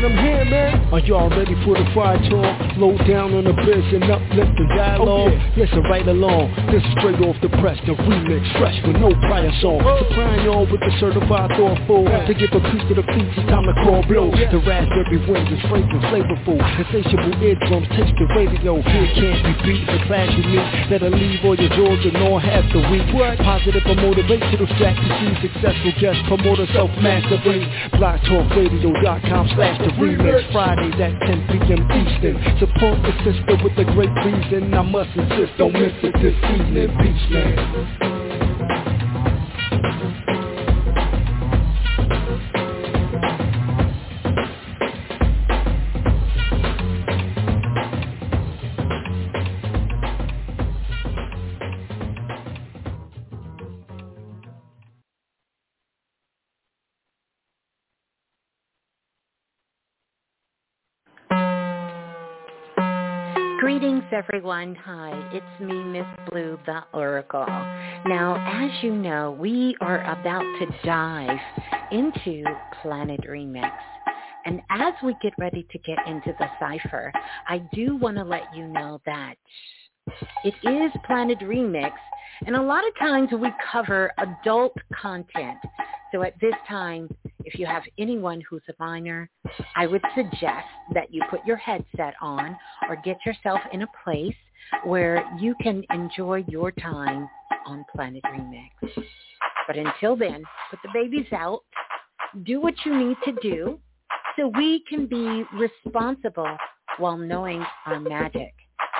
man, I'm here, man. Are y'all ready for the fire talk? Low down on the biz and uplift the dialogue. Oh, yeah. Listen right along. This is straight off the press, the remix, fresh with no prior song. Oh. Supplying y'all with the certified thoughtful. Yeah. To give a piece to the feet, it's time to call blow. Yeah. The raspberry wind is fragrant, flavorful. Insatiable eardrums, taste the radio. Here can't be beat, the class you meet. That'll leave all your doors and all half the week. What? Positive or motivational strategy. Successful guest promoter, self-mastery. BlogTalkRadio.com slash the remix. Fridays at 10 p.m. Eastern. Support the sister with a great reason. I must insist, don't miss it this evening. Peace, man. Everyone. Hi, it's me, Miss Blue, the Oracle. Now, as you know, we are about to dive into Planet Remix. And as we get ready to get into the cipher, I do want to let you know that it is Planet Remix, and a lot of times we cover adult content. So at this time, if you have anyone who's a minor, I would suggest that you put your headset on or get yourself in a place where you can enjoy your time on Planet Remix. But until then, put the babies out, do what you need to do so we can be responsible while knowing our magic.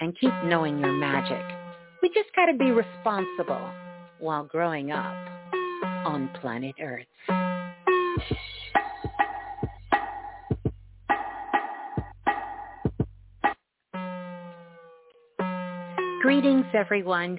and keep knowing your magic. We just got to be responsible while growing up on planet Earth. Greetings, everyone.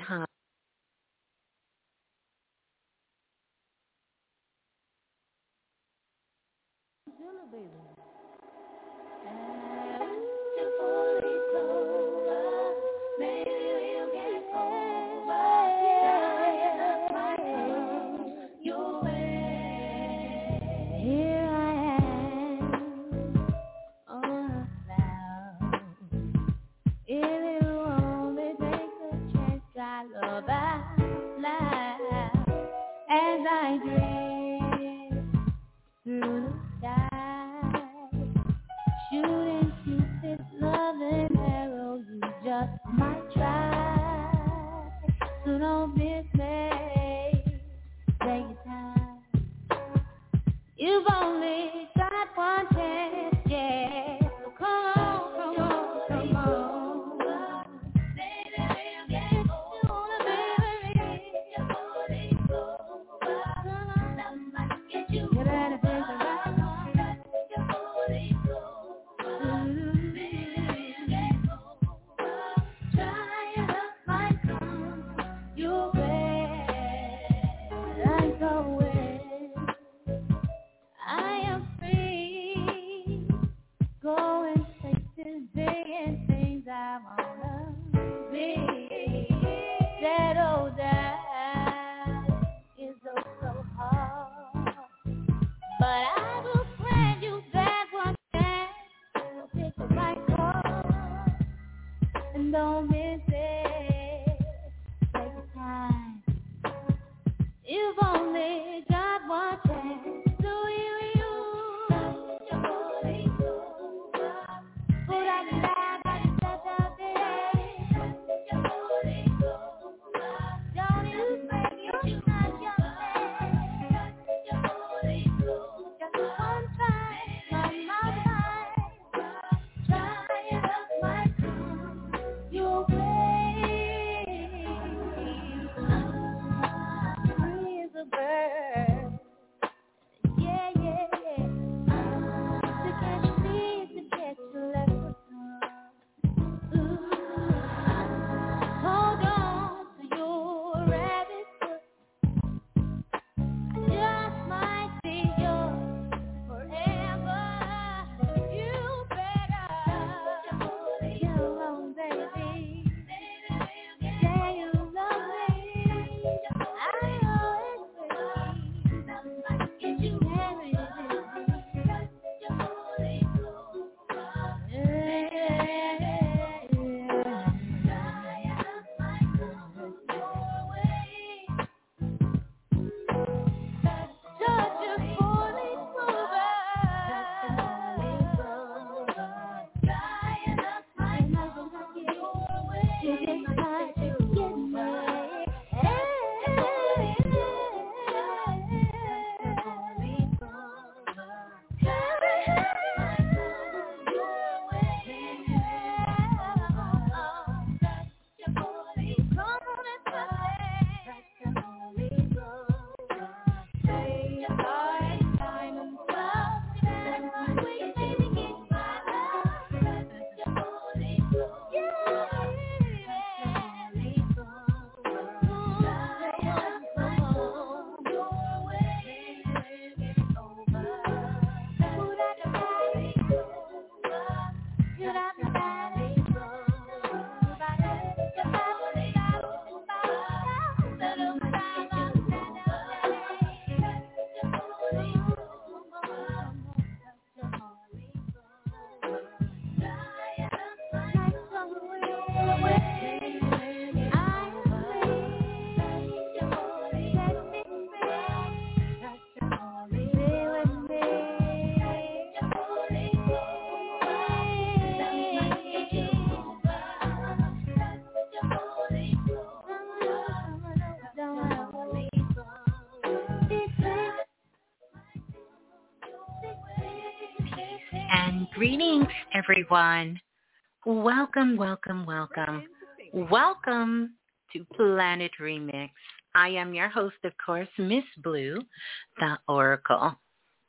Everyone. Welcome, welcome, welcome. Welcome to Planet Remix. I am your host, of course, Miss Blue, the Oracle.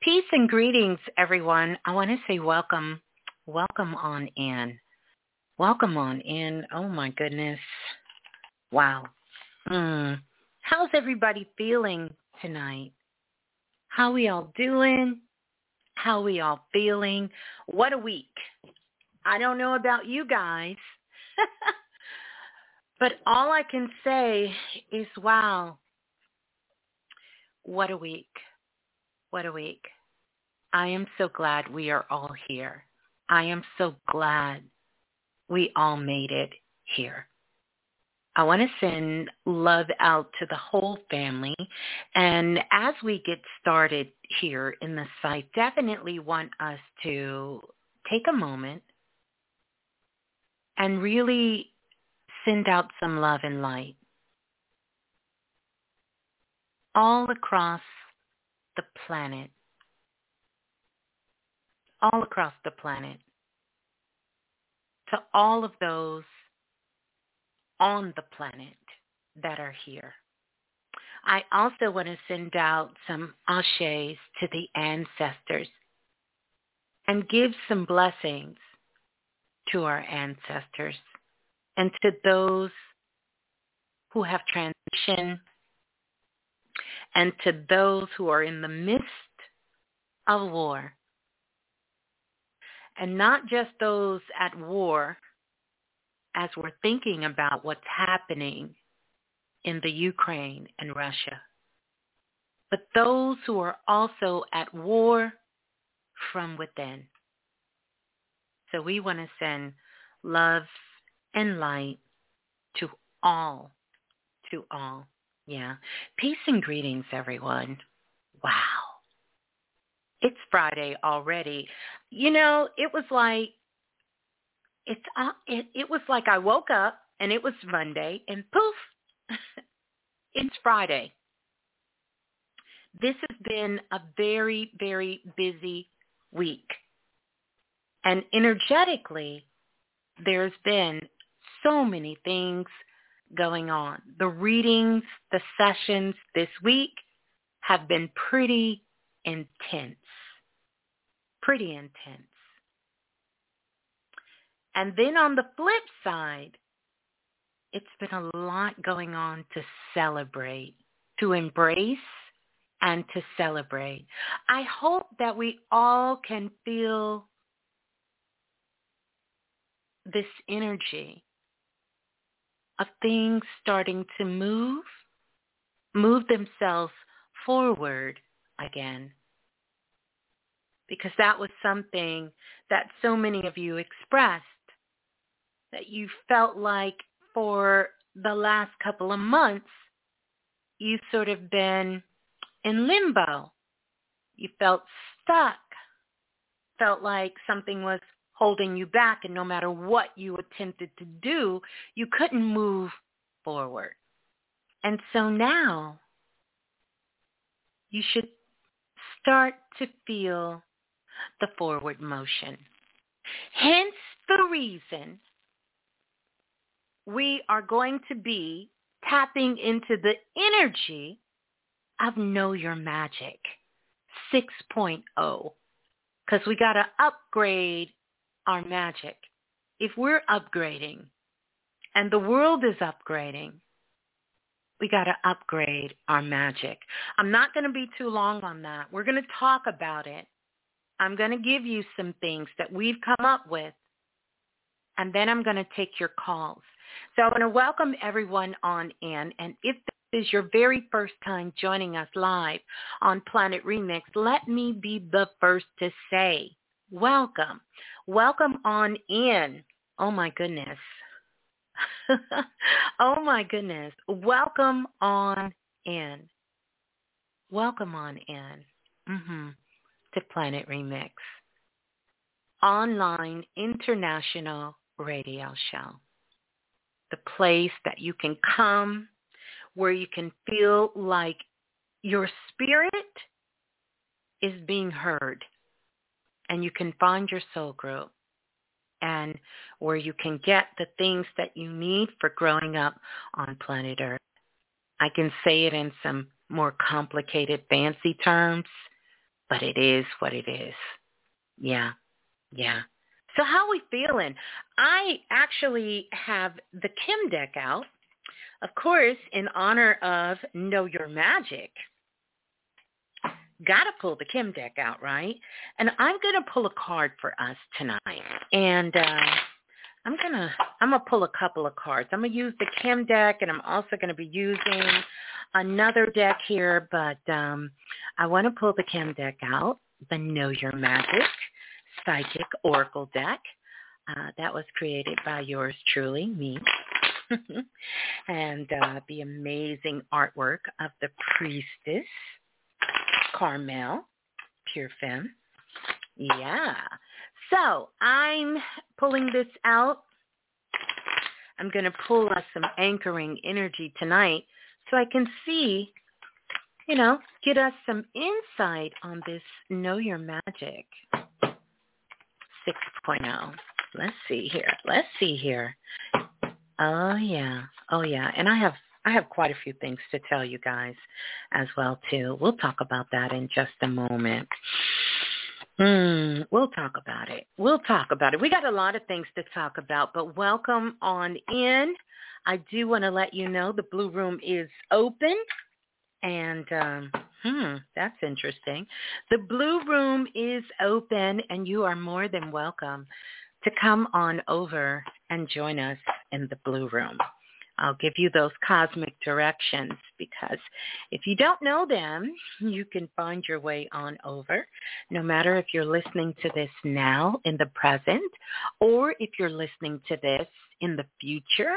Peace and greetings, everyone. I want to say welcome, welcome on in. Welcome on in. Oh, my goodness. Wow. Mm. How's everybody feeling tonight? How we all doing? How we all feeling? What a week. I don't know about you guys, but all I can say is, wow, what a week. What a week. I am so glad we are all here. I am so glad we all made it here. I want to send love out to the whole family. And as we get started here in the site, definitely want us to take a moment and really send out some love and light all across the planet. All across the planet. To all of those on the planet that are here. I also want to send out some ashes to the ancestors and give some blessings to our ancestors and to those who have transitioned and to those who are in the midst of war. And not just those at war, as we're thinking about what's happening in the Ukraine and Russia, but those who are also at war from within. So we want to send love and light to all, to all. Yeah. Peace and greetings, everyone. Wow. It's Friday already. You know, it was like it's uh, it, it was like I woke up and it was Monday and poof, it's Friday. This has been a very, very busy week. And energetically, there's been so many things going on. The readings, the sessions this week have been pretty intense. Pretty intense. And then on the flip side, it's been a lot going on to celebrate, to embrace, and to celebrate. I hope that we all can feel this energy of things starting to move, move themselves forward again. Because that was something that so many of you expressed, that you felt like for the last couple of months, you've sort of been in limbo. You felt stuck, felt like something was holding you back and no matter what you attempted to do, you couldn't move forward. And so now you should start to feel the forward motion. Hence the reason we are going to be tapping into the energy of Know Your Magic 6.0 because we got to upgrade our magic. If we're upgrading and the world is upgrading, we got to upgrade our magic. I'm not going to be too long on that. We're going to talk about it. I'm going to give you some things that we've come up with, and then I'm going to take your calls. So I want to welcome everyone on in, and if this is your very first time joining us live on Planet Remix, let me be the first to say welcome. Welcome on in. Oh my goodness. oh my goodness. Welcome on in. Welcome on in mm-hmm. to Planet Remix. Online international radio show. The place that you can come where you can feel like your spirit is being heard and you can find your soul group and where you can get the things that you need for growing up on planet Earth. I can say it in some more complicated, fancy terms, but it is what it is. Yeah, yeah. So how are we feeling? I actually have the Kim deck out, of course, in honor of Know Your Magic got to pull the Kim deck out, right? And I'm going to pull a card for us tonight. And uh, I'm going to I'm going to pull a couple of cards. I'm going to use the Kim deck and I'm also going to be using another deck here, but um, I want to pull the Kim deck out, the Know Your Magic Psychic Oracle deck. Uh, that was created by yours truly, me. and uh, the amazing artwork of the priestess Carmel, Pure Femme. Yeah. So I'm pulling this out. I'm going to pull us some anchoring energy tonight so I can see, you know, get us some insight on this Know Your Magic 6.0. Let's see here. Let's see here. Oh, yeah. Oh, yeah. And I have I have quite a few things to tell you guys as well too. We'll talk about that in just a moment. Hmm, we'll talk about it. We'll talk about it. We got a lot of things to talk about, but welcome on in. I do want to let you know the Blue Room is open. And um, hmm, that's interesting. The Blue Room is open and you are more than welcome to come on over and join us in the Blue Room. I'll give you those cosmic directions because if you don't know them, you can find your way on over, no matter if you're listening to this now in the present or if you're listening to this in the future,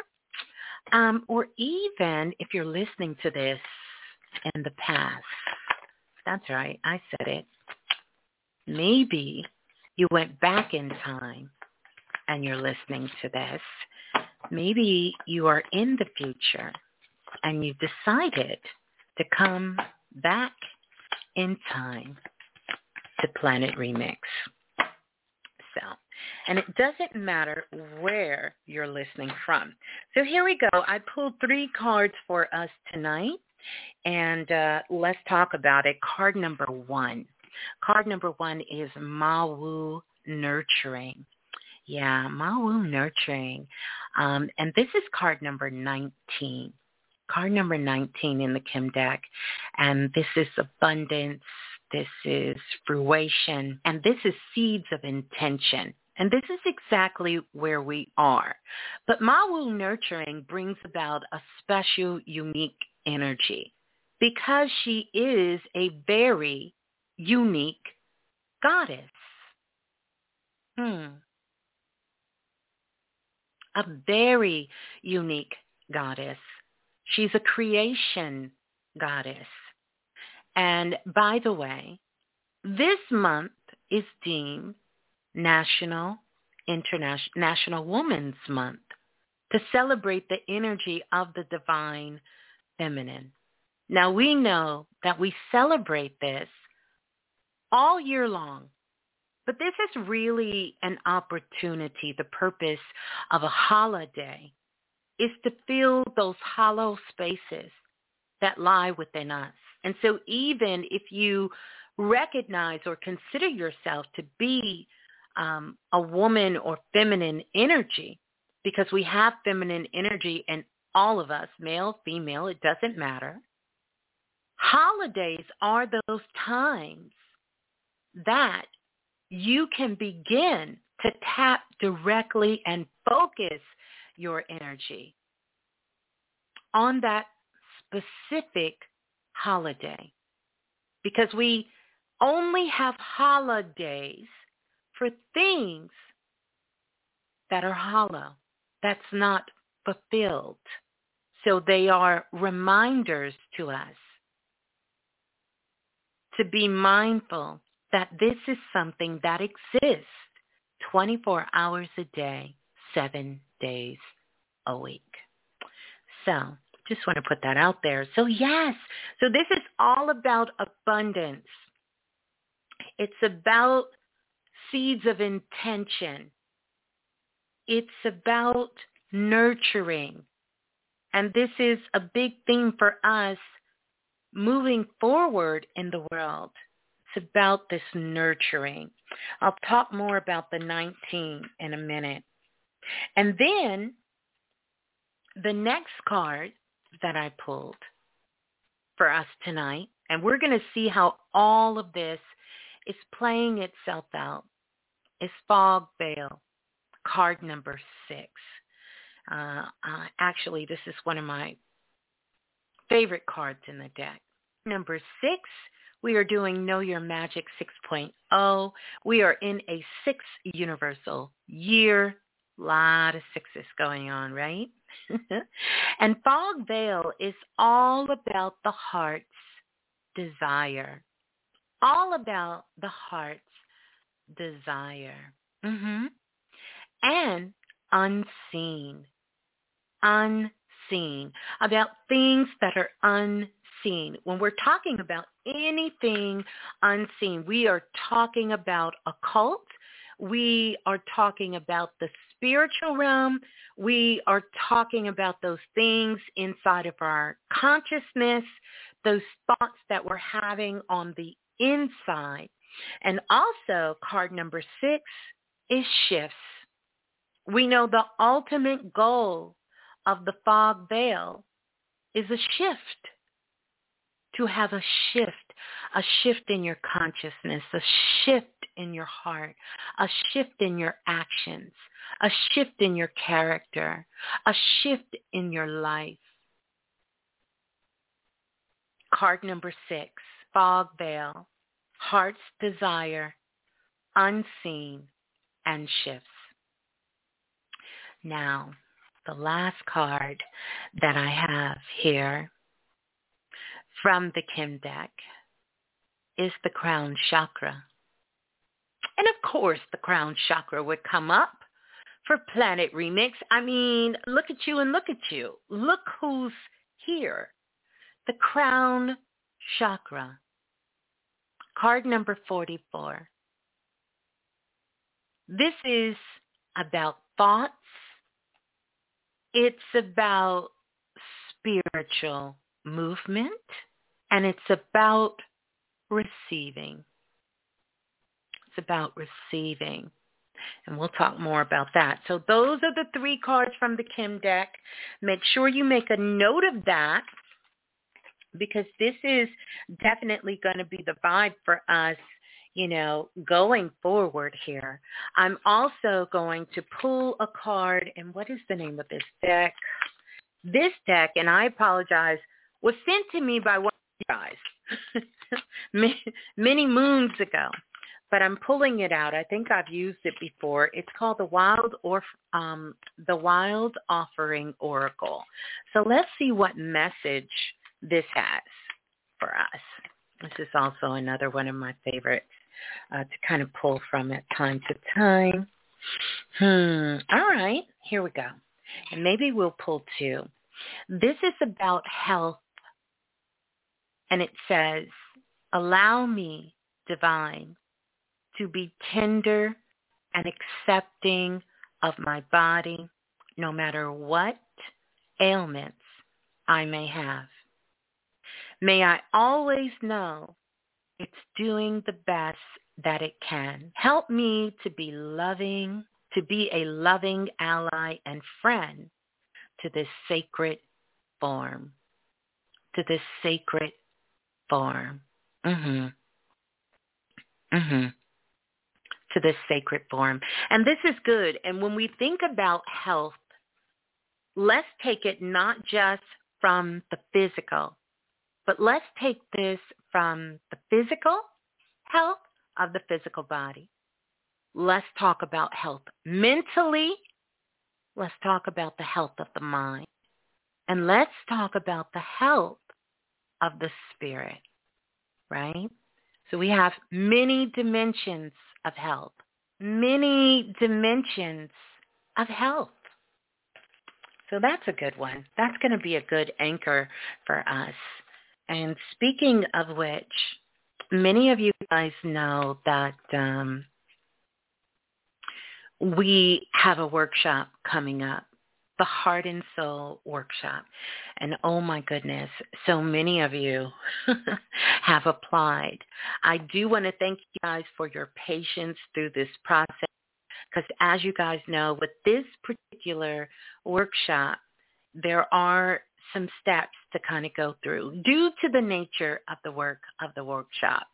um, or even if you're listening to this in the past. That's right, I said it. Maybe you went back in time and you're listening to this maybe you are in the future and you've decided to come back in time to Planet Remix. So, and it doesn't matter where you're listening from. So here we go. I pulled three cards for us tonight, and uh, let's talk about it. Card number one. Card number one is Mawu Nurturing. Yeah, Ma Mawu Nurturing. Um, and this is card number 19. Card number 19 in the Kim deck. And this is abundance. This is fruition. And this is seeds of intention. And this is exactly where we are. But Ma Mawu Nurturing brings about a special, unique energy because she is a very unique goddess. Hmm. A very unique goddess. She's a creation goddess. And by the way, this month is deemed National International National Women's Month to celebrate the energy of the divine feminine. Now we know that we celebrate this all year long, but this is really an opportunity. The purpose of a holiday is to fill those hollow spaces that lie within us. And so even if you recognize or consider yourself to be um, a woman or feminine energy, because we have feminine energy in all of us, male, female, it doesn't matter. Holidays are those times that you can begin to tap directly and focus your energy on that specific holiday. Because we only have holidays for things that are hollow, that's not fulfilled. So they are reminders to us to be mindful that this is something that exists 24 hours a day, seven days a week. So just want to put that out there. So yes, so this is all about abundance. It's about seeds of intention. It's about nurturing. And this is a big theme for us moving forward in the world. It's about this nurturing. I'll talk more about the 19 in a minute. And then the next card that I pulled for us tonight, and we're going to see how all of this is playing itself out is Fog Veil, card number six. Uh, uh, actually, this is one of my favorite cards in the deck. Number six, we are doing Know Your Magic 6.0. We are in a six universal year. A Lot of sixes going on, right? and Fog Veil is all about the heart's desire. All about the heart's desire. Mm-hmm. And unseen. Unseen. About things that are unseen. When we're talking about anything unseen, we are talking about occult. We are talking about the spiritual realm. We are talking about those things inside of our consciousness, those thoughts that we're having on the inside. And also card number six is shifts. We know the ultimate goal of the fog veil is a shift, to have a shift, a shift in your consciousness, a shift in your heart, a shift in your actions, a shift in your character, a shift in your life. Card number six, fog veil heart's desire, unseen, and shifts. Now, the last card that I have here from the Kim deck is the crown chakra. And of course, the crown chakra would come up for Planet Remix. I mean, look at you and look at you. Look who's here. The crown chakra. Card number 44. This is about thoughts. It's about spiritual movement and it's about receiving. It's about receiving. And we'll talk more about that. So those are the three cards from the Kim deck. Make sure you make a note of that because this is definitely going to be the vibe for us you know, going forward here. I'm also going to pull a card, and what is the name of this deck? This deck, and I apologize, was sent to me by one guys many moons ago, but I'm pulling it out. I think I've used it before. It's called the Wild or um, the Wild Offering Oracle. So let's see what message this has for us. This is also another one of my favorites uh, to kind of pull from at time to time. Hmm. All right. Here we go. And maybe we'll pull two. This is about health. And it says, allow me, divine, to be tender and accepting of my body, no matter what ailments I may have. May I always know it's doing the best that it can. Help me to be loving, to be a loving ally and friend to this sacred form, to this sacred form. Mhm. Mhm. To this sacred form. And this is good. And when we think about health, let's take it not just from the physical, but let's take this from the physical health of the physical body. Let's talk about health mentally. Let's talk about the health of the mind. And let's talk about the health of the spirit, right? So we have many dimensions of health, many dimensions of health. So that's a good one. That's going to be a good anchor for us. And speaking of which, many of you guys know that um, we have a workshop coming up, the Heart and Soul Workshop. And oh my goodness, so many of you have applied. I do want to thank you guys for your patience through this process because as you guys know, with this particular workshop, there are some steps to kind of go through due to the nature of the work of the workshop.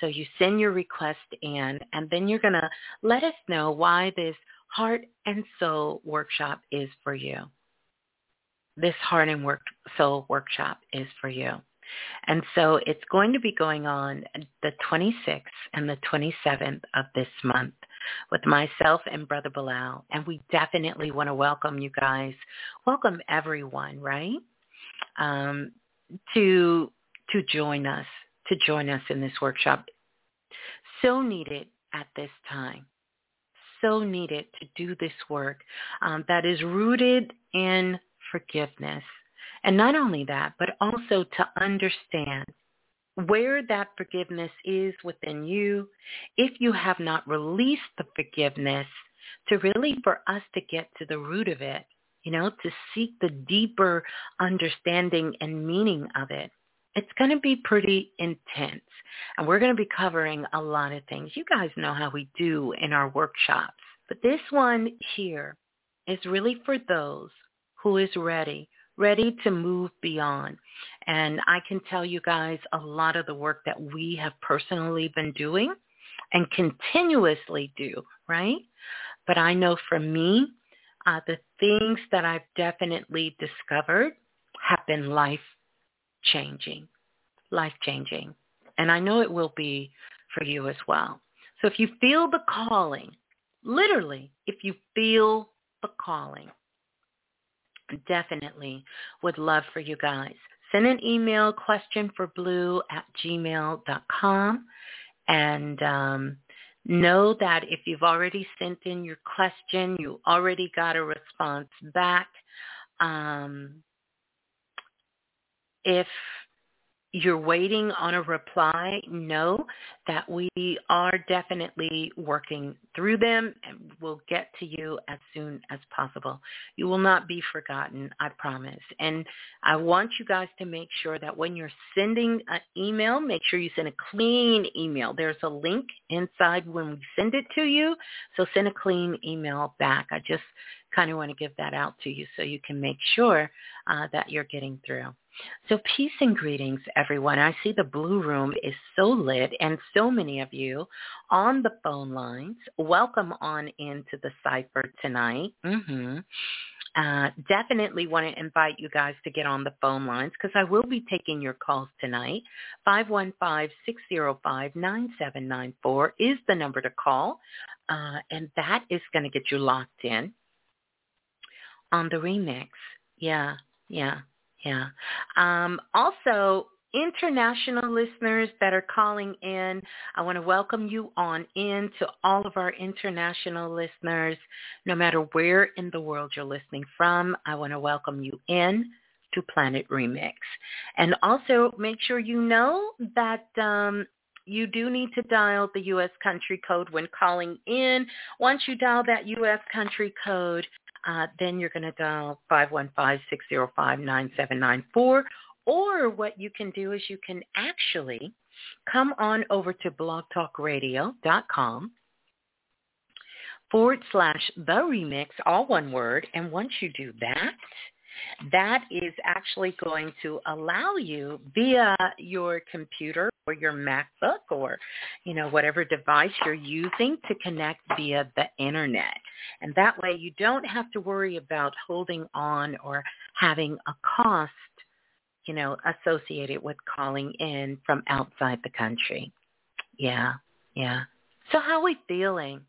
So you send your request in and then you're going to let us know why this heart and soul workshop is for you. This heart and work, soul workshop is for you. And so it's going to be going on the 26th and the 27th of this month with myself and Brother Balah. And we definitely want to welcome you guys. Welcome everyone, right? um, to to join us to join us in this workshop. So needed at this time. So needed to do this work um, that is rooted in forgiveness. And not only that, but also to understand where that forgiveness is within you, if you have not released the forgiveness, to really for us to get to the root of it you know, to seek the deeper understanding and meaning of it. It's going to be pretty intense. And we're going to be covering a lot of things. You guys know how we do in our workshops. But this one here is really for those who is ready, ready to move beyond. And I can tell you guys a lot of the work that we have personally been doing and continuously do, right? But I know for me, uh, the things that I've definitely discovered have been life changing, life changing. And I know it will be for you as well. So if you feel the calling, literally, if you feel the calling, definitely would love for you guys. Send an email question for blue at gmail.com and um, Know that if you've already sent in your question, you already got a response back. Um, if you're waiting on a reply, know that we are definitely working through them and we'll get to you as soon as possible. You will not be forgotten, I promise. And I want you guys to make sure that when you're sending an email, make sure you send a clean email. There's a link inside when we send it to you. So send a clean email back. I just kind of want to give that out to you so you can make sure uh, that you're getting through. So peace and greetings, everyone. I see the blue room is so lit and so many of you on the phone lines. Welcome on into the cipher tonight. Mm-hmm. Uh, definitely want to invite you guys to get on the phone lines because I will be taking your calls tonight. 515-605-9794 is the number to call, uh, and that is going to get you locked in on the remix. Yeah, yeah. Yeah. Um, also, international listeners that are calling in, I want to welcome you on in to all of our international listeners, no matter where in the world you're listening from. I want to welcome you in to Planet Remix. And also make sure you know that um, you do need to dial the U.S. country code when calling in. Once you dial that U.S. country code, uh, then you're going to dial 515-605-9794. Or what you can do is you can actually come on over to blogtalkradio.com forward slash the remix, all one word. And once you do that, that is actually going to allow you via your computer or your MacBook or, you know, whatever device you're using to connect via the internet. And that way you don't have to worry about holding on or having a cost, you know, associated with calling in from outside the country. Yeah, yeah. So how are we feeling?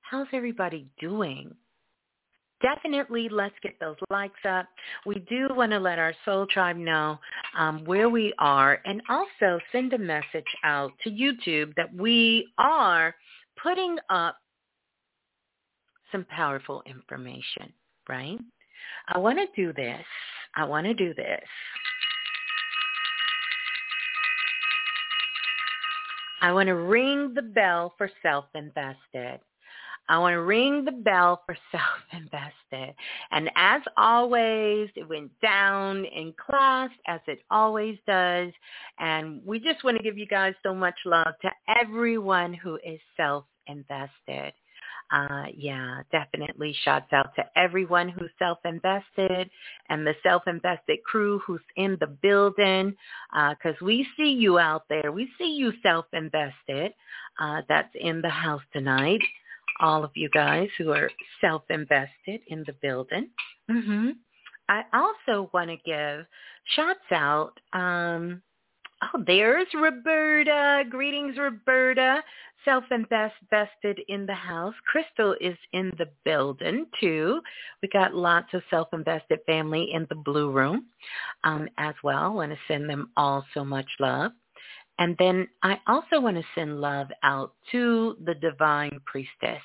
How's everybody doing? Definitely let's get those likes up. We do want to let our soul tribe know um, where we are and also send a message out to YouTube that we are putting up some powerful information, right? I want to do this. I want to do this. I want to ring the bell for self-invested. I want to ring the bell for self-invested. And as always, it went down in class as it always does. And we just want to give you guys so much love to everyone who is self-invested. Uh, yeah, definitely shouts out to everyone who's self-invested and the self-invested crew who's in the building because uh, we see you out there. We see you self-invested uh, that's in the house tonight all of you guys who are self-invested in the building. Mm-hmm. I also want to give shouts out. Um, oh, there's Roberta. Greetings, Roberta. Self-invested in the house. Crystal is in the building too. We got lots of self-invested family in the blue room um, as well. Want to send them all so much love. And then I also want to send love out to the divine priestess.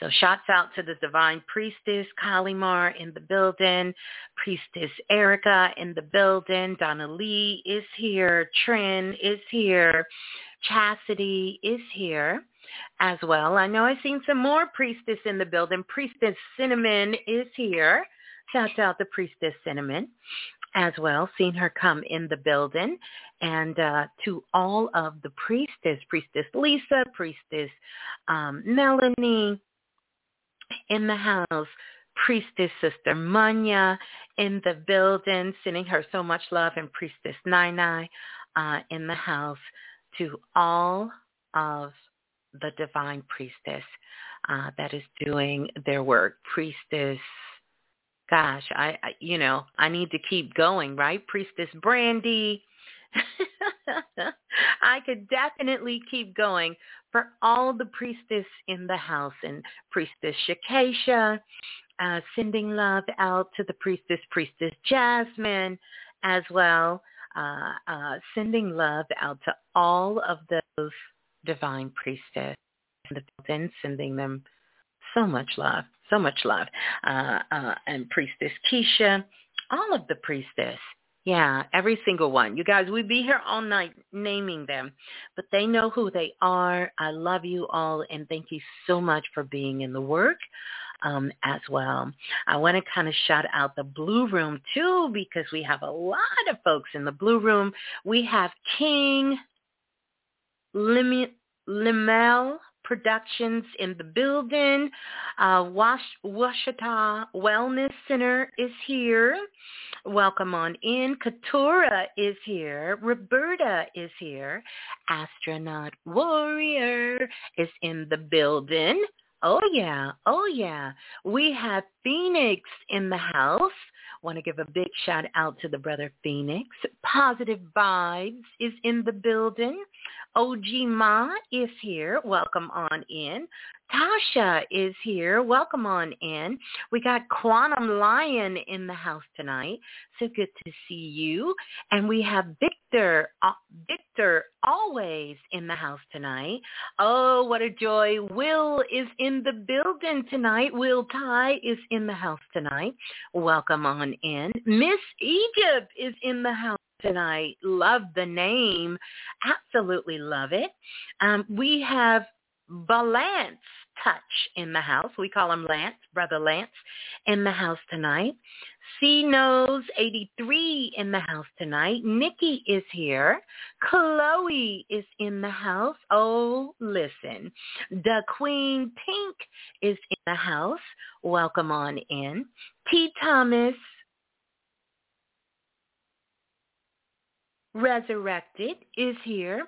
So shouts out to the divine priestess, Kalimar in the building, priestess Erica in the building, Donna Lee is here, Trin is here, Chastity is here as well. I know I've seen some more priestess in the building. Priestess Cinnamon is here. Shouts out to Priestess Cinnamon as well, seen her come in the building. And uh, to all of the priestess, Priestess Lisa, Priestess um, Melanie in the house, Priestess Sister Munya in the building, sending her so much love, and Priestess Nai uh, in the house, to all of the divine priestess uh, that is doing their work. Priestess gosh, I, I you know, I need to keep going, right? Priestess Brandy. I could definitely keep going for all the priestess in the house and priestess Shakesha, uh, sending love out to the priestess, priestess Jasmine as well, uh, uh, sending love out to all of those divine priestess and then sending them so much love so much love. Uh, uh, and Priestess Keisha, all of the priestess Yeah, every single one. You guys, we'd be here all night naming them, but they know who they are. I love you all, and thank you so much for being in the work um, as well. I want to kind of shout out the Blue Room too, because we have a lot of folks in the Blue Room. We have King Lim- Limel Productions in the building. Uh, Wash, Washita Wellness Center is here. Welcome on in. Katura is here. Roberta is here. Astronaut Warrior is in the building. Oh yeah, oh yeah. We have Phoenix in the house. Want to give a big shout out to the brother Phoenix. Positive Vibes is in the building. OG Ma is here. Welcome on in. Tasha is here. Welcome on in. We got Quantum Lion in the house tonight. So good to see you. And we have Victor, uh, Victor always in the house tonight. Oh, what a joy. Will is in the building tonight. Will Ty is in the house tonight. Welcome on in. Miss Egypt is in the house tonight. Love the name. Absolutely love it. Um, we have Balance Touch in the house. We call him Lance, Brother Lance, in the house tonight. C Knows 83 in the house tonight. Nikki is here. Chloe is in the house. Oh, listen. The Queen Pink is in the house. Welcome on in. T. Thomas Resurrected is here.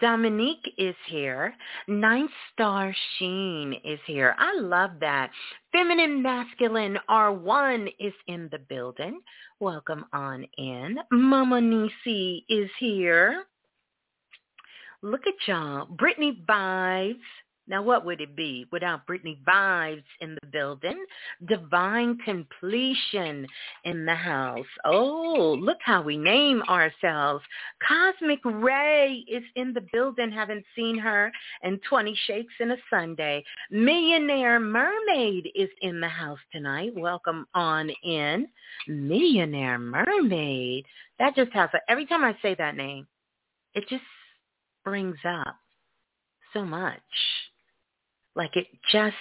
Dominique is here. Ninth Star Sheen is here. I love that. Feminine Masculine R1 is in the building. Welcome on in. Mama Nisi is here. Look at y'all. Brittany Vibes now, what would it be without Brittany Vibes in the building? Divine Completion in the house. Oh, look how we name ourselves. Cosmic Ray is in the building. Haven't seen her in 20 Shakes in a Sunday. Millionaire Mermaid is in the house tonight. Welcome on in. Millionaire Mermaid. That just has a, every time I say that name, it just brings up so much like it just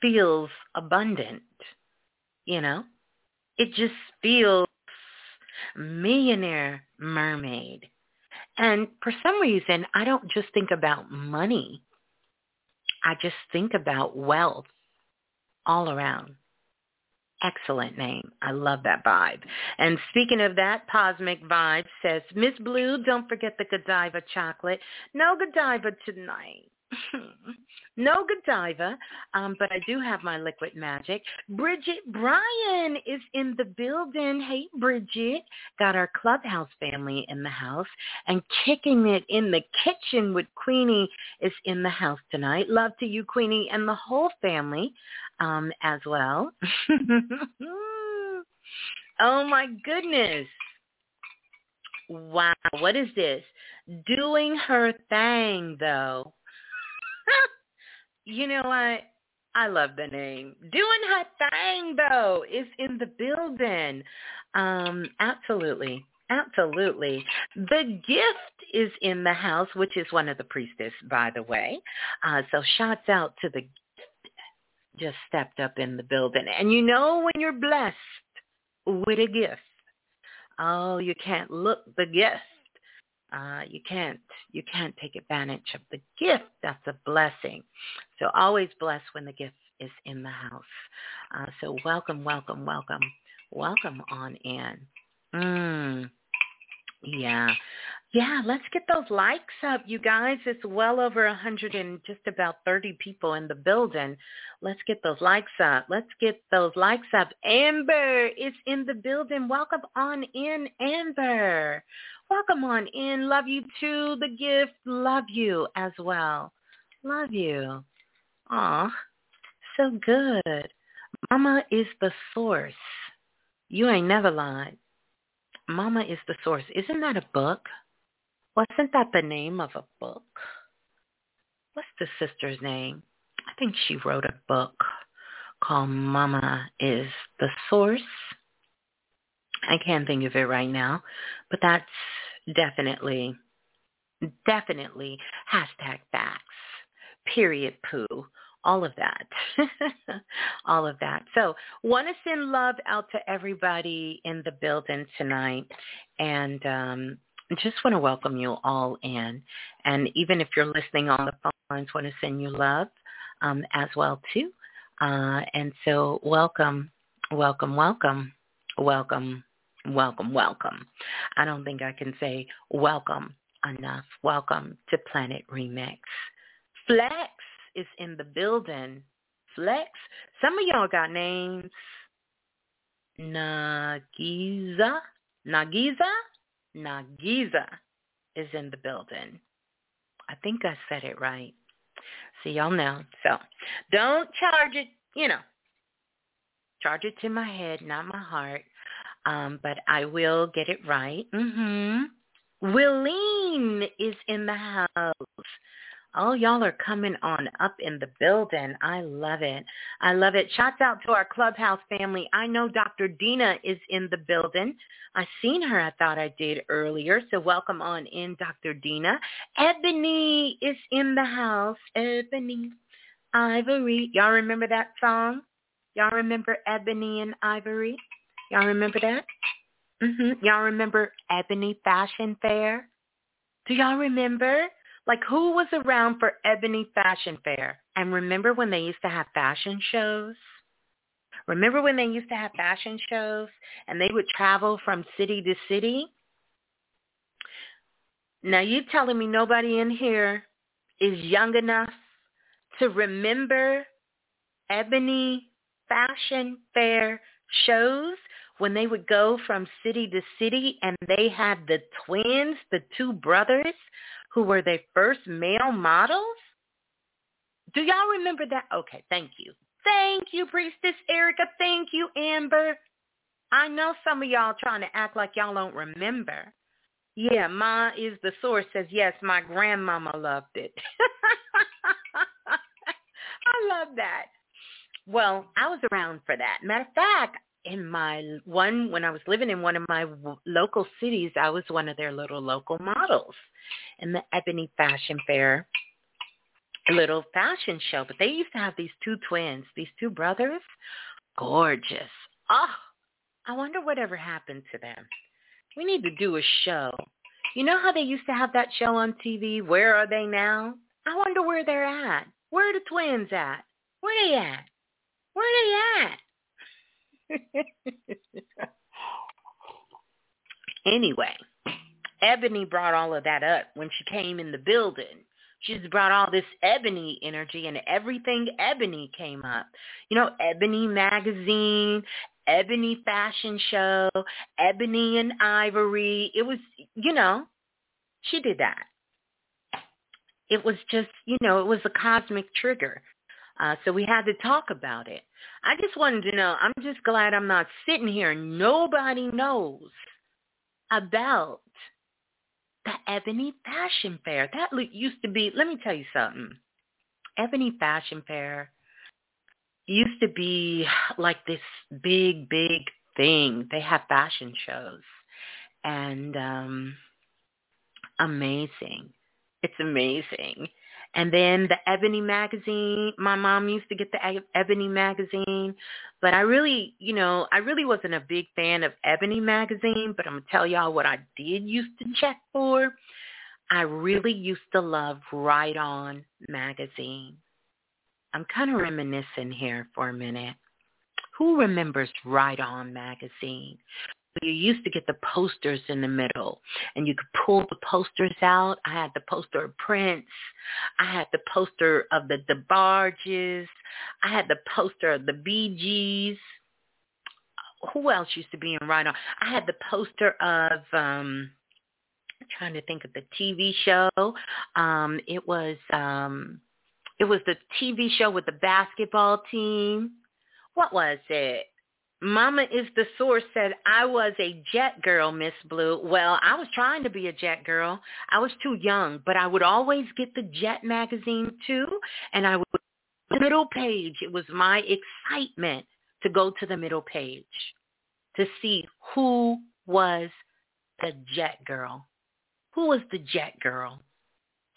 feels abundant, you know? It just feels millionaire mermaid. And for some reason, I don't just think about money. I just think about wealth all around. Excellent name. I love that vibe. And speaking of that, Cosmic Vibe says, Miss Blue, don't forget the Godiva chocolate. No Godiva tonight. no Godiva, um, but I do have my liquid magic. Bridget Bryan is in the building. Hey, Bridget. Got our clubhouse family in the house and kicking it in the kitchen with Queenie is in the house tonight. Love to you, Queenie, and the whole family um, as well. oh, my goodness. Wow, what is this? Doing her thing, though. you know what? I love the name. Doing her thing though is in the building. Um, absolutely. Absolutely. The gift is in the house, which is one of the priestess, by the way. Uh, so shouts out to the just stepped up in the building. And you know when you're blessed with a gift, oh, you can't look the gift uh, you can't you can't take advantage of the gift. That's a blessing. So always bless when the gift is in the house. Uh, so welcome, welcome, welcome, welcome on in. Mm. Yeah. Yeah, let's get those likes up, you guys. It's well over a hundred and just about 30 people in the building. Let's get those likes up. Let's get those likes up. Amber is in the building. Welcome on in, Amber. Welcome on in. Love you too. The gift. Love you as well. Love you. Aw, so good. Mama is the source. You ain't never lied. Mama is the source. Isn't that a book? Wasn't that the name of a book? What's the sister's name? I think she wrote a book called Mama is the Source. I can't think of it right now, but that's definitely, definitely hashtag facts, period poo, all of that, all of that. So want to send love out to everybody in the building tonight and um, just want to welcome you all in. And even if you're listening on the phone lines, want to send you love um, as well too. Uh, and so welcome, welcome, welcome, welcome, welcome, welcome. I don't think I can say welcome enough. Welcome to Planet Remix. Flex is in the building. Flex. Some of y'all got names. Nagiza. Nagiza? Nagiza is in the building. I think I said it right. See y'all know. So don't charge it, you know, charge it to my head, not my heart. Um, but I will get it right. Mm-hmm. Willeen is in the house. Oh, y'all are coming on up in the building. I love it. I love it. Shouts out to our clubhouse family. I know Dr. Dina is in the building. I seen her. I thought I did earlier. So welcome on in, Dr. Dina. Ebony is in the house. Ebony, Ivory. Y'all remember that song? Y'all remember Ebony and Ivory? Y'all remember that? Mm-hmm. Y'all remember Ebony Fashion Fair? Do y'all remember? Like who was around for Ebony Fashion Fair? And remember when they used to have fashion shows? Remember when they used to have fashion shows and they would travel from city to city? Now you telling me nobody in here is young enough to remember Ebony Fashion Fair shows when they would go from city to city and they had the twins, the two brothers who were their first male models? Do y'all remember that? Okay, thank you. Thank you, Priestess Erica. Thank you, Amber. I know some of y'all trying to act like y'all don't remember. Yeah, Ma is the source says, yes, my grandmama loved it. I love that. Well, I was around for that. Matter of fact, in my one when I was living in one of my local cities, I was one of their little local models in the Ebony Fashion Fair little fashion show. But they used to have these two twins, these two brothers, gorgeous. Oh, I wonder whatever happened to them. We need to do a show. You know how they used to have that show on TV? Where are they now? I wonder where they're at. Where are the twins at? Where are they at? Where are they at? anyway, Ebony brought all of that up when she came in the building. She's brought all this ebony energy and everything ebony came up. You know, Ebony magazine, Ebony fashion show, Ebony and Ivory. It was, you know, she did that. It was just, you know, it was a cosmic trigger. Uh, so we had to talk about it. I just wanted to know, I'm just glad I'm not sitting here. Nobody knows about the Ebony Fashion Fair. That used to be, let me tell you something. Ebony Fashion Fair used to be like this big, big thing. They have fashion shows. And um amazing. It's amazing. And then the Ebony magazine, my mom used to get the Ebony magazine, but I really, you know, I really wasn't a big fan of Ebony magazine, but I'm going to tell y'all what I did used to check for. I really used to love Right On magazine. I'm kind of reminiscing here for a minute. Who remembers Right On magazine? You used to get the posters in the middle and you could pull the posters out. I had the poster of Prince. I had the poster of the DeBarges. I had the poster of the Bee Gees. Who else used to be in Right On? I had the poster of um I'm trying to think of the TV show. Um it was um it was the TV show with the basketball team. What was it? Mama is the source said I was a jet girl, Miss Blue. Well, I was trying to be a jet girl. I was too young, but I would always get the Jet magazine too, and I would middle page. It was my excitement to go to the middle page. to see who was the jet girl. Who was the jet girl?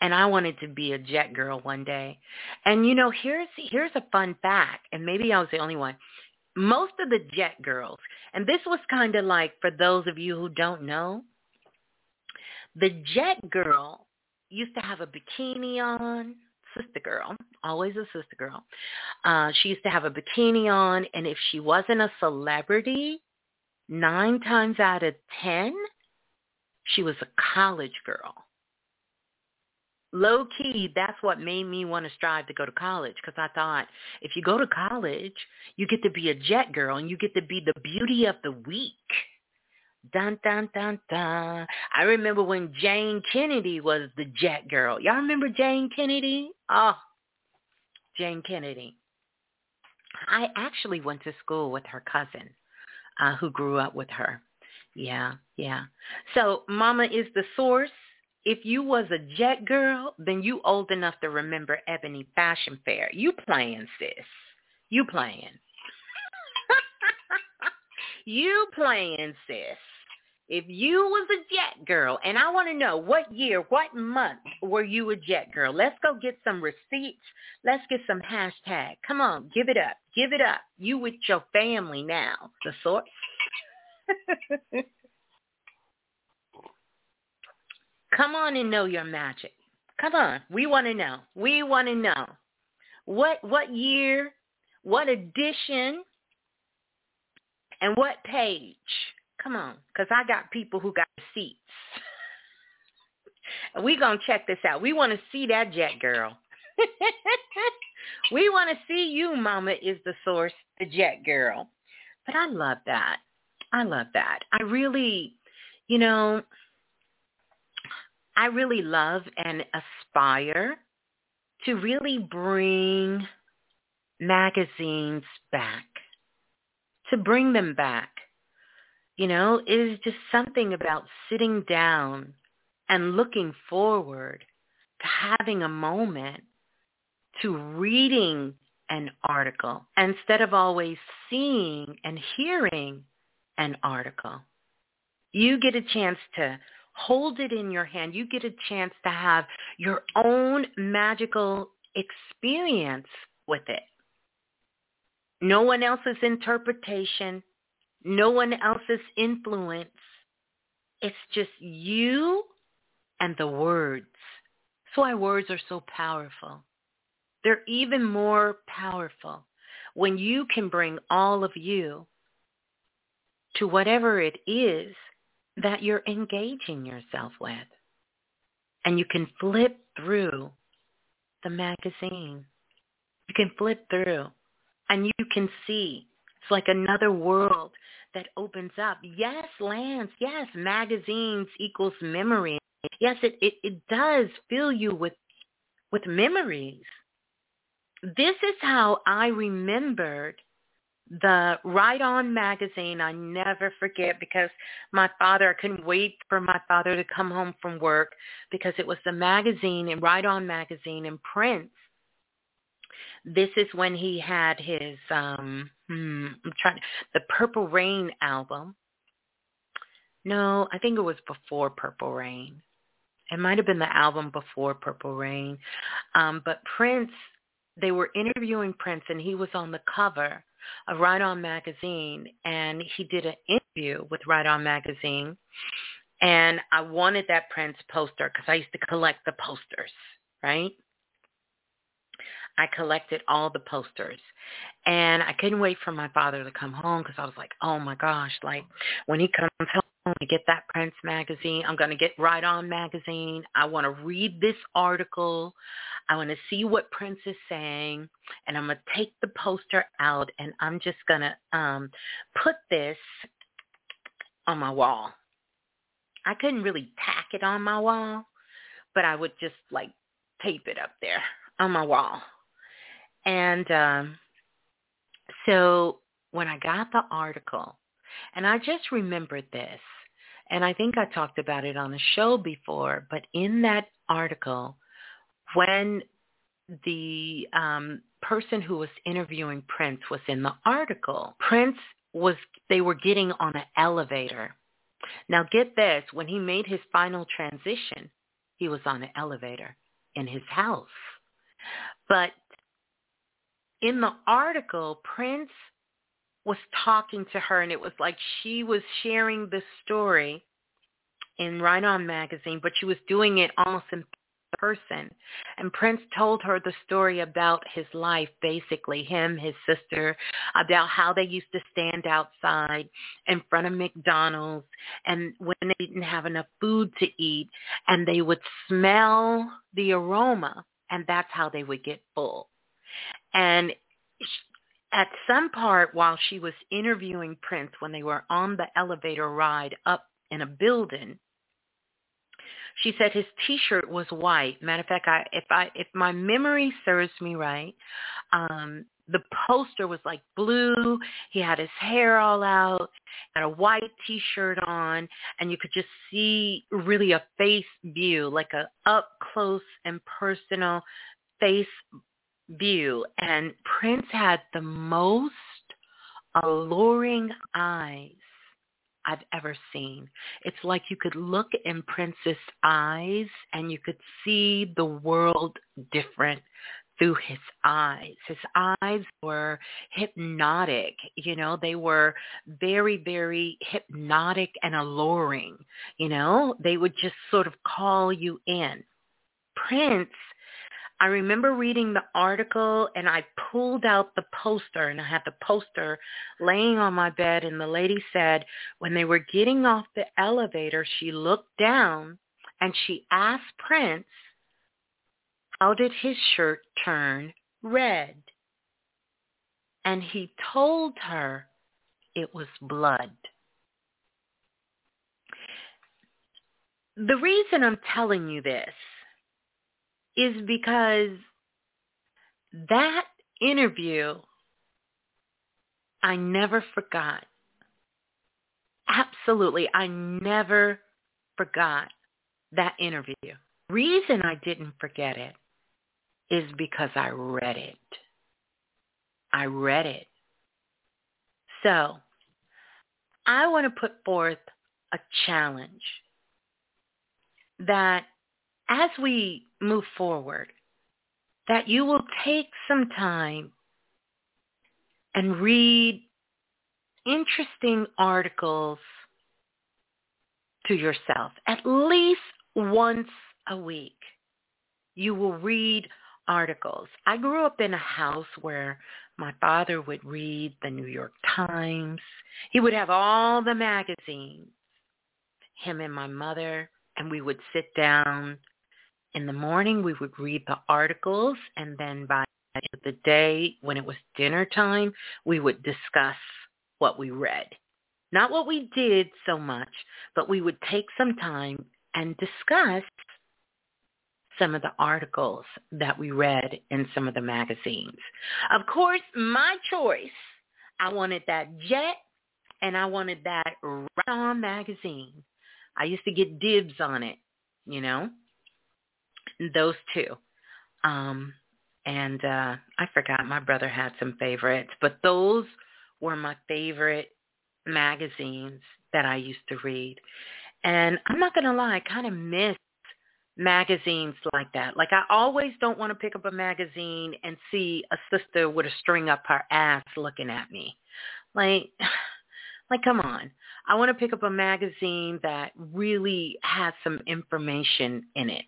And I wanted to be a jet girl one day. And you know, here's here's a fun fact, and maybe I was the only one. Most of the jet girls, and this was kind of like for those of you who don't know, the jet girl used to have a bikini on, sister girl, always a sister girl. Uh, she used to have a bikini on, and if she wasn't a celebrity, nine times out of ten, she was a college girl. Low key, that's what made me want to strive to go to college because I thought if you go to college, you get to be a jet girl and you get to be the beauty of the week. Dun dun dun dun. I remember when Jayne Kennedy was the jet girl. Y'all remember Jayne Kennedy? Oh, Jayne Kennedy. I actually went to school with her cousin, uh, who grew up with her. Yeah, yeah. So Mama is the source. If you was a jet girl, then you old enough to remember Ebony Fashion Fair. You playing, sis. You playing. you playing, sis. If you was a jet girl, and I want to know what year, what month were you a jet girl? Let's go get some receipts. Let's get some hashtag. Come on, give it up. Give it up. You with your family now. The source. Come on and know your magic. Come on. We want to know. We want to know. What what year, what edition, and what page Come on, because I got people who got receipts. and we going to check this out. We want to see that jet girl. we want to see you, Mama is the source, the jet girl. But I love that. I love that. I really, you know, I really love and aspire to really bring magazines back, to bring them back you know, it is just something about sitting down and looking forward to having a moment to reading an article instead of always seeing and hearing an article. You get a chance to hold it in your hand. You get a chance to have your own magical experience with it. No one else's interpretation, no one else's influence. It's just you and the words. That's why words are so powerful. They're even more powerful when you can bring all of you to whatever it is that you're engaging yourself with. And you can flip through the magazine. You can flip through and you can see. It's like another world that opens up. Yes, Lance. Yes, magazines equals memory. Yes, it, it, it does fill you with with memories. This is how I remembered the Right On magazine. I never forget because my father, I couldn't wait for my father to come home from work because it was the magazine and Right On magazine and Prince this is when he had his um hmm, I'm trying the Purple Rain album. No, I think it was before Purple Rain. It might have been the album before Purple Rain. Um, but Prince, they were interviewing Prince and he was on the cover of Right On magazine and he did an interview with Right On magazine. And I wanted that Prince poster because I used to collect the posters, right? I collected all the posters. And I couldn't wait for my father to come home because I was like, oh my gosh, like when he comes home I'm going to get that Prince magazine, I'm going to get Right On magazine. I want to read this article. I want to see what Prince is saying. And I'm going to take the poster out and I'm just going to um, put this on my wall. I couldn't really tack it on my wall, but I would just like tape it up there on my wall. And um, so when I got the article, and I just remembered this, and I think I talked about it on the show before, but in that article, when the um, person who was interviewing Prince was in the article, Prince was they were getting on an elevator. Now get this, when he made his final transition, he was on an elevator in his house. But in the article, Prince was talking to her and it was like she was sharing the story in Right magazine, but she was doing it almost in person. And Prince told her the story about his life, basically, him, his sister, about how they used to stand outside in front of McDonald's and when they didn't have enough food to eat and they would smell the aroma and that's how they would get full. And at some part while she was interviewing Prince when they were on the elevator ride up in a building, she said his T-shirt was white. Matter of fact, I, if I if my memory serves me right, um, the poster was like blue. He had his hair all out, had a white T-shirt on, and you could just see really a face view, like a up close and personal face view. And Prince had the most alluring eyes I've ever seen. It's like you could look in Prince's eyes and you could see the world different through his eyes. His eyes were hypnotic, you know, they were very, very hypnotic and alluring, you know, they would just sort of call you in. Prince I remember reading the article and I pulled out the poster and I had the poster laying on my bed and the lady said when they were getting off the elevator, she looked down and she asked Prince, how did his shirt turn red? And he told her it was blood. The reason I'm telling you this is because that interview I never forgot. Absolutely, I never forgot that interview. Reason I didn't forget it is because I read it. I read it. So, I want to put forth a challenge that as we move forward, that you will take some time and read interesting articles to yourself at least once a week. You will read articles. I grew up in a house where my father would read the New York Times. He would have all the magazines, him and my mother, and we would sit down in the morning we would read the articles and then by the end of the day when it was dinner time we would discuss what we read. Not what we did so much but we would take some time and discuss some of the articles that we read in some of the magazines. Of course my choice i wanted that jet and i wanted that right on magazine. I used to get dibs on it you know those two. Um, and uh, I forgot my brother had some favorites, but those were my favorite magazines that I used to read. And I'm not going to lie, I kind of miss magazines like that. Like I always don't want to pick up a magazine and see a sister with a string up her ass looking at me. Like like come on. I want to pick up a magazine that really has some information in it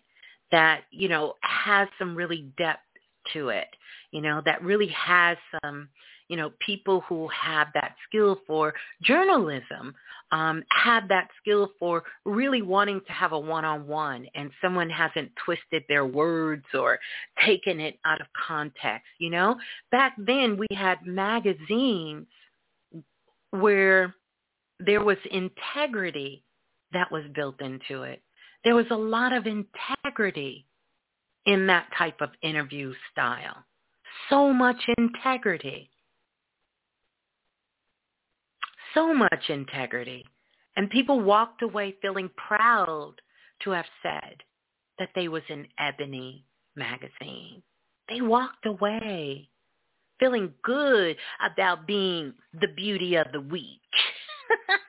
that, you know, has some really depth to it, you know, that really has some, you know, people who have that skill for journalism, um, have that skill for really wanting to have a one-on-one and someone hasn't twisted their words or taken it out of context, you know? Back then we had magazines where there was integrity that was built into it. There was a lot of integrity in that type of interview style. So much integrity. So much integrity. And people walked away feeling proud to have said that they was in Ebony magazine. They walked away feeling good about being the beauty of the week.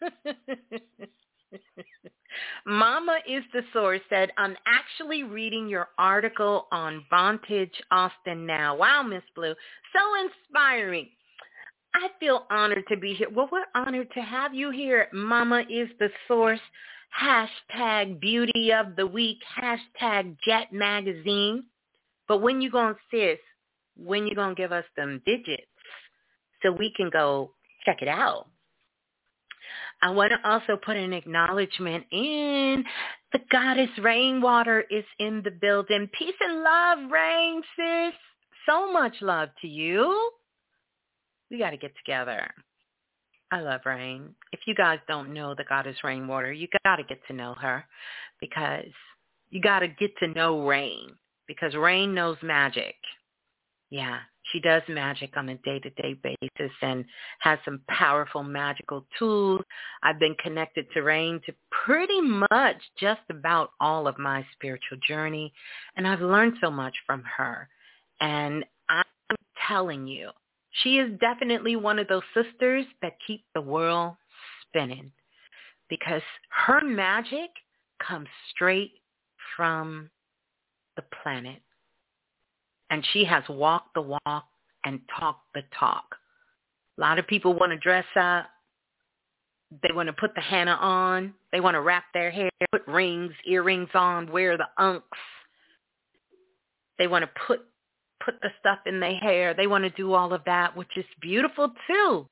Mama is the source said, I'm actually reading your article on Vantage Austin now. Wow, Miss Blue. So inspiring. I feel honored to be here. Well, we're honored to have you here. Mama is the source. Hashtag beauty of the week. Hashtag jet magazine. But when you going to, sis, when you going to give us them digits so we can go check it out? I want to also put an acknowledgement in. The goddess Rainwater is in the building. Peace and love, Rain, sis. So much love to you. We got to get together. I love Rain. If you guys don't know the goddess Rainwater, you got to get to know her because you got to get to know Rain because Rain knows magic. Yeah, she does magic on a day-to-day basis and has some powerful magical tools. I've been connected to Rain to pretty much just about all of my spiritual journey, and I've learned so much from her. And I'm telling you, she is definitely one of those sisters that keep the world spinning because her magic comes straight from the planet and she has walked the walk and talked the talk. A lot of people want to dress up. They want to put the henna on. They want to wrap their hair, put rings, earrings on, wear the unks. They want to put put the stuff in their hair. They want to do all of that, which is beautiful too.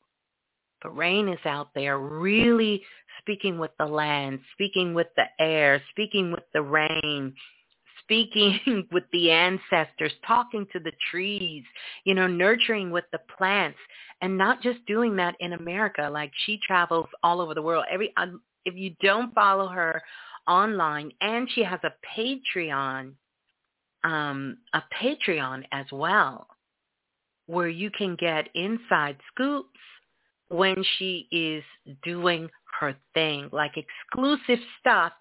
But Rain is out there really speaking with the land, speaking with the air, speaking with the rain, speaking with the ancestors, talking to the trees, you know, nurturing with the plants, and not just doing that in America. Like she travels all over the world. Every um, if you don't follow her online, and she has a Patreon, um, a Patreon as well, where you can get inside scoops when she is doing her thing, like exclusive stuff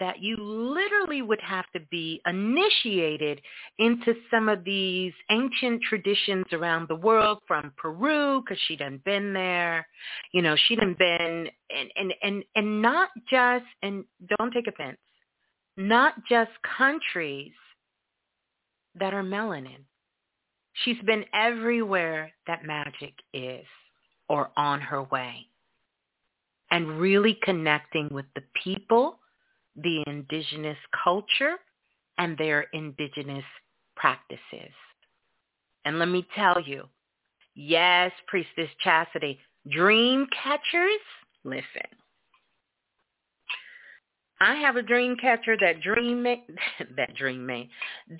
that you literally would have to be initiated into some of these ancient traditions around the world from Peru because she done been there. You know, she done been and, and, and, and not just, and don't take offense, not just countries that are melanin. She's been everywhere that magic is or on her way and really connecting with the people the indigenous culture and their indigenous practices. And let me tell you, yes, Priestess Chastity, dream catchers, listen. I have a dream catcher that dream made, that dream made,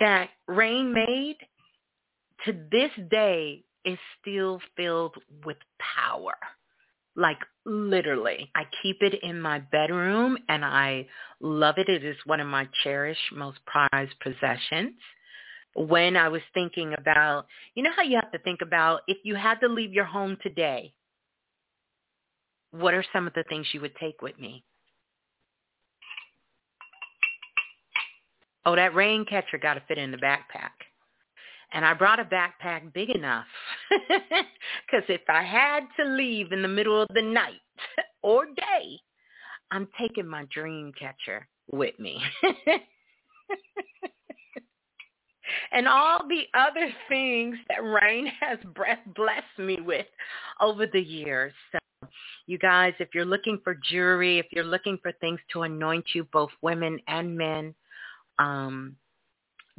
that rain made to this day is still filled with power like literally. I keep it in my bedroom and I love it. It is one of my cherished, most prized possessions. When I was thinking about, you know how you have to think about if you had to leave your home today, what are some of the things you would take with me? Oh, that rain catcher got to fit in the backpack. And I brought a backpack big enough because if I had to leave in the middle of the night or day, I'm taking my dream catcher with me. and all the other things that Rain has blessed me with over the years. So you guys, if you're looking for jewelry, if you're looking for things to anoint you, both women and men, um,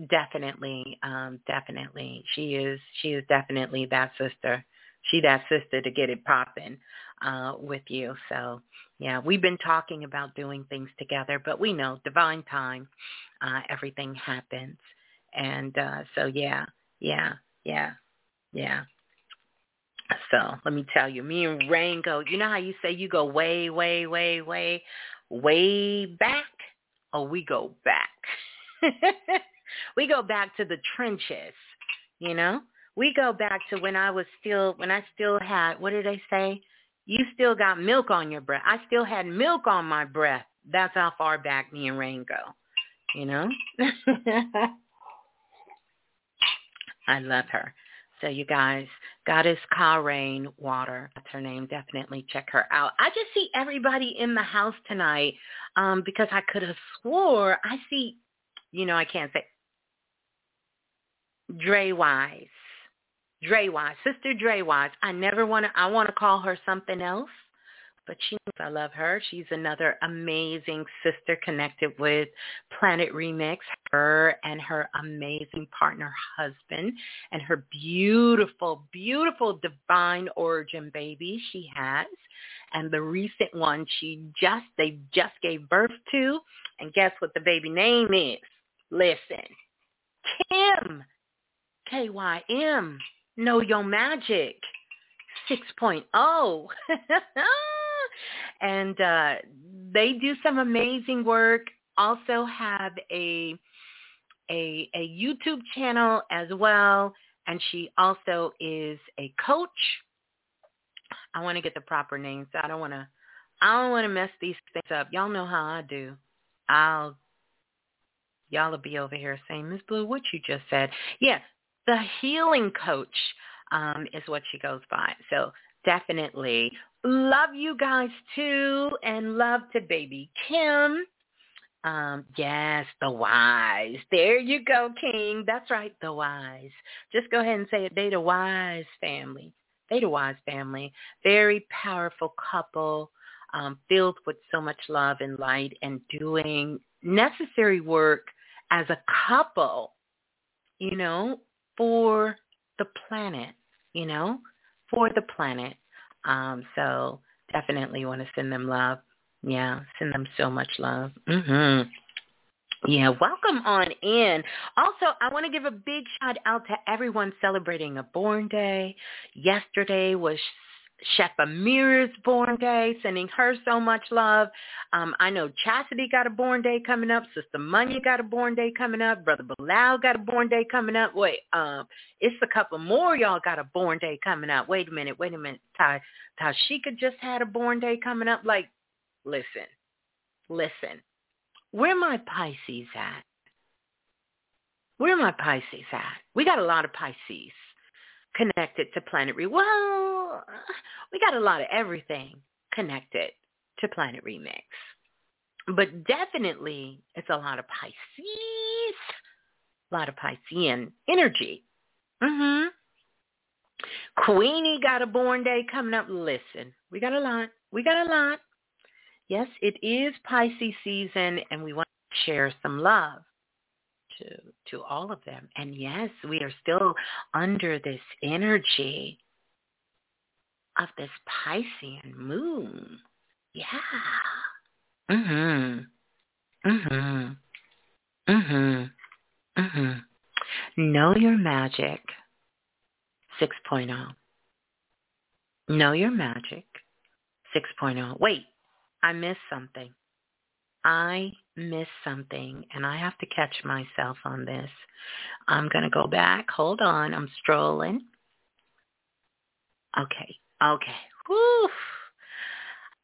Definitely, um, definitely. She is she is definitely that sister. She that sister to get it popping uh, with you. So yeah, we've been talking about doing things together, but we know divine time, uh, everything happens. And uh, so yeah, yeah, yeah, yeah. So let me tell you, me and Rain go, you know how you say you go way, way, way, way, way back? Oh, we go back. we go back to the trenches, you know? We go back to when I was still, when I still had, what did they say? You still got milk on your breath. I still had milk on my breath. That's how far back me and Rain go. you know? I love her. So you guys, Goddess Karain Water, that's her name. Definitely check her out. I just see everybody in the house tonight um, because I could have swore I see, you know, I can't say, Dre Wise. Dre Wise, Sister Dre Wise. I never want to, I want to call her something else but she knows I love her. She's another amazing sister connected with Planet Remix, her and her amazing partner husband and her beautiful, beautiful divine origin baby she has. And the recent one she just, they just gave birth to. And guess what the baby name is? Listen, Kim, K-Y-M, Know Your Magic. 6.0. and uh, they do some amazing work. Also have a a a YouTube channel as well, and she also is a coach. I want to get the proper names. So I don't want to. I don't want to mess these things up. Y'all know how I do. I'll y'all will be over here saying, Miss Blue, what you just said. Yeah, the healing coach um, is what she goes by. So definitely love you guys too and love to baby Kim. Um, yes, the wise. There you go, King. That's right, the wise. Just go ahead and say it. They the wise family. They the wise family. Very powerful couple, um, filled with so much love and light and doing necessary work as a couple, you know, for the planet, you know, for the planet. Um, so definitely want to send them love. Yeah, send them so much love. Mhm. Yeah, welcome on in. Also, I want to give a big shout out to everyone celebrating a born day. Yesterday was Chef Amira's born day, sending her so much love. Um, I know Chastity got a born day coming up. Sister Munya got a born day coming up. Brother Bilal got a born day coming up. Wait, um, it's a couple more y'all got a born day coming up. Wait a minute, wait a minute. Ty, Tashika just had a born day coming up. Like, listen, listen. Where my Pisces at? Where my Pisces at? We got a lot of Pisces connected to Planet Remix. Well, we got a lot of everything connected to Planet Remix. But definitely it's a lot of Pisces, a lot of Piscean energy. Mhm. Queenie got a born day coming up. Listen, we got a lot. We got a lot. Yes, it is Pisces season and we want to share some love to to all of them. And yes, we are still under this energy of this Piscean moon. Yeah. Mhm. Mhm. Mhm. Mhm. Know your magic 6.0. Know your magic 6.0. Wait, I missed something. I missed something and I have to catch myself on this. I'm going to go back. Hold on. I'm strolling. Okay. Okay. Whew.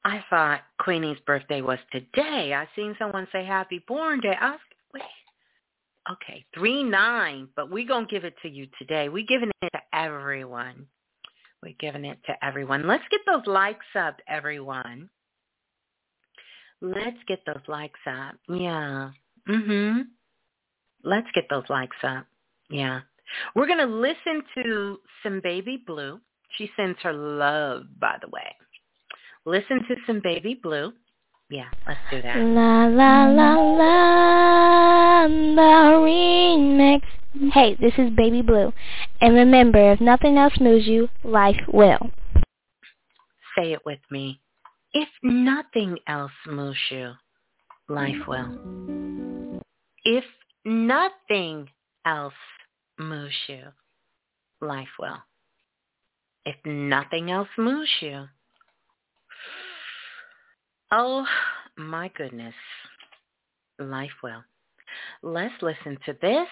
I thought Queenie's birthday was today. I seen someone say happy born day. I was, wait. Okay, three nine, but we gonna give it to you today. We giving it to everyone. We're giving it to everyone. Let's get those likes up, everyone. Let's get those likes up. Yeah. Mhm. Let's get those likes up. Yeah. We're to listen to some Baby Blue. She sends her love, by the way. Listen to some Baby Blue. Yeah, let's do that. La la la la the remix. Hey, this is Baby Blue. And remember, if nothing else moves you, life will. Say it with me. If nothing else moves you, life will. If nothing else moves you, life will if nothing else moves you. Oh, my goodness. Life will. Let's listen to this,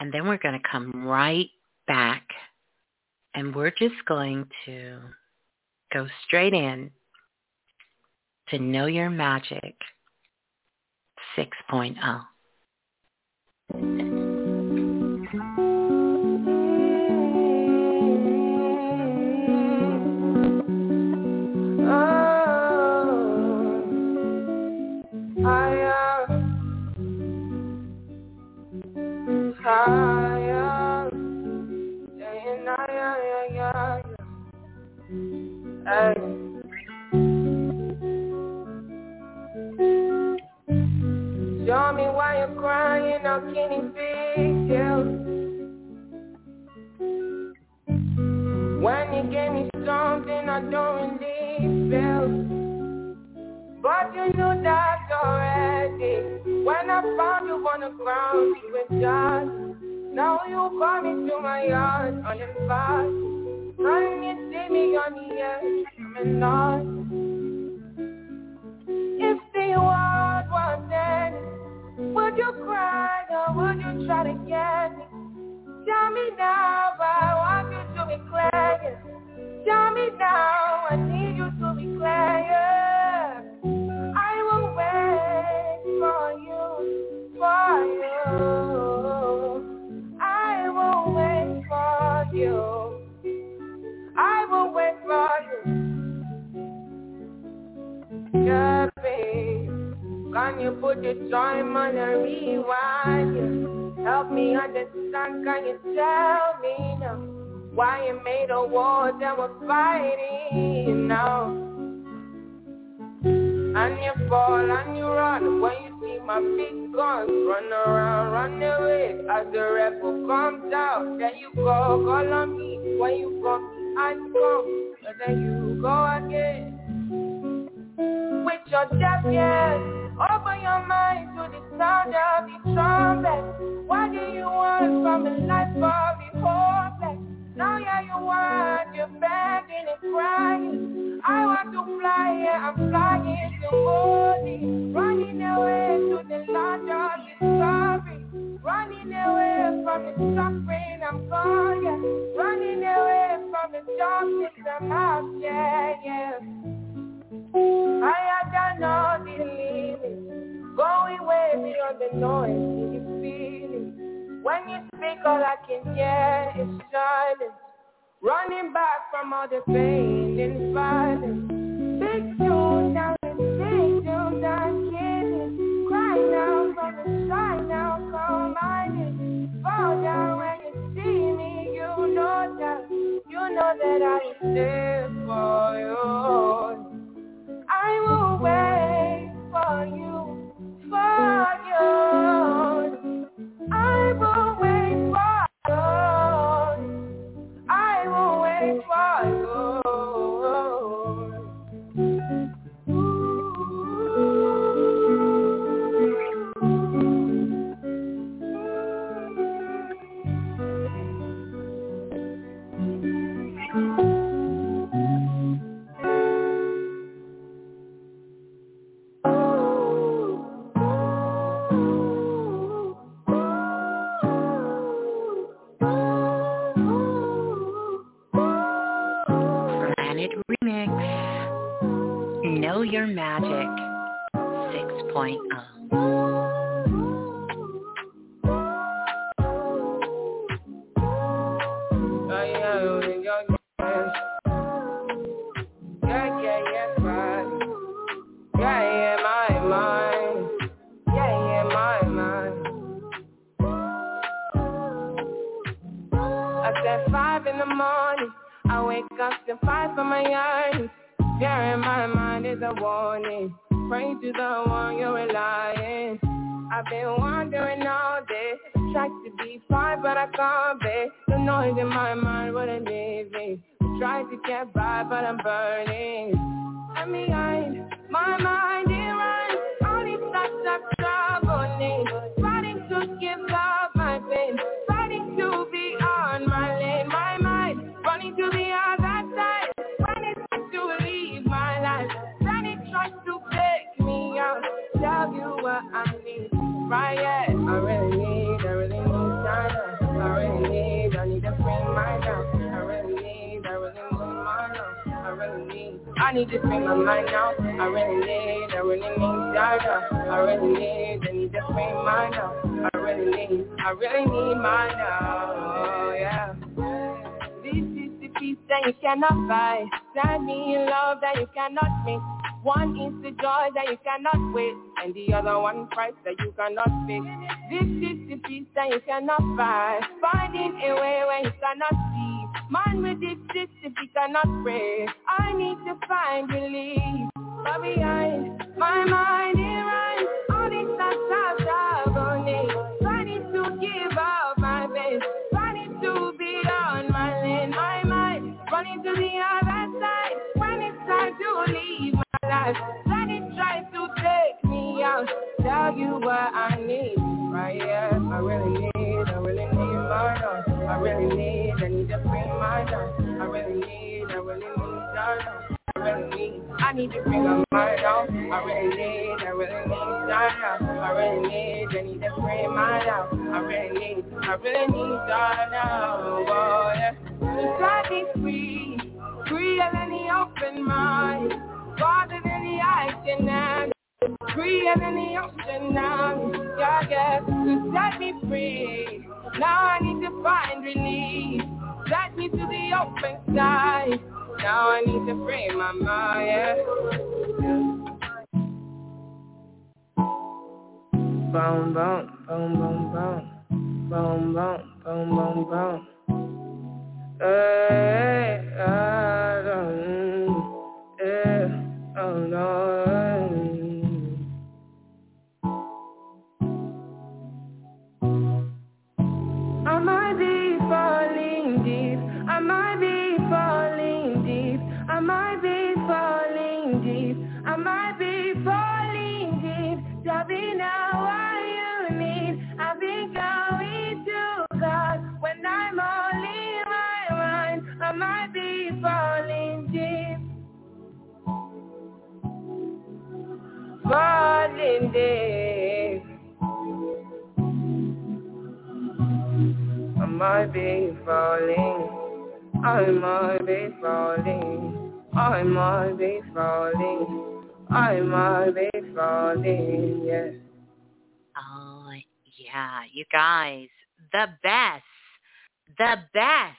and then we're going to come right back. And we're just going to go straight in to Know Your Magic 6.0. Show me why you're crying, how can it be you? When you gave me something I don't really feel. But you knew that already. When I found you on the ground, you were just. Now you brought me to my yard on fast Brian Jamie got me dreaming on. If the world was ending, would you cry or would you try to get me? Tell me now, I want you to be clear. Tell me now, I need you to be clear. cafe. Can you put your time on a rewind? Help me understand, can you tell me now? Why you made a war that we're fighting now? And you fall and you run when you see my big guns Run around, run away as the rebel comes out Then you go, call on me when you from I come But then you go again with your job, yes. Open your mind to the sound of the trumpet. What do you want from a life of the hopeless? Now yeah, you want all the pain and fighting cannot make. One is the joy that you cannot wait, and the other one price that you cannot fix. This is the peace that you cannot buy. Finding a way where you cannot see. Man with this this if he cannot pray. I need to find relief. But behind my mind it runs all thoughts of agony. Trying to give up my best. Trying to be on my lane. My mind running to the other. Time to leave my life. It tries to take me out. Tell you what I need. Right, yeah. I really need, I really need my love. I really need, I need to bring my love. I really need, I really need. I really need, I need up. I really need, I really need my love. I really need, I need to bring my love. I really need, I really need my love. Oh yeah, to set me free, freer than the open mind, farther than the eye can handle. Freer than the ocean now, yeah, yeah, to set me free. Now I need to find relief. Set me to the open sky. Now I need to free my mind. Boom, boom, boom, boom, boom. Boom, boom, boom, boom, boom. I don't, yeah, oh no. I Falling deep. I might be falling. I might be falling. I might be falling. I might be falling. Yes. Oh, yeah, you guys, the best, the best.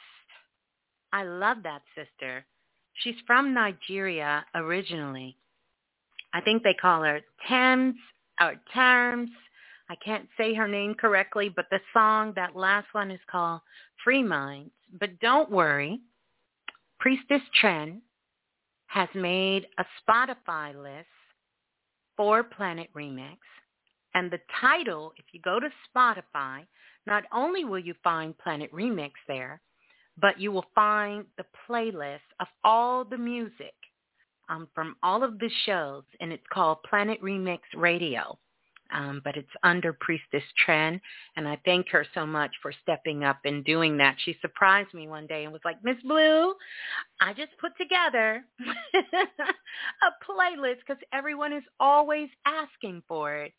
I love that sister. She's from Nigeria originally. I think they call her Thames or Terms. I can't say her name correctly, but the song, that last one is called Free Minds. But don't worry, Priestess Tren has made a Spotify list for Planet Remix. And the title, if you go to Spotify, not only will you find Planet Remix there, but you will find the playlist of all the music um, from all of the shows, and it's called Planet Remix Radio um, but it's under Priestess Tren, and I thank her so much for stepping up and doing that. She surprised me one day and was like, Miss Blue, I just put together a playlist because everyone is always asking for it.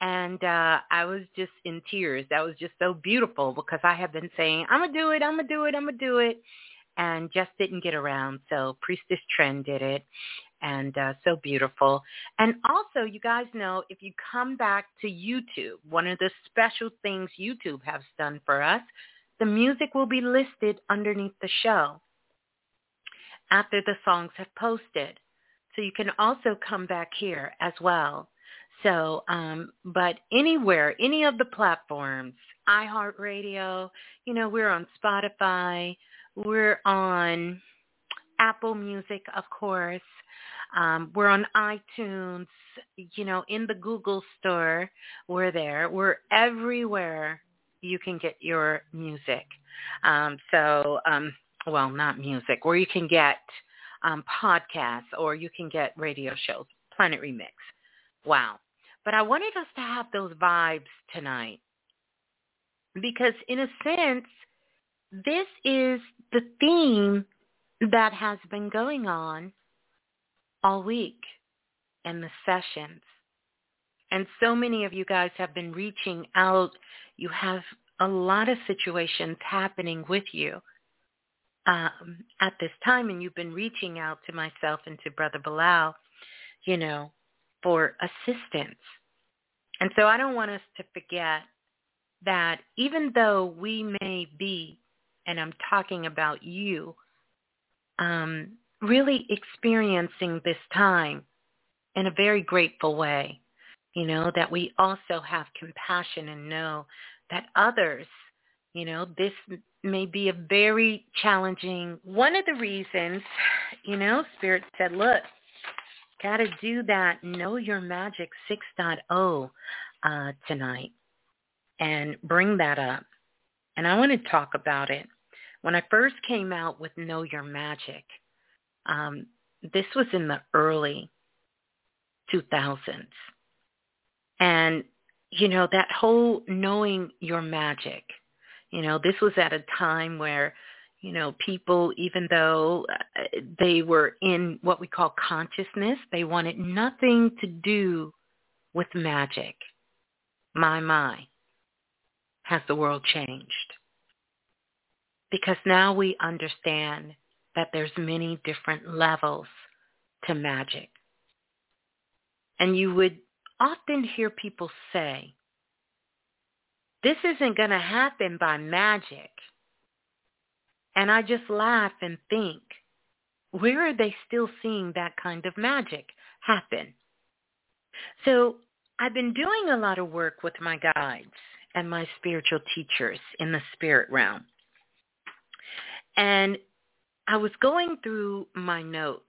And uh, I was just in tears. That was just so beautiful because I have been saying, I'm going to do it, I'm going to do it, I'm going to do it and just didn't get around. So Priestess Tren did it and uh, so beautiful. And also, you guys know, if you come back to YouTube, one of the special things YouTube has done for us, the music will be listed underneath the show after the songs have posted. So you can also come back here as well. So, um, but anywhere, any of the platforms, iHeartRadio, you know, we're on Spotify, we're on Apple Music, of course. Um, we're on iTunes, you know, in the Google store. We're there. We're everywhere you can get your music. Um, so, um, well, not music, where you can get um, podcasts or you can get radio shows, Planet Remix. Wow. But I wanted us to have those vibes tonight because in a sense, this is the theme that has been going on all week in the sessions. And so many of you guys have been reaching out. You have a lot of situations happening with you um, at this time, and you've been reaching out to myself and to Brother Balah, you know, for assistance. And so I don't want us to forget that even though we may be, and I'm talking about you, um, really experiencing this time in a very grateful way, you know, that we also have compassion and know that others, you know, this may be a very challenging, one of the reasons, you know, Spirit said, look, got to do that Know Your Magic 6.0 uh, tonight and bring that up. And I want to talk about it. When I first came out with Know Your Magic, um, this was in the early 2000s. And, you know, that whole knowing your magic, you know, this was at a time where, you know, people, even though uh, they were in what we call consciousness, they wanted nothing to do with magic. My, my, has the world changed? Because now we understand that there's many different levels to magic. And you would often hear people say, this isn't going to happen by magic. And I just laugh and think, where are they still seeing that kind of magic happen? So I've been doing a lot of work with my guides and my spiritual teachers in the spirit realm. And I was going through my notes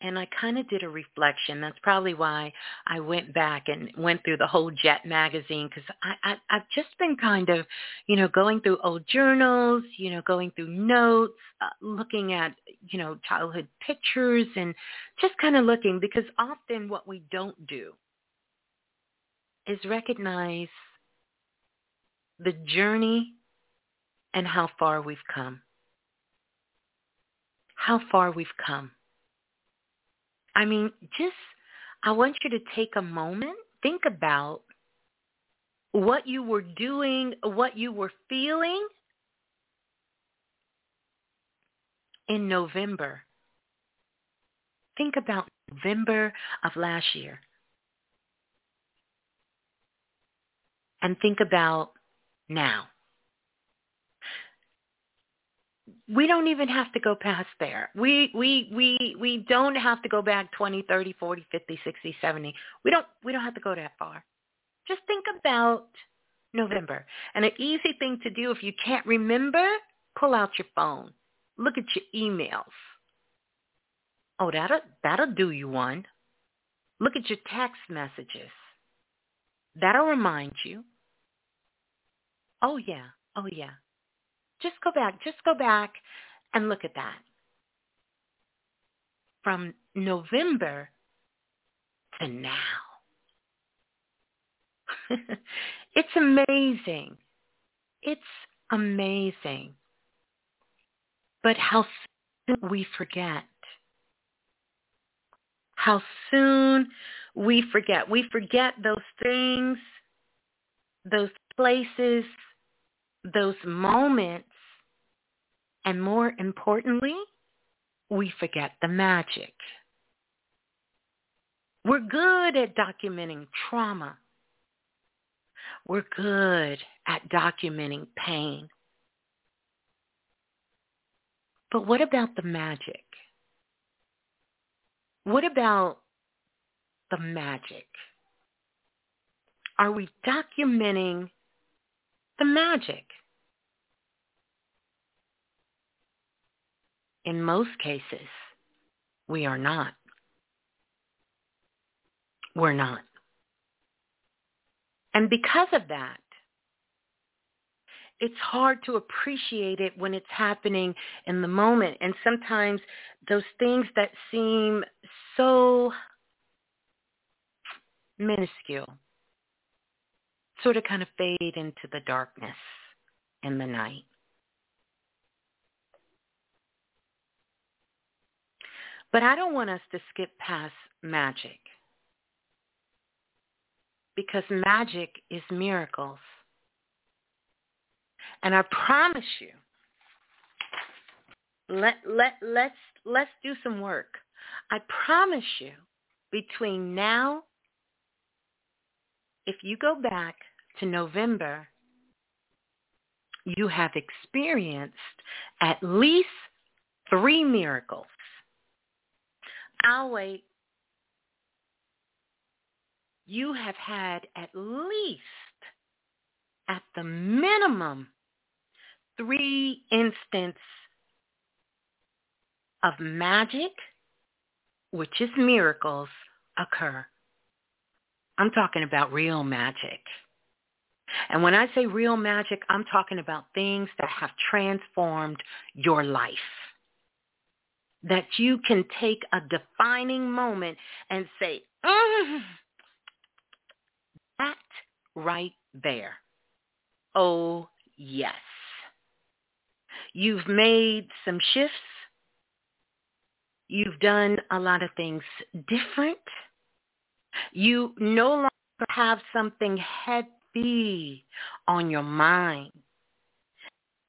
and I kind of did a reflection. That's probably why I went back and went through the whole Jet magazine because I, I, I've just been kind of, you know, going through old journals, you know, going through notes, uh, looking at, you know, childhood pictures and just kind of looking because often what we don't do is recognize the journey and how far we've come. How far we've come. I mean, just, I want you to take a moment, think about what you were doing, what you were feeling in November. Think about November of last year. And think about now. We don't even have to go past there. We we we we don't have to go back 20, 30, 40, 50, 60, 70. We don't we don't have to go that far. Just think about November. And an easy thing to do if you can't remember, pull out your phone. Look at your emails. Oh, that'll that'll do you one. Look at your text messages. That'll remind you. Oh yeah. Oh yeah. Just go back. Just go back and look at that. From November to now. it's amazing. It's amazing. But how soon we forget. How soon we forget. We forget those things, those places, those moments, and more importantly, we forget the magic. We're good at documenting trauma. We're good at documenting pain. But what about the magic? What about the magic? Are we documenting the magic. In most cases, we are not. We're not. And because of that, it's hard to appreciate it when it's happening in the moment. And sometimes those things that seem so minuscule sort of kind of fade into the darkness in the night. But I don't want us to skip past magic because magic is miracles. And I promise you, let, let, let's, let's do some work. I promise you, between now if you go back to November you have experienced at least three miracles. I'll wait. You have had at least, at the minimum, three instances of magic, which is miracles, occur. I'm talking about real magic. And when I say real magic, I'm talking about things that have transformed your life. That you can take a defining moment and say, mm, that right there. Oh, yes. You've made some shifts. You've done a lot of things different. You no longer have something heavy on your mind.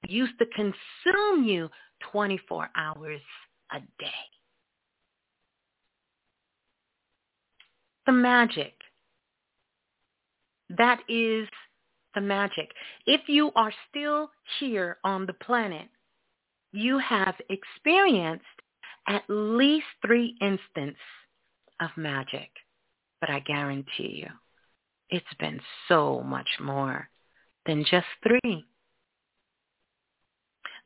It used to consume you 24 hours a day. The magic. That is the magic. If you are still here on the planet, you have experienced at least three instances of magic. But I guarantee you, it's been so much more than just three.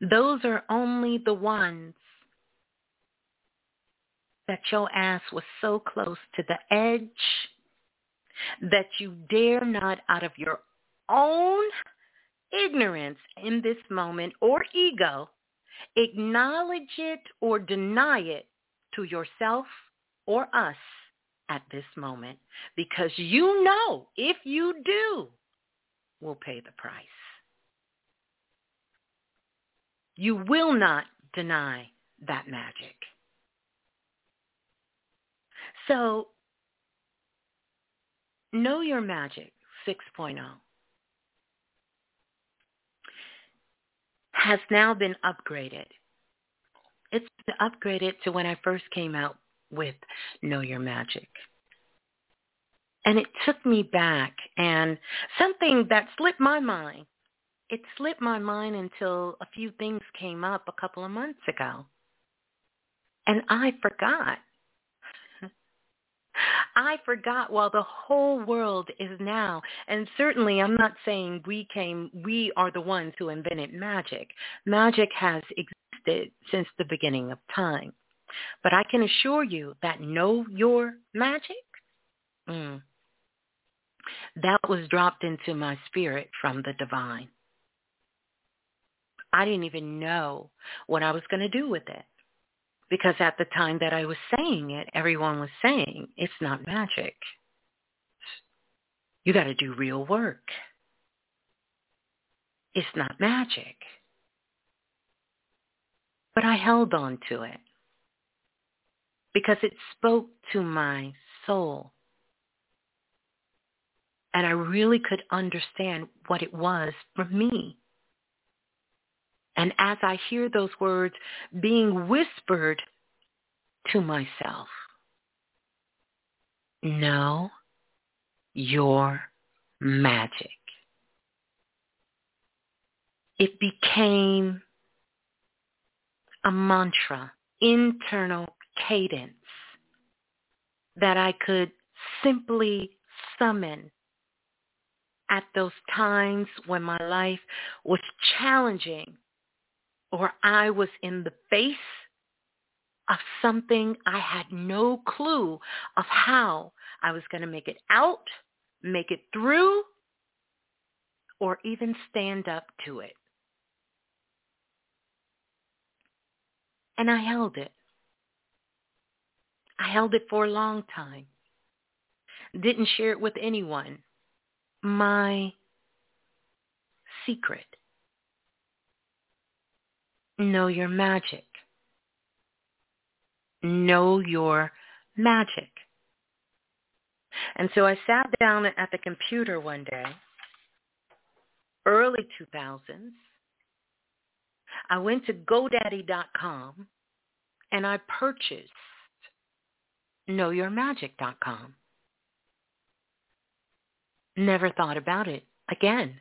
Those are only the ones that your ass was so close to the edge that you dare not out of your own ignorance in this moment or ego acknowledge it or deny it to yourself or us at this moment because you know if you do, we'll pay the price. You will not deny that magic. So, Know Your Magic 6.0 has now been upgraded. It's been upgraded to when I first came out with Know Your Magic. And it took me back and something that slipped my mind. It slipped my mind until a few things came up a couple of months ago. And I forgot. I forgot while the whole world is now. And certainly I'm not saying we came, we are the ones who invented magic. Magic has existed since the beginning of time. But I can assure you that know your magic, mm, that was dropped into my spirit from the divine. I didn't even know what I was going to do with it. Because at the time that I was saying it, everyone was saying, it's not magic. You got to do real work. It's not magic. But I held on to it because it spoke to my soul. And I really could understand what it was for me. And as I hear those words being whispered to myself, know your magic. It became a mantra, internal cadence that I could simply summon at those times when my life was challenging or I was in the face of something I had no clue of how I was going to make it out, make it through, or even stand up to it. And I held it. I held it for a long time. Didn't share it with anyone. My secret. Know your magic. Know your magic. And so I sat down at the computer one day, early 2000s. I went to GoDaddy.com and I purchased knowyourmagic.com. Never thought about it again.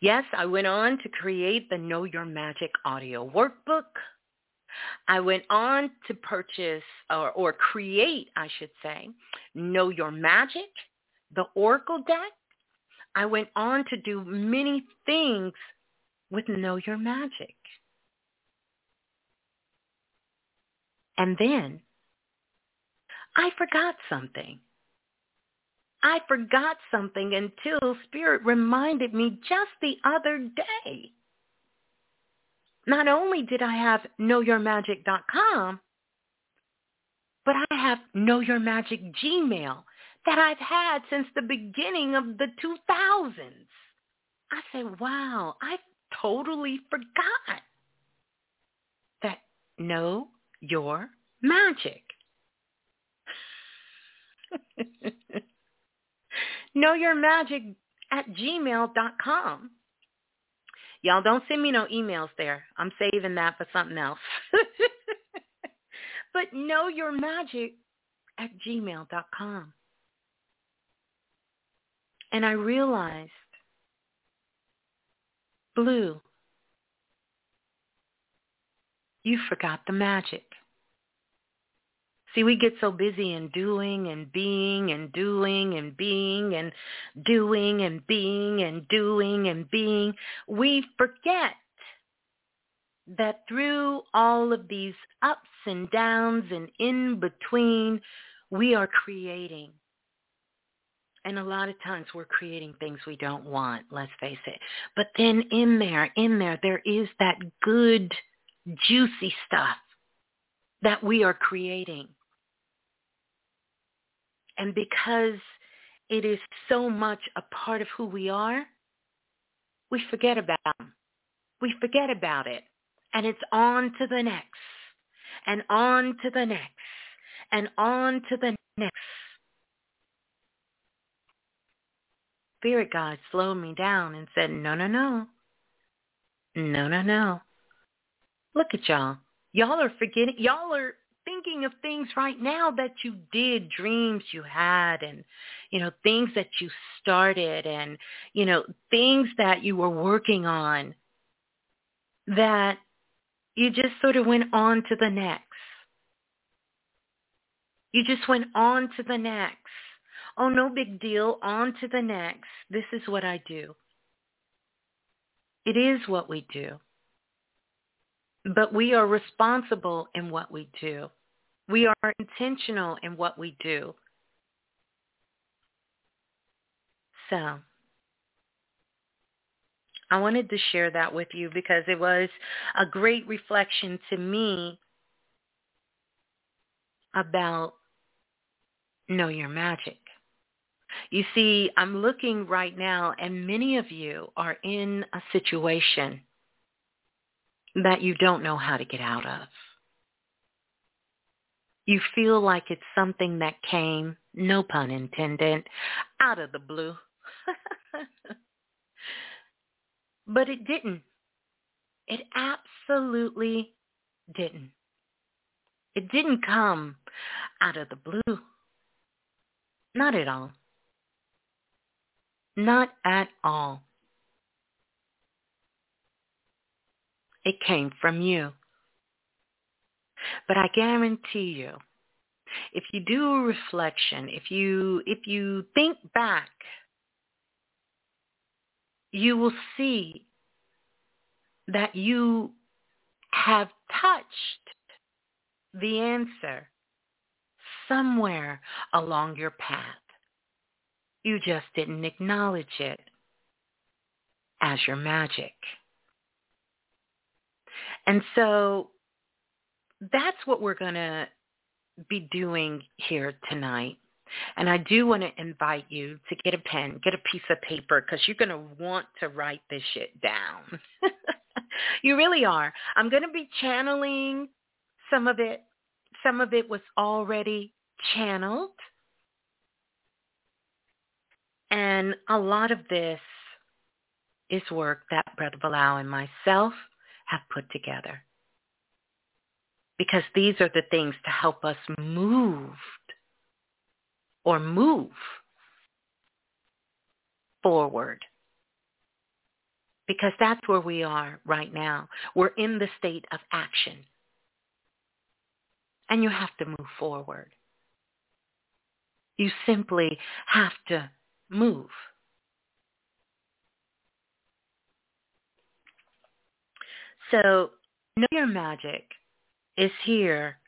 Yes, I went on to create the Know Your Magic audio workbook. I went on to purchase or, or create, I should say, Know Your Magic, the Oracle deck. I went on to do many things with Know Your Magic. And then I forgot something. I forgot something until Spirit reminded me just the other day. Not only did I have knowyourmagic.com, but I have Know Your Magic Gmail that I've had since the beginning of the 2000s. I said, wow, I totally forgot that Know Your Magic. know your magic at gmail.com. Y'all don't send me no emails there. I'm saving that for something else. but know your magic at gmail.com. And I realized, Blue, you forgot the magic. See, we get so busy in doing and being and doing and being and doing and being and doing and being. We forget that through all of these ups and downs and in between, we are creating. And a lot of times we're creating things we don't want, let's face it. But then in there, in there, there is that good, juicy stuff that we are creating. And because it is so much a part of who we are, we forget about them. We forget about it. And it's on to the next, and on to the next, and on to the next. Spirit God slowed me down and said, no, no, no. No, no, no. Look at y'all. Y'all are forgetting. Y'all are thinking of things right now that you did, dreams you had and, you know, things that you started and, you know, things that you were working on that you just sort of went on to the next. You just went on to the next. Oh, no big deal. On to the next. This is what I do. It is what we do. But we are responsible in what we do. We are intentional in what we do. So I wanted to share that with you because it was a great reflection to me about know your magic. You see, I'm looking right now and many of you are in a situation that you don't know how to get out of. You feel like it's something that came, no pun intended, out of the blue. but it didn't. It absolutely didn't. It didn't come out of the blue. Not at all. Not at all. It came from you. But I guarantee you, if you do a reflection, if you if you think back, you will see that you have touched the answer somewhere along your path. You just didn't acknowledge it as your magic. And so that's what we're going to be doing here tonight. And I do want to invite you to get a pen, get a piece of paper, because you're going to want to write this shit down. you really are. I'm going to be channeling some of it. Some of it was already channeled. And a lot of this is work that Brother Balah and myself have put together because these are the things to help us move or move forward. because that's where we are right now. We're in the state of action. And you have to move forward. You simply have to move. So know your magic is here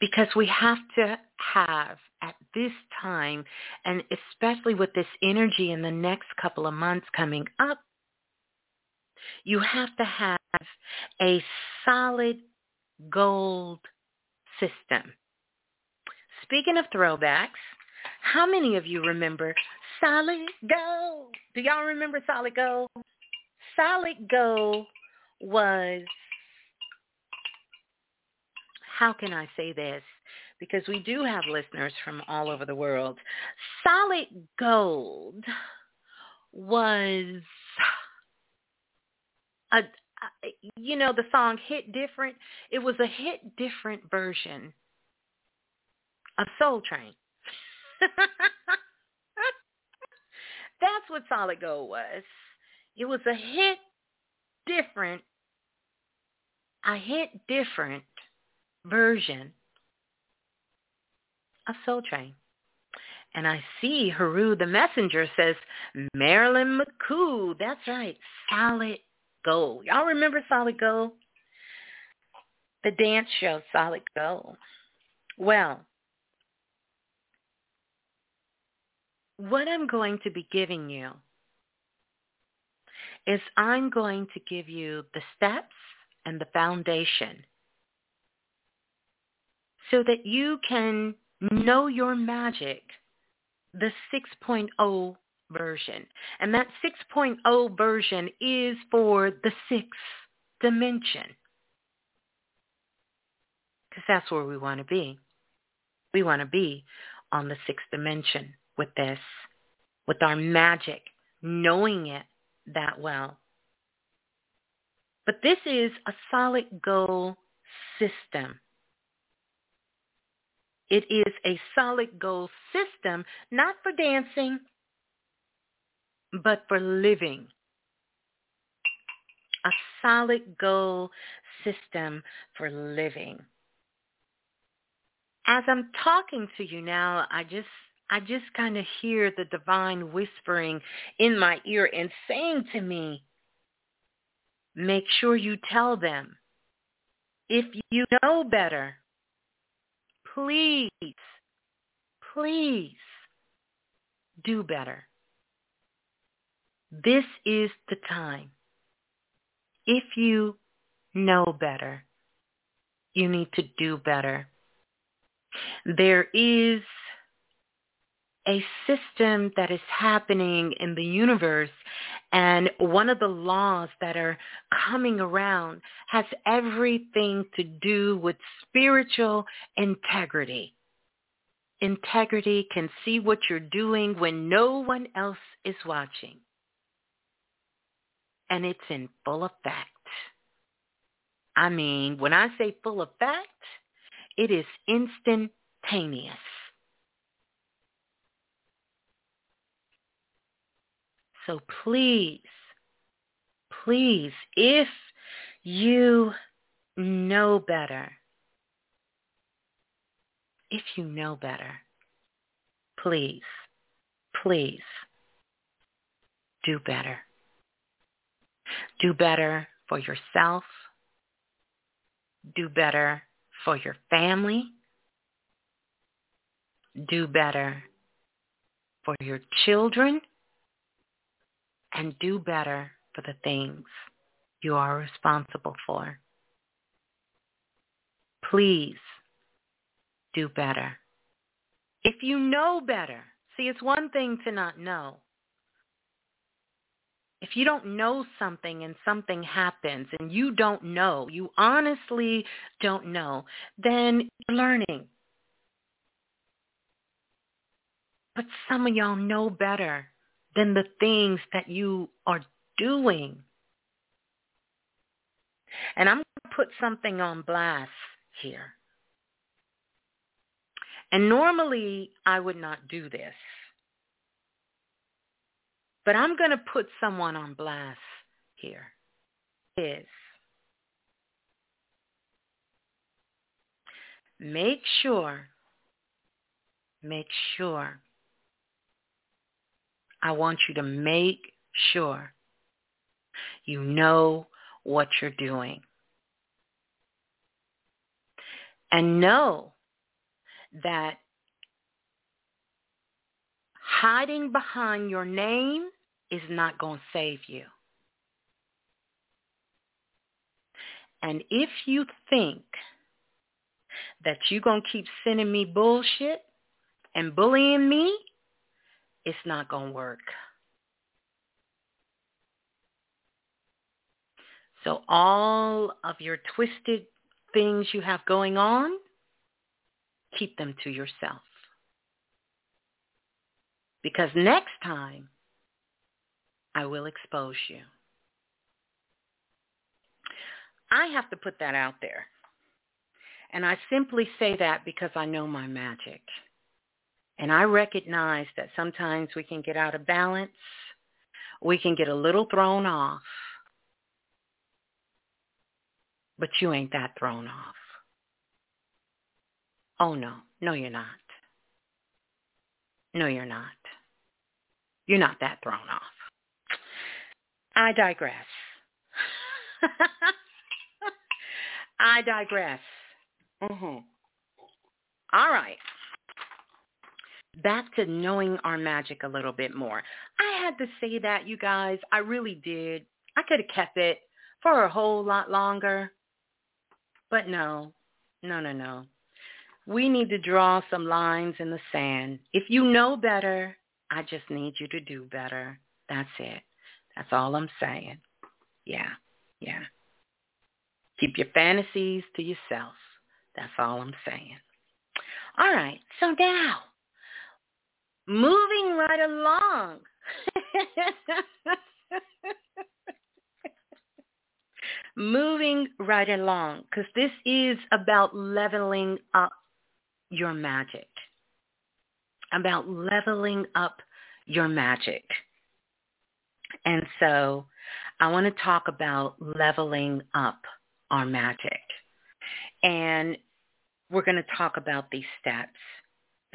because we have to have at this time, and especially with this energy in the next couple of months coming up, you have to have a solid gold system. Speaking of throwbacks, how many of you remember Solid Gold? Do y'all remember Solid Gold? Solid Gold was, how can I say this? Because we do have listeners from all over the world. Solid Gold was a, you know, the song hit different. It was a hit different version of Soul Train. That's what Solid Gold was. It was a hit different, a hit different version of Soul Train. And I see Haru the messenger says Marilyn McCoo. That's right, Solid Gold. Y'all remember Solid Gold? The dance show Solid Gold. Well, what I'm going to be giving you is I'm going to give you the steps and the foundation so that you can know your magic, the 6.0 version. And that 6.0 version is for the sixth dimension. Because that's where we want to be. We want to be on the sixth dimension with this, with our magic, knowing it that well. But this is a solid goal system. It is a solid goal system, not for dancing, but for living. A solid goal system for living. As I'm talking to you now, I just I just kind of hear the divine whispering in my ear and saying to me, make sure you tell them. If you know better, please, please do better. This is the time. If you know better, you need to do better. There is a system that is happening in the universe and one of the laws that are coming around has everything to do with spiritual integrity. Integrity can see what you're doing when no one else is watching. And it's in full effect. I mean, when I say full effect, it is instantaneous. So please, please, if you know better, if you know better, please, please do better. Do better for yourself. Do better for your family. Do better for your children and do better for the things you are responsible for. Please do better. If you know better, see, it's one thing to not know. If you don't know something and something happens and you don't know, you honestly don't know, then you're learning. But some of y'all know better than the things that you are doing. And I'm going to put something on blast here. And normally I would not do this. But I'm going to put someone on blast here is make sure, make sure, I want you to make sure you know what you're doing. And know that hiding behind your name is not going to save you. And if you think that you're going to keep sending me bullshit and bullying me, it's not going to work. So all of your twisted things you have going on, keep them to yourself. Because next time, I will expose you. I have to put that out there. And I simply say that because I know my magic. And I recognize that sometimes we can get out of balance. We can get a little thrown off. But you ain't that thrown off. Oh, no. No, you're not. No, you're not. You're not that thrown off. I digress. I digress. Mm-hmm. All right. Back to knowing our magic a little bit more. I had to say that, you guys. I really did. I could have kept it for a whole lot longer. But no, no, no, no. We need to draw some lines in the sand. If you know better, I just need you to do better. That's it. That's all I'm saying. Yeah, yeah. Keep your fantasies to yourself. That's all I'm saying. All right, so now, moving right along. moving right along, because this is about leveling up your magic, about leveling up your magic. And so I want to talk about leveling up our magic. And we're going to talk about these steps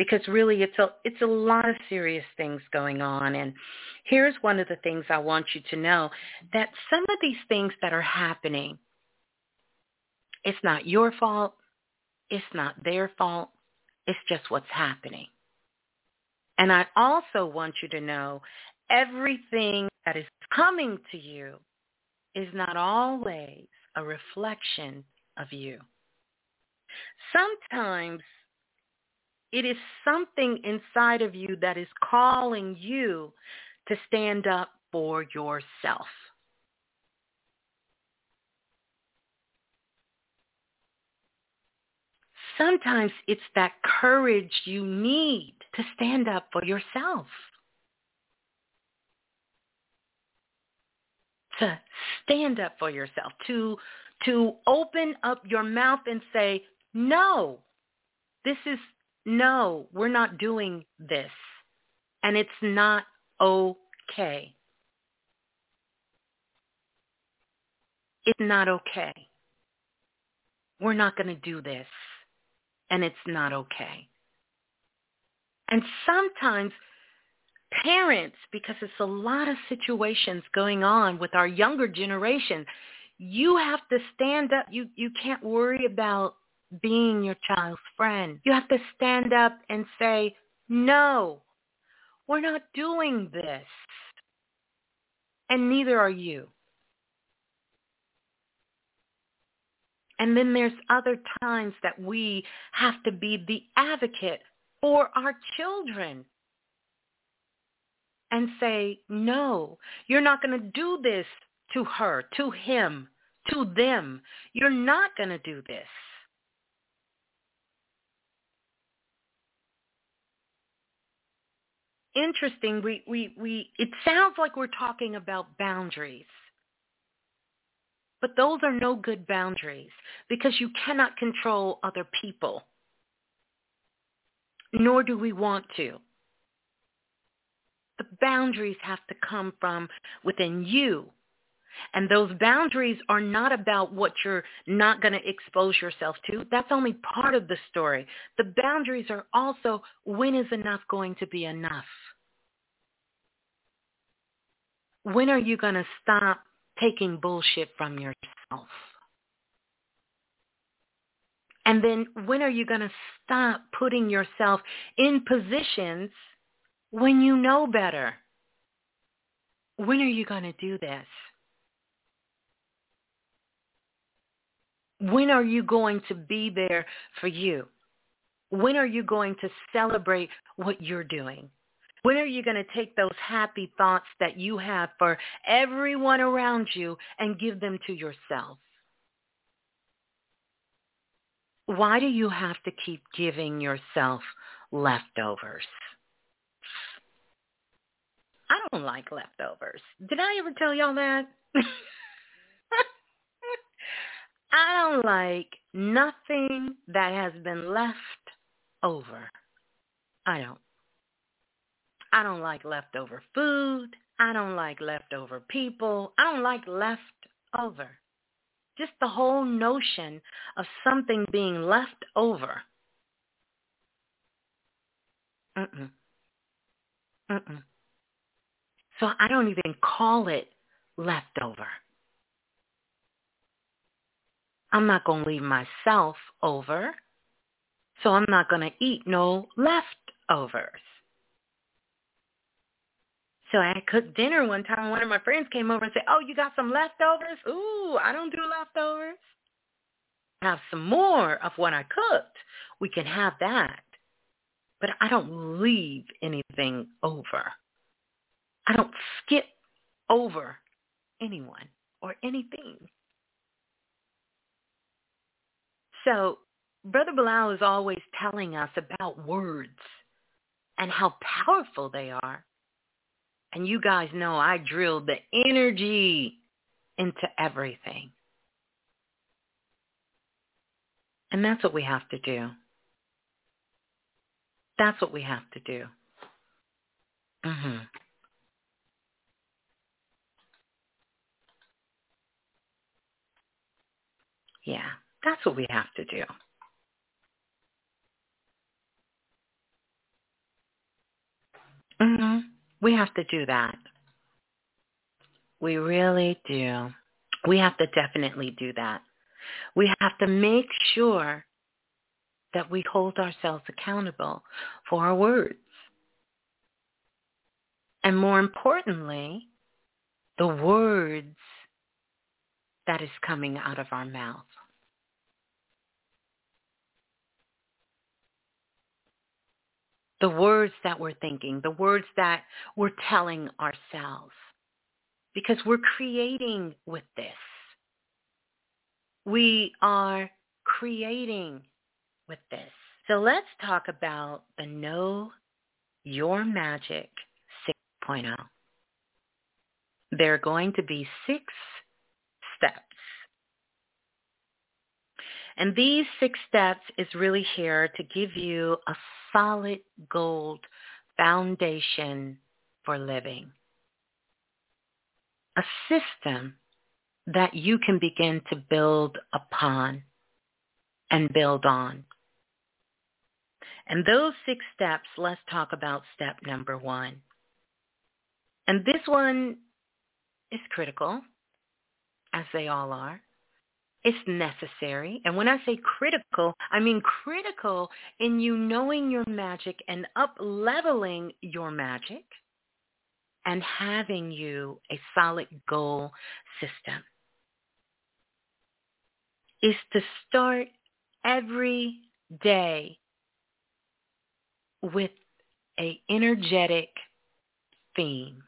because really it's a it's a lot of serious things going on and here's one of the things I want you to know that some of these things that are happening it's not your fault it's not their fault it's just what's happening and I also want you to know everything that is coming to you is not always a reflection of you. Sometimes it is something inside of you that is calling you to stand up for yourself. Sometimes it's that courage you need to stand up for yourself. To stand up for yourself, to to open up your mouth and say, no, this is, no, we're not doing this. And it's not okay. It's not okay. We're not going to do this. And it's not okay. And sometimes parents, because it's a lot of situations going on with our younger generation, you have to stand up. You, you can't worry about being your child's friend. You have to stand up and say, no, we're not doing this. And neither are you. And then there's other times that we have to be the advocate for our children and say, no, you're not going to do this to her, to him, to them. You're not going to do this. Interesting. We, we, we, it sounds like we're talking about boundaries. But those are no good boundaries because you cannot control other people. Nor do we want to. The boundaries have to come from within you And those boundaries are not about what you're not going to expose yourself to. That's only part of the story. The boundaries are also when is enough going to be enough? When are you going to stop taking bullshit from yourself? And then when are you going to stop putting yourself in positions when you know better? When are you going to do this? When are you going to be there for you? When are you going to celebrate what you're doing? When are you going to take those happy thoughts that you have for everyone around you and give them to yourself? Why do you have to keep giving yourself leftovers? I don't like leftovers. Did I ever tell y'all that? I don't like nothing that has been left over. I don't. I don't like leftover food. I don't like leftover people. I don't like leftover. Just the whole notion of something being left over. Mm-mm. Mm-mm. So I don't even call it leftover. I'm not going to leave myself over. So I'm not going to eat no leftovers. So I cooked dinner one time. and One of my friends came over and said, "Oh, you got some leftovers? Ooh, I don't do leftovers. Have some more of what I cooked. We can have that, but I don't leave anything over. I don't skip over anyone or anything. So Brother Balah is always telling us about words and how powerful they are. And you guys know I drilled the energy into everything. And that's what we have to do. That's what we have to do. Mhm. Yeah, that's what we have to do. Mhm. We have to do that. We really do. We have to definitely do that. We have to make sure that we hold ourselves accountable for our words. And more importantly, the words that is coming out of our mouth. The words that we're thinking, the words that we're telling ourselves. Because we're creating with this. We are creating with this. So let's talk about the Know Your Magic 6.0. There are going to be six steps. And these six steps is really here to give you a solid gold foundation for living. A system that you can begin to build upon and build on. And those six steps, let's talk about step number one. And this one is critical, as they all are. It's necessary. And when I say critical, I mean critical in you knowing your magic and up-leveling your magic and having you a solid goal system is to start every day with a energetic theme.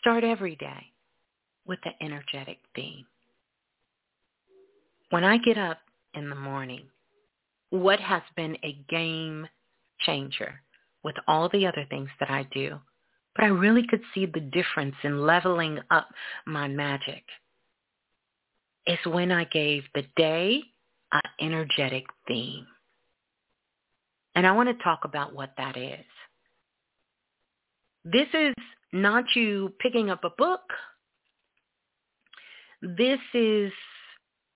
Start every day with the energetic theme. When I get up in the morning, what has been a game changer with all the other things that I do, but I really could see the difference in leveling up my magic is when I gave the day an energetic theme. And I want to talk about what that is. This is not you picking up a book. This is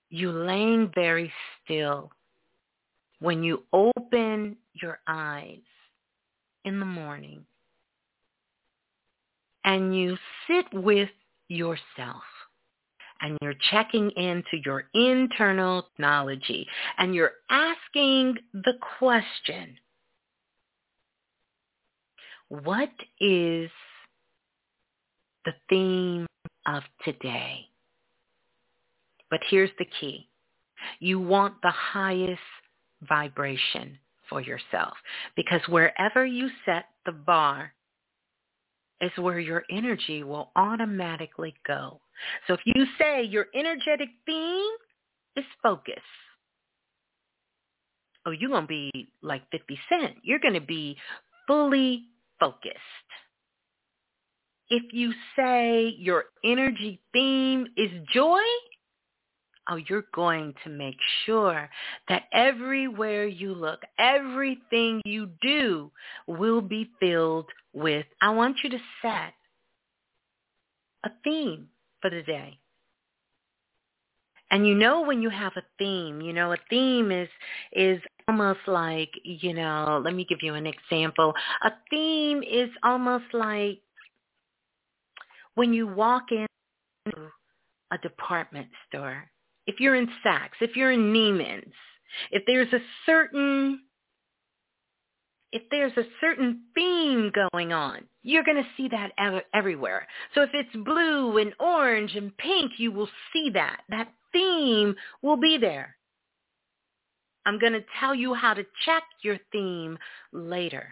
you laying very still. When you open your eyes in the morning and you sit with yourself and you're checking into your internal technology and you're asking the question, what is the theme of today? But here's the key. You want the highest vibration for yourself because wherever you set the bar is where your energy will automatically go. So if you say your energetic theme is focus, oh, you're going to be like 50 Cent. You're going to be fully focused. If you say your energy theme is joy, oh, you're going to make sure that everywhere you look, everything you do will be filled with, I want you to set a theme for the day. And you know when you have a theme, you know, a theme is is almost like, you know, let me give you an example. A theme is almost like when you walk into a department store if you're in Saks, if you're in Neiman's, if there's a certain if there's a certain theme going on, you're going to see that everywhere. So if it's blue and orange and pink, you will see that. That theme will be there. I'm going to tell you how to check your theme later.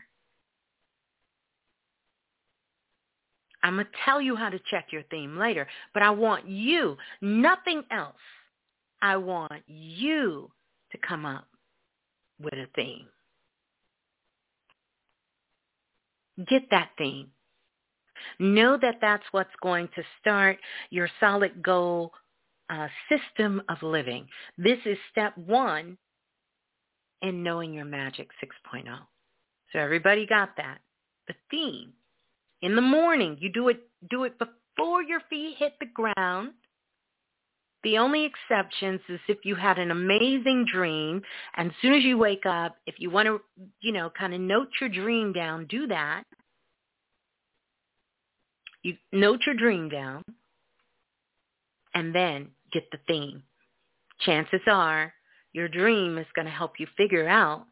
I'm going to tell you how to check your theme later, but I want you, nothing else, I want you to come up with a theme. Get that theme. Know that that's what's going to start your solid goal uh, system of living. This is step one in knowing your magic 6.0. So everybody got that. The theme. In the morning, you do it do it before your feet hit the ground the only exceptions is if you had an amazing dream and as soon as you wake up, if you want to, you know, kind of note your dream down, do that. You note your dream down and then get the theme. Chances are your dream is going to help you figure out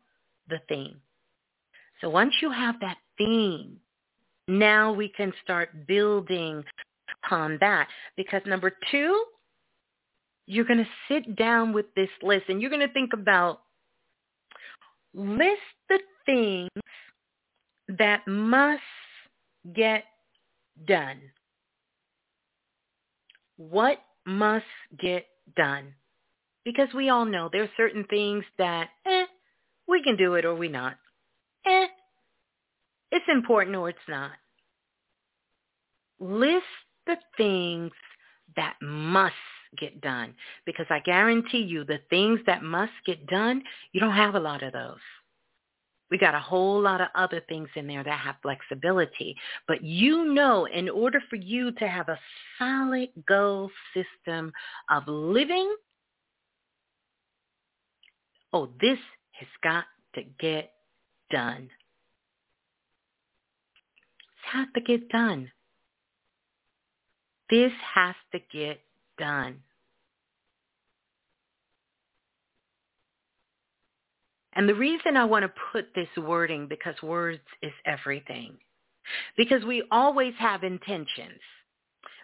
the theme. So once you have that theme, now we can start building upon that. Because number two, you're going to sit down with this list and you're going to think about list the things that must get done. What must get done? Because we all know there are certain things that, eh, we can do it or we not. Eh, it's important or it's not. List the things that must get done because I guarantee you the things that must get done, you don't have a lot of those. We got a whole lot of other things in there that have flexibility. But you know, in order for you to have a solid goal system of living, oh, this has got to get done. It has to get done. This has to get done. And the reason I want to put this wording, because words is everything, because we always have intentions.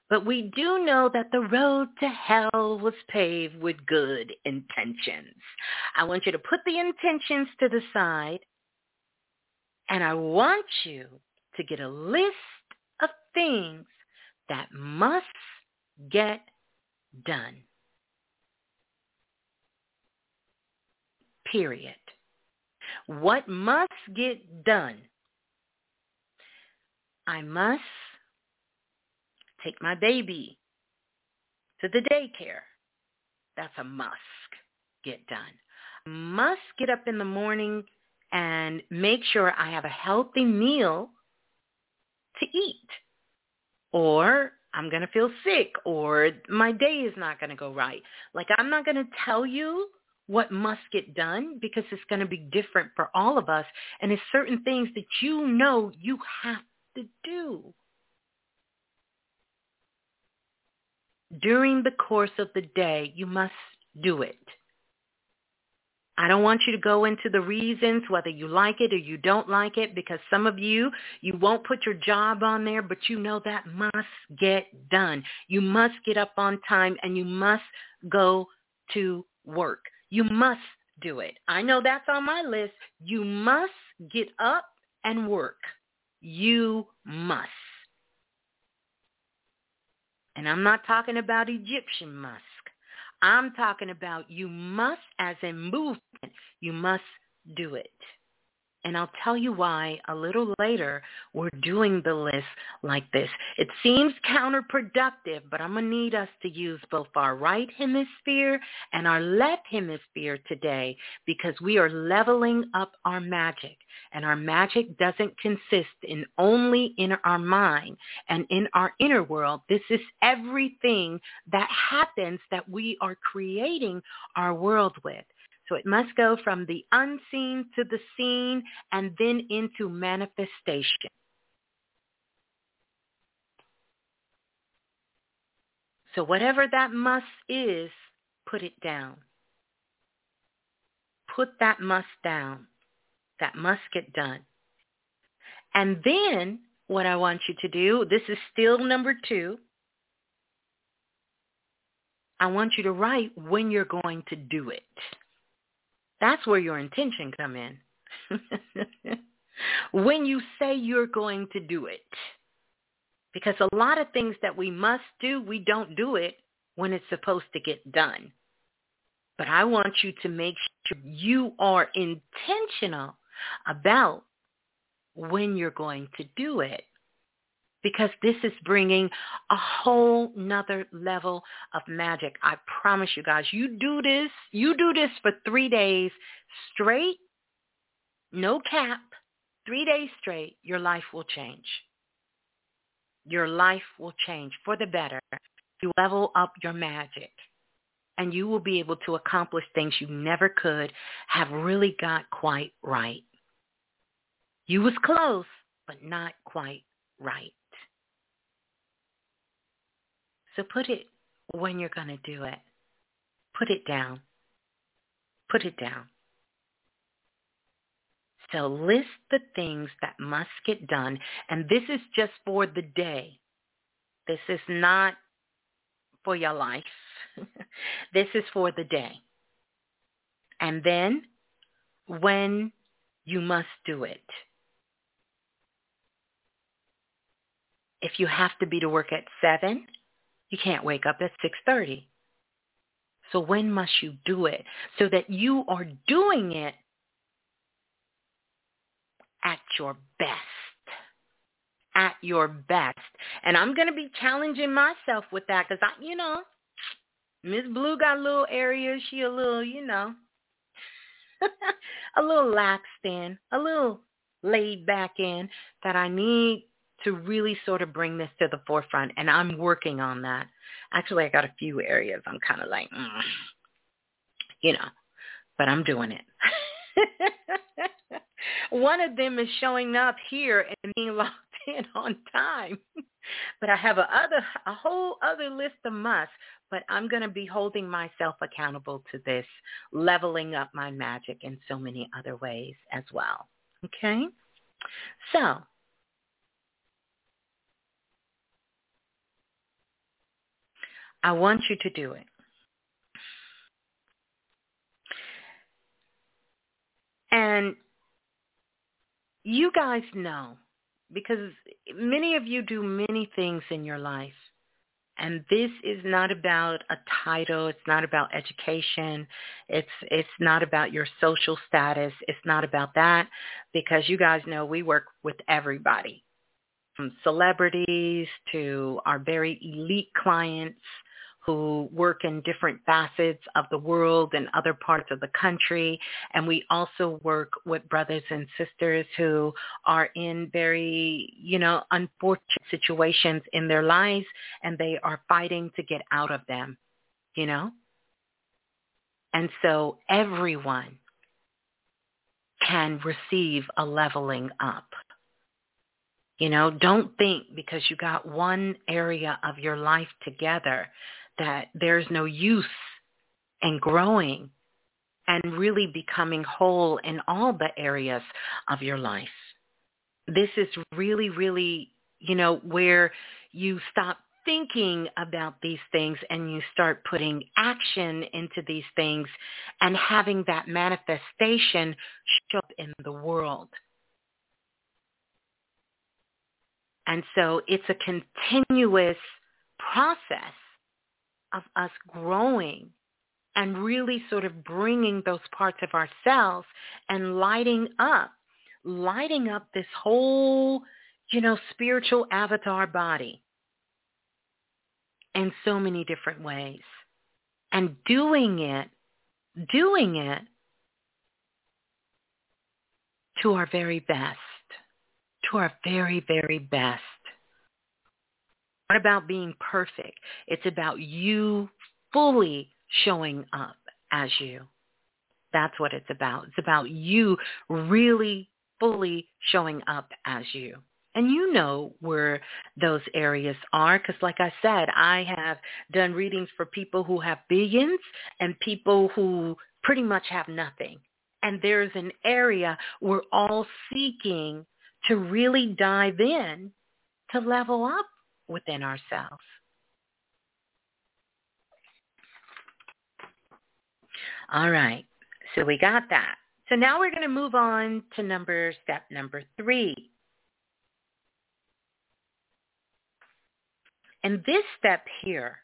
But we do know that the road to hell was paved with good intentions. I want you to put the intentions to the side, and I want you to get a list of things that must get done. Period. What must get done? I must take my baby to the daycare. That's a must get done. Must get up in the morning and make sure I have a healthy meal to eat. or I'm going to feel sick or my day is not going to go right. Like I'm not going to tell you what must get done because it's going to be different for all of us. And it's certain things that you know you have to do. During the course of the day, you must do it. I don't want you to go into the reasons whether you like it or you don't like it because some of you, you won't put your job on there, but you know that must get done. You must get up on time and you must go to work. You must do it. I know that's on my list. You must get up and work. You must. And I'm not talking about Egyptian must. I'm talking about you must as a movement. You must do it. And I'll tell you why a little later we're doing the list like this. It seems counterproductive, but I'm going to need us to use both our right hemisphere and our left hemisphere today because we are leveling up our magic. And our magic doesn't consist in only in our mind and in our inner world. This is everything that happens that we are creating our world with. So it must go from the unseen to the seen and then into manifestation. So whatever that must is, put it down. Put that must down. That must get done. And then what I want you to do, this is still number two. I want you to write when you're going to do it. That's where your intention come in. when you say you're going to do it. Because a lot of things that we must do, we don't do it when it's supposed to get done. But I want you to make sure you are intentional about when you're going to do it because this is bringing a whole nother level of magic. I promise you guys, you do this, you do this for three days straight, no cap, three days straight, your life will change. Your life will change for the better. You level up your magic and you will be able to accomplish things you never could have really got quite right. You was close, but not quite right. So put it when you're going to do it. Put it down. Put it down. So list the things that must get done. And this is just for the day. This is not for your life. this is for the day. And then when you must do it. If you have to be to work at 7, you can't wake up at 6.30. So when must you do it? So that you are doing it at your best. At your best. And I'm going to be challenging myself with that because, I, you know, Miss Blue got a little area. She a little, you know, a little lax in, a little laid back in that I need to really sort of bring this to the forefront. And I'm working on that. Actually, I got a few areas I'm kind of like, mm, you know, but I'm doing it. One of them is showing up here and being locked in on time. but I have a other a whole other list of musts, but I'm going to be holding myself accountable to this, leveling up my magic in so many other ways as well. Okay? So, I want you to do it. And you guys know because many of you do many things in your life. And this is not about a title. It's not about education. It's it's not about your social status. It's not about that because you guys know we work with everybody, from celebrities to our very elite clients who work in different facets of the world and other parts of the country. And we also work with brothers and sisters who are in very, you know, unfortunate situations in their lives and they are fighting to get out of them, you know? And so everyone can receive a leveling up. You know, don't think because you got one area of your life together that there's no use in growing and really becoming whole in all the areas of your life. This is really, really, you know, where you stop thinking about these things and you start putting action into these things and having that manifestation show up in the world. And so it's a continuous process of us growing and really sort of bringing those parts of ourselves and lighting up, lighting up this whole, you know, spiritual avatar body in so many different ways. And doing it, doing it to our very best, to our very, very best not about being perfect. It's about you fully showing up as you. That's what it's about. It's about you really fully showing up as you. And you know where those areas are because like I said, I have done readings for people who have billions and people who pretty much have nothing. And there's an area we're all seeking to really dive in to level up within ourselves. All right, so we got that. So now we're going to move on to number step number three. And this step here,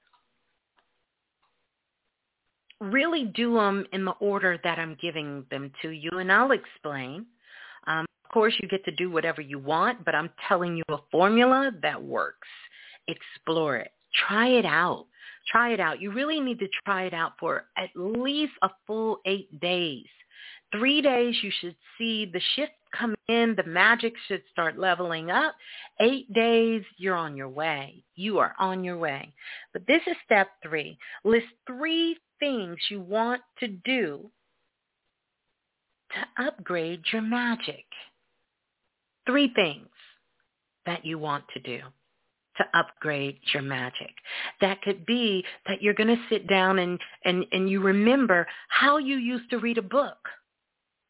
really do them in the order that I'm giving them to you, and I'll explain. Um, of course, you get to do whatever you want, but I'm telling you a formula that works explore it. Try it out. Try it out. You really need to try it out for at least a full eight days. Three days, you should see the shift come in. The magic should start leveling up. Eight days, you're on your way. You are on your way. But this is step three. List three things you want to do to upgrade your magic. Three things that you want to do to upgrade your magic. That could be that you're going to sit down and, and, and you remember how you used to read a book.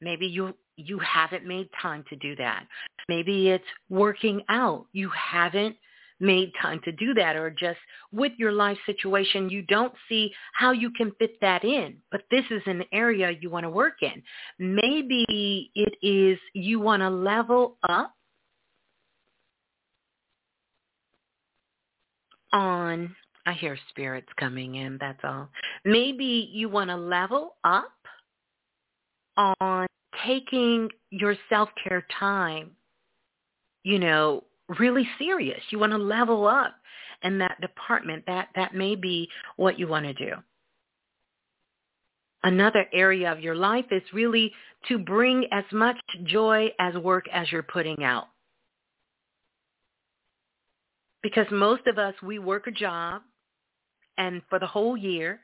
Maybe you, you haven't made time to do that. Maybe it's working out. You haven't made time to do that or just with your life situation, you don't see how you can fit that in. But this is an area you want to work in. Maybe it is you want to level up on, I hear spirits coming in, that's all. Maybe you want to level up on taking your self-care time, you know, really serious. You want to level up in that department. That, that may be what you want to do. Another area of your life is really to bring as much joy as work as you're putting out because most of us, we work a job and for the whole year,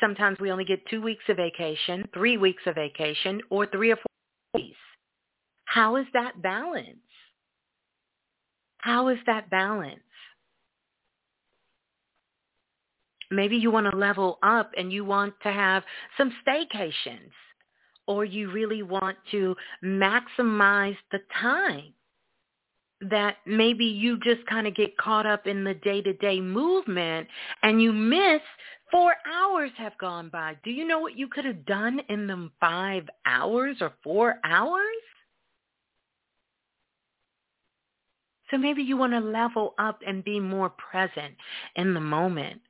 sometimes we only get two weeks of vacation, three weeks of vacation, or three or four days. How is that balance? How is that balance? Maybe you want to level up and you want to have some staycations or you really want to maximize the time that maybe you just kind of get caught up in the day-to-day movement and you miss four hours have gone by. Do you know what you could have done in them five hours or four hours? So maybe you want to level up and be more present in the moment.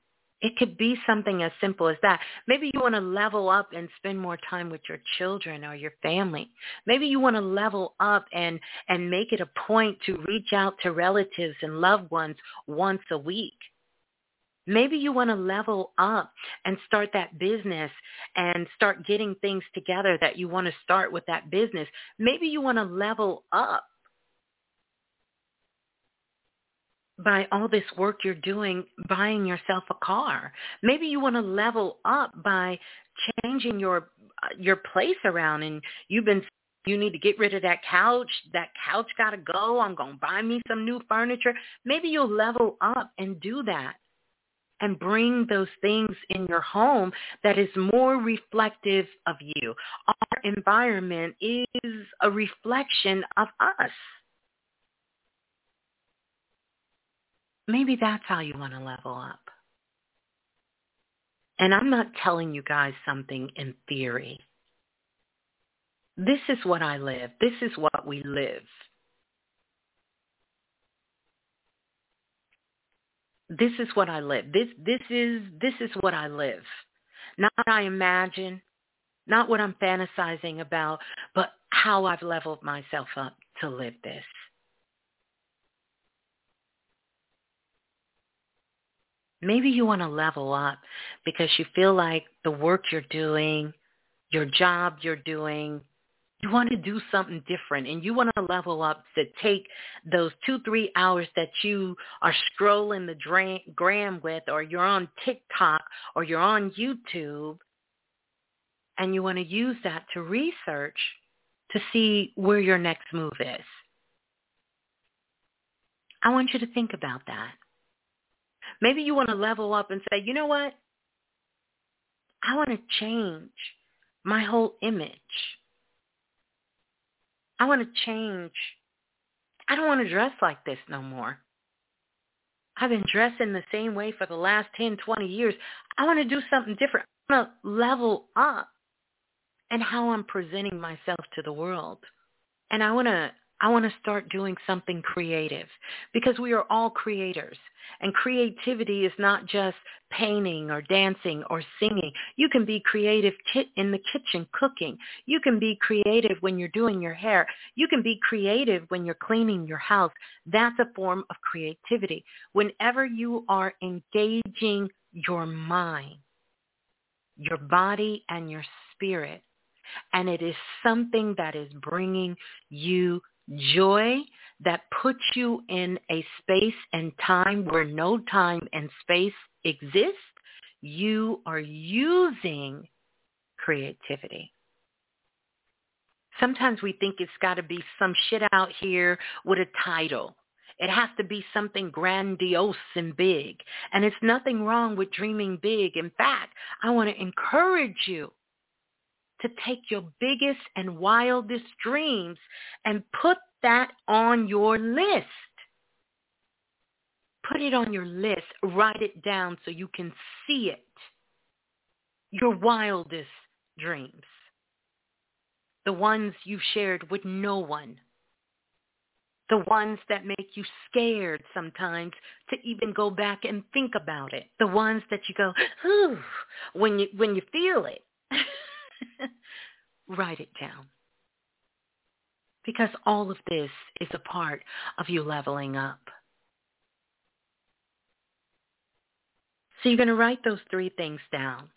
It could be something as simple as that. Maybe you want to level up and spend more time with your children or your family. Maybe you want to level up and, and make it a point to reach out to relatives and loved ones once a week. Maybe you want to level up and start that business and start getting things together that you want to start with that business. Maybe you want to level up by all this work you're doing buying yourself a car. Maybe you want to level up by changing your uh, your place around and you've been you need to get rid of that couch. That couch got to go. I'm going to buy me some new furniture. Maybe you'll level up and do that and bring those things in your home that is more reflective of you. Our environment is a reflection of us. Maybe that's how you want to level up. And I'm not telling you guys something in theory. This is what I live. This is what we live. This is what I live. This this is this is what I live. Not what I imagine, not what I'm fantasizing about, but how I've leveled myself up to live this. Maybe you want to level up because you feel like the work you're doing, your job you're doing, you want to do something different and you want to level up to take those two, three hours that you are scrolling the gram with or you're on TikTok or you're on YouTube and you want to use that to research to see where your next move is. I want you to think about that. Maybe you want to level up and say, you know what? I want to change my whole image. I want to change. I don't want to dress like this no more. I've been dressing the same way for the last 10, 20 years. I want to do something different. I want to level up and how I'm presenting myself to the world. And I want to I want to start doing something creative because we are all creators. And creativity is not just painting or dancing or singing. You can be creative in the kitchen cooking. You can be creative when you're doing your hair. You can be creative when you're cleaning your house. That's a form of creativity. Whenever you are engaging your mind, your body and your spirit, and it is something that is bringing you joy that puts you in a space and time where no time and space exist, you are using creativity. Sometimes we think it's got to be some shit out here with a title. It has to be something grandiose and big. And it's nothing wrong with dreaming big. In fact, I want to encourage you to take your biggest and wildest dreams and put that on your list. Put it on your list. Write it down so you can see it. Your wildest dreams. The ones you've shared with no one. The ones that make you scared sometimes to even go back and think about it. The ones that you go, ooh, when you, when you feel it. Write it down. Because all of this is a part of you leveling up. So you're going to write those three things down.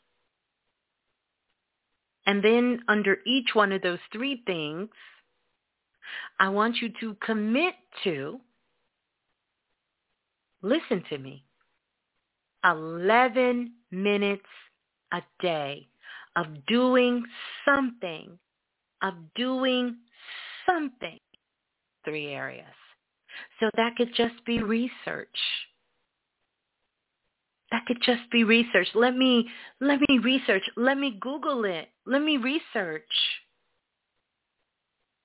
And then under each one of those three things, I want you to commit to, listen to me, 11 minutes a day of doing something, of doing something. Three areas. So that could just be research. That could just be research. Let me let me research. Let me Google it. Let me research.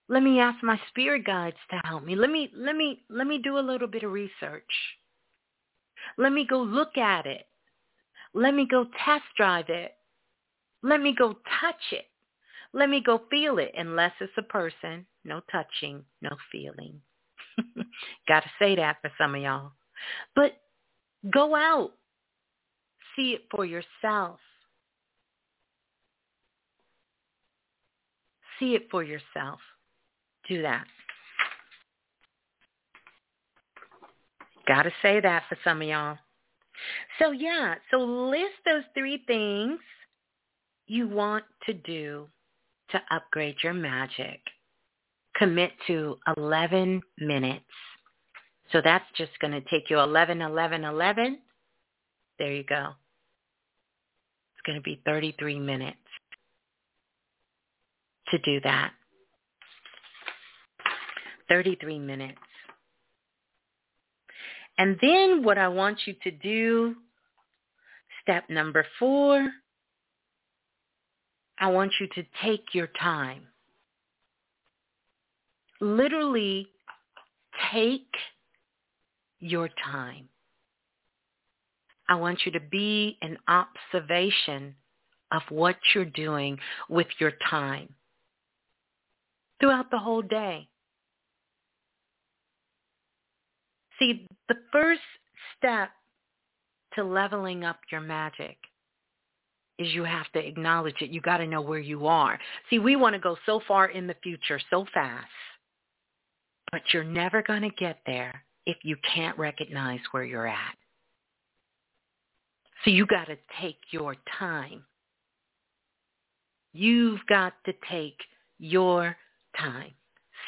Let me ask my spirit guides to help me. Let me let me let me do a little bit of research. Let me go look at it. Let me go test drive it. Let me go touch it. Let me go feel it. Unless it's a person, no touching, no feeling. Got to say that for some of y'all. But go out. See it for yourself. See it for yourself. Do that. Got to say that for some of y'all. So yeah, so list those three things you want to do to upgrade your magic. Commit to 11 minutes. So that's just going to take you 11, 11, 11. There you go. It's going to be 33 minutes to do that. 33 minutes. And then what I want you to do, step number four, I want you to take your time. Literally take your time. I want you to be an observation of what you're doing with your time throughout the whole day. See, the first step to leveling up your magic is you have to acknowledge it. You got to know where you are. See, we want to go so far in the future so fast, but you're never going to get there if you can't recognize where you're at. So you got to take your time. You've got to take your time.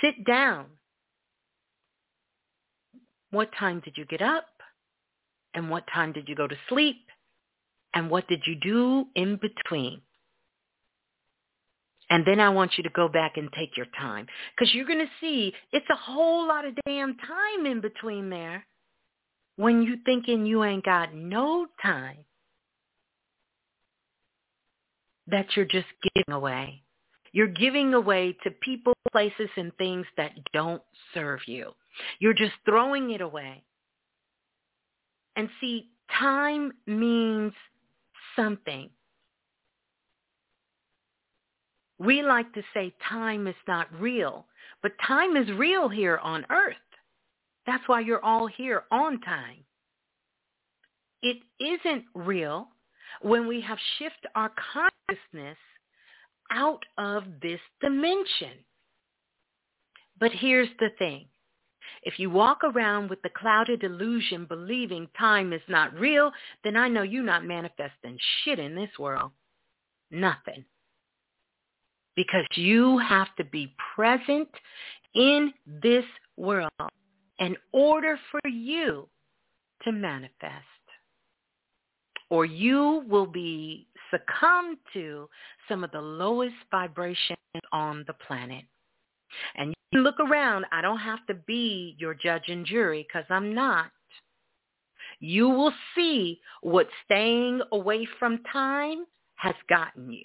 Sit down. What time did you get up? And what time did you go to sleep? And what did you do in between? And then I want you to go back and take your time because you're going to see it's a whole lot of damn time in between there when you thinking you ain't got no time that you're just giving away. You're giving away to people, places, and things that don't serve you. You're just throwing it away. And see, time means something. We like to say time is not real, but time is real here on earth. That's why you're all here on time. It isn't real when we have shifted our consciousness out of this dimension. But here's the thing. If you walk around with the clouded illusion believing time is not real, then I know you're not manifesting shit in this world. Nothing. Because you have to be present in this world in order for you to manifest. Or you will be succumb to some of the lowest vibrations on the planet. And you look around. I don't have to be your judge and jury because I'm not. You will see what staying away from time has gotten you.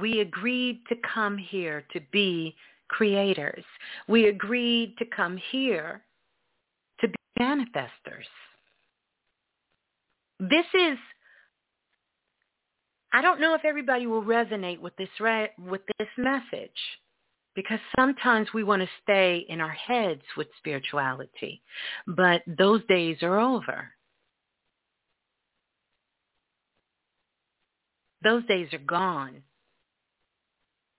We agreed to come here to be creators. We agreed to come here to be manifestors. This is I don't know if everybody will resonate with this re- with this message because sometimes we want to stay in our heads with spirituality, but those days are over. Those days are gone.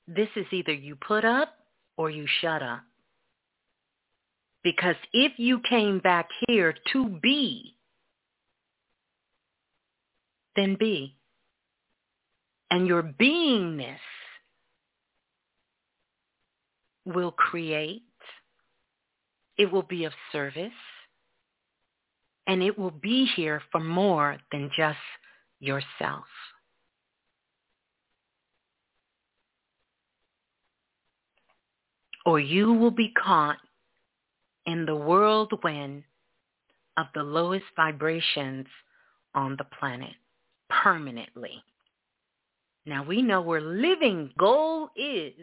This is either you put up or you shut up. Because if you came back here to be, then be and your beingness will create, it will be of service, and it will be here for more than just yourself. Or you will be caught in the whirlwind of the lowest vibrations on the planet permanently. Now we know where living goal is.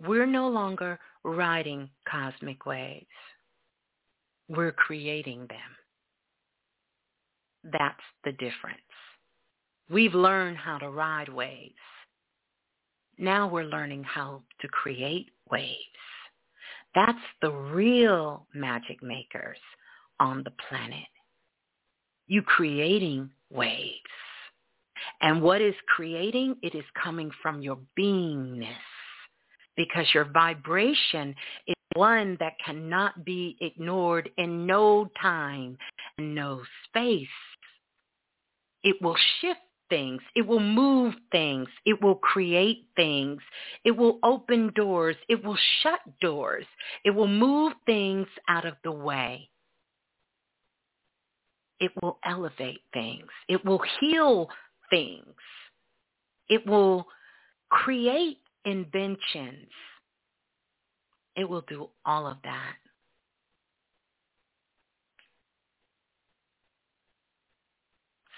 We're no longer riding cosmic waves. We're creating them. That's the difference. We've learned how to ride waves. Now we're learning how to create waves. That's the real magic makers on the planet. You creating waves. And what is creating? It is coming from your beingness because your vibration is one that cannot be ignored in no time and no space. It will shift things. It will move things. It will create things. It will open doors. It will shut doors. It will move things out of the way. It will elevate things. It will heal things. It will create inventions. It will do all of that.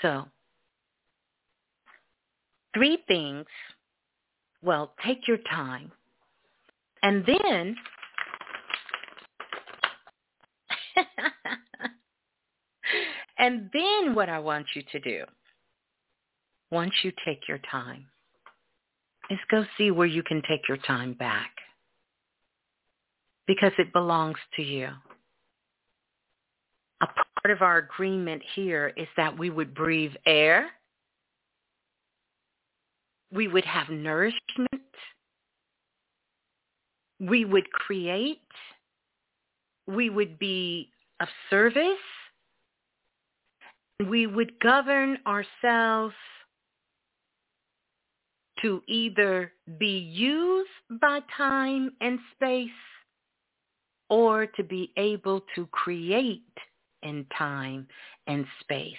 So, three things. Well, take your time. And then and then what I want you to do, once you take your time, is go see where you can take your time back. Because it belongs to you. A part of our agreement here is that we would breathe air we would have nourishment. We would create. We would be of service. We would govern ourselves to either be used by time and space or to be able to create in time and space.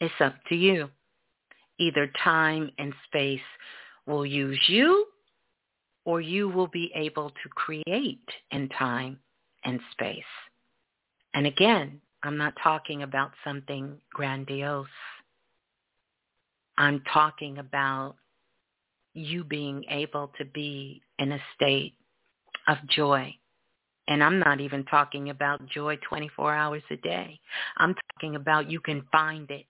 It's up to you either time and space will use you or you will be able to create in time and space. And again, I'm not talking about something grandiose. I'm talking about you being able to be in a state of joy. And I'm not even talking about joy 24 hours a day. I'm talking about you can find it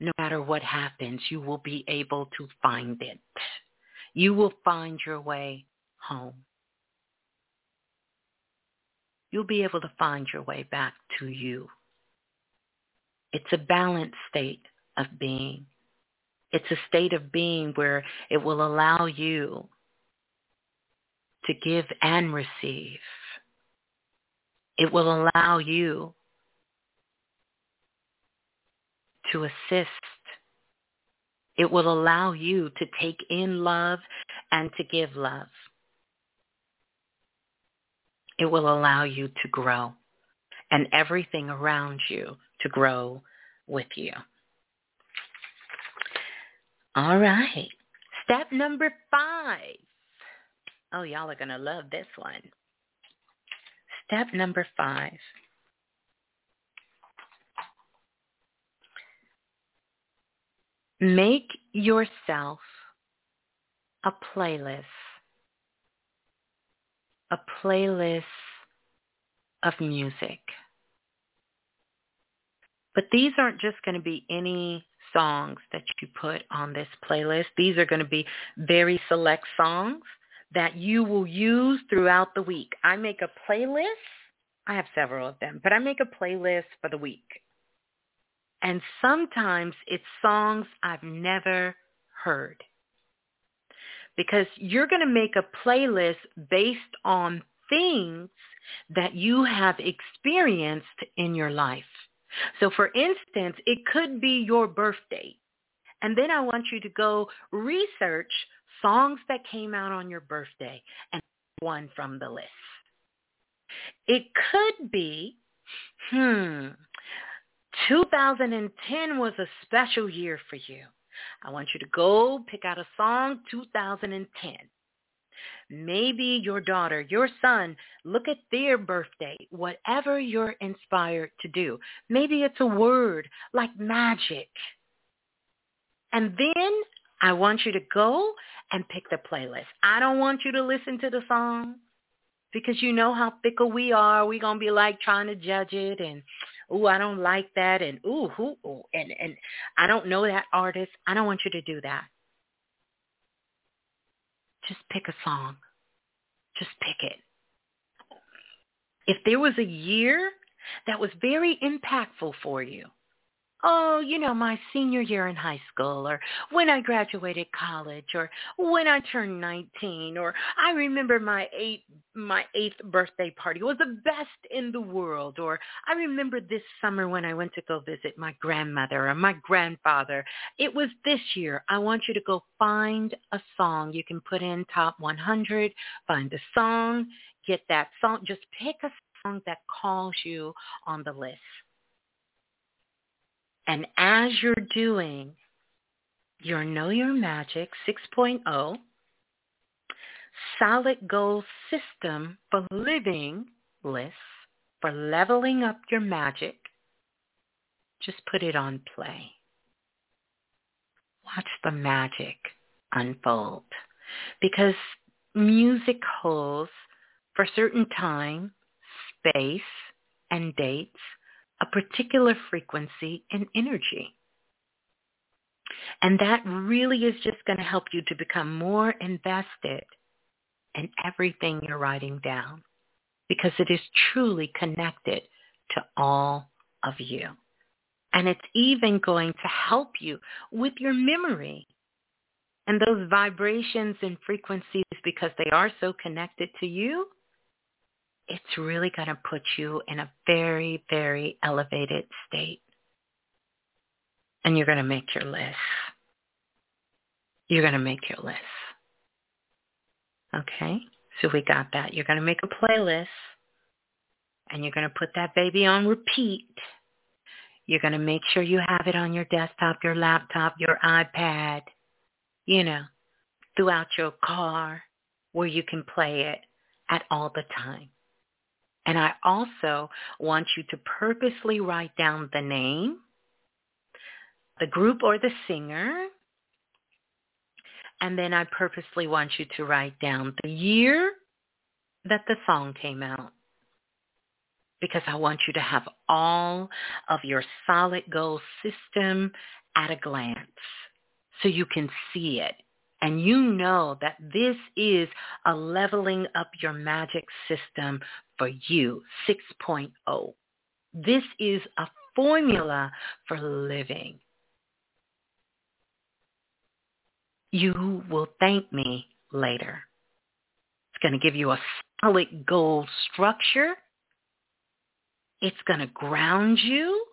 no matter what happens, you will be able to find it. You will find your way home. You'll be able to find your way back to you. It's a balanced state of being. It's a state of being where it will allow you to give and receive. It will allow you to assist. It will allow you to take in love and to give love. It will allow you to grow and everything around you to grow with you. All right. Step number five. Oh, y'all are going to love this one. Step number five. Make yourself a playlist. A playlist of music. But these aren't just going to be any songs that you put on this playlist. These are going to be very select songs that you will use throughout the week. I make a playlist. I have several of them, but I make a playlist for the week. And sometimes it's songs I've never heard. Because you're going to make a playlist based on things that you have experienced in your life. So for instance, it could be your birthday. And then I want you to go research songs that came out on your birthday and one from the list. It could be, hmm, 2010 was a special year for you. I want you to go pick out a song 2010. Maybe your daughter, your son, look at their birthday, whatever you're inspired to do. Maybe it's a word like magic. And then I want you to go and pick the playlist. I don't want you to listen to the song because you know how fickle we are. We're going to be like trying to judge it and ooh, I don't like that, and ooh, who, ooh, and and I don't know that artist. I don't want you to do that. Just pick a song. Just pick it. If there was a year that was very impactful for you, oh, you know, my senior year in high school or when I graduated college or when I turned 19 or I remember my eighth, my eighth birthday party was the best in the world or I remember this summer when I went to go visit my grandmother or my grandfather. It was this year. I want you to go find a song you can put in top 100, find a song, get that song, just pick a song that calls you on the list and as you're doing your Know Your Magic 6.0 solid goal system for living list for leveling up your magic, just put it on play. Watch the magic unfold because music holds for certain time, space, and dates a particular frequency and energy. And that really is just going to help you to become more invested in everything you're writing down because it is truly connected to all of you. And it's even going to help you with your memory and those vibrations and frequencies because they are so connected to you it's really going to put you in a very, very elevated state. And you're going to make your list. You're going to make your list. Okay? So we got that. You're going to make a playlist and you're going to put that baby on repeat. You're going to make sure you have it on your desktop, your laptop, your iPad, you know, throughout your car where you can play it at all the time. And I also want you to purposely write down the name, the group or the singer, and then I purposely want you to write down the year that the song came out because I want you to have all of your solid goal system at a glance so you can see it and you know that this is a leveling up your magic system for you, 6.0. This is a formula for living. You will thank me later. It's going to give you a solid goal structure. It's going to ground you.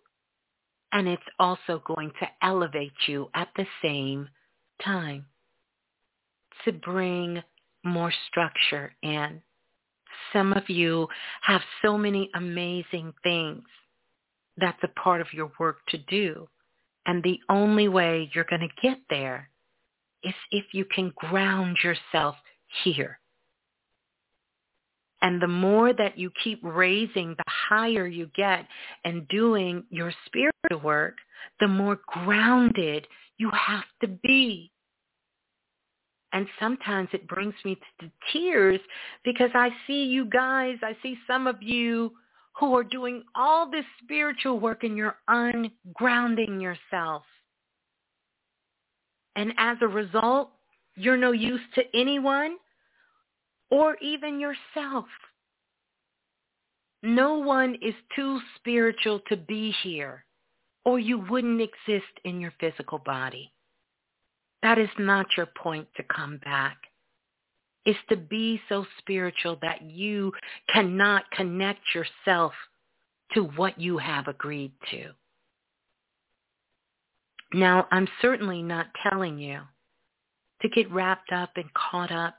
And it's also going to elevate you at the same time to bring more structure in. Some of you have so many amazing things that's a part of your work to do. And the only way you're going to get there is if you can ground yourself here. And the more that you keep raising, the higher you get and doing your spiritual work, the more grounded you have to be. And sometimes it brings me to tears because I see you guys, I see some of you who are doing all this spiritual work and you're ungrounding yourself. And as a result, you're no use to anyone or even yourself. No one is too spiritual to be here or you wouldn't exist in your physical body. That is not your point to come back. It's to be so spiritual that you cannot connect yourself to what you have agreed to. Now, I'm certainly not telling you to get wrapped up and caught up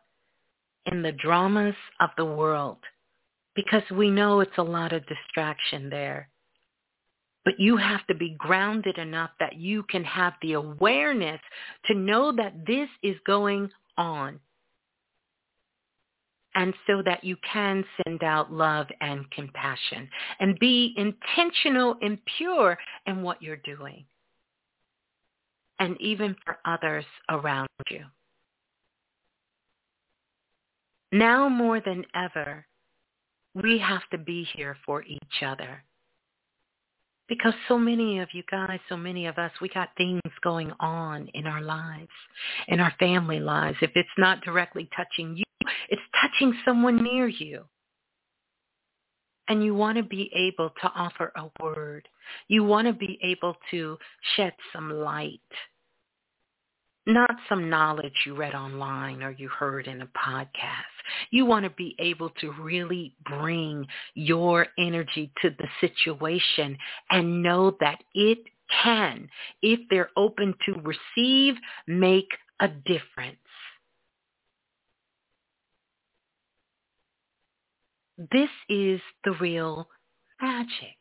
in the dramas of the world because we know it's a lot of distraction there. But you have to be grounded enough that you can have the awareness to know that this is going on. And so that you can send out love and compassion and be intentional and pure in what you're doing. And even for others around you. Now more than ever, we have to be here for each other because so many of you guys, so many of us, we got things going on in our lives, in our family lives. If it's not directly touching you, it's touching someone near you. and you want to be able to offer a word. You want to be able to shed some light, not some knowledge you read online or you heard in a podcast. You want to be able to really bring your energy to the situation and know that it can, if they're open to receive, make a difference. This is the real magic.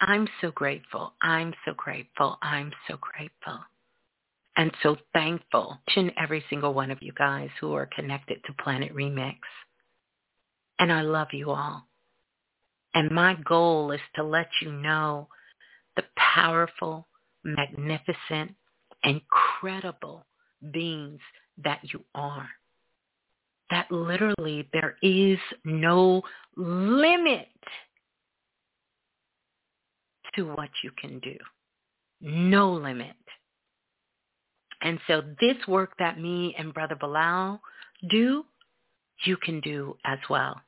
I'm so grateful. I'm so grateful. I'm so grateful. And so thankful to every single one of you guys who are connected to Planet Remix. And I love you all. And my goal is to let you know the powerful, magnificent, incredible beings that you are that literally there is no limit to what you can do. No limit. And so this work that me and Brother Balah do, you can do as well.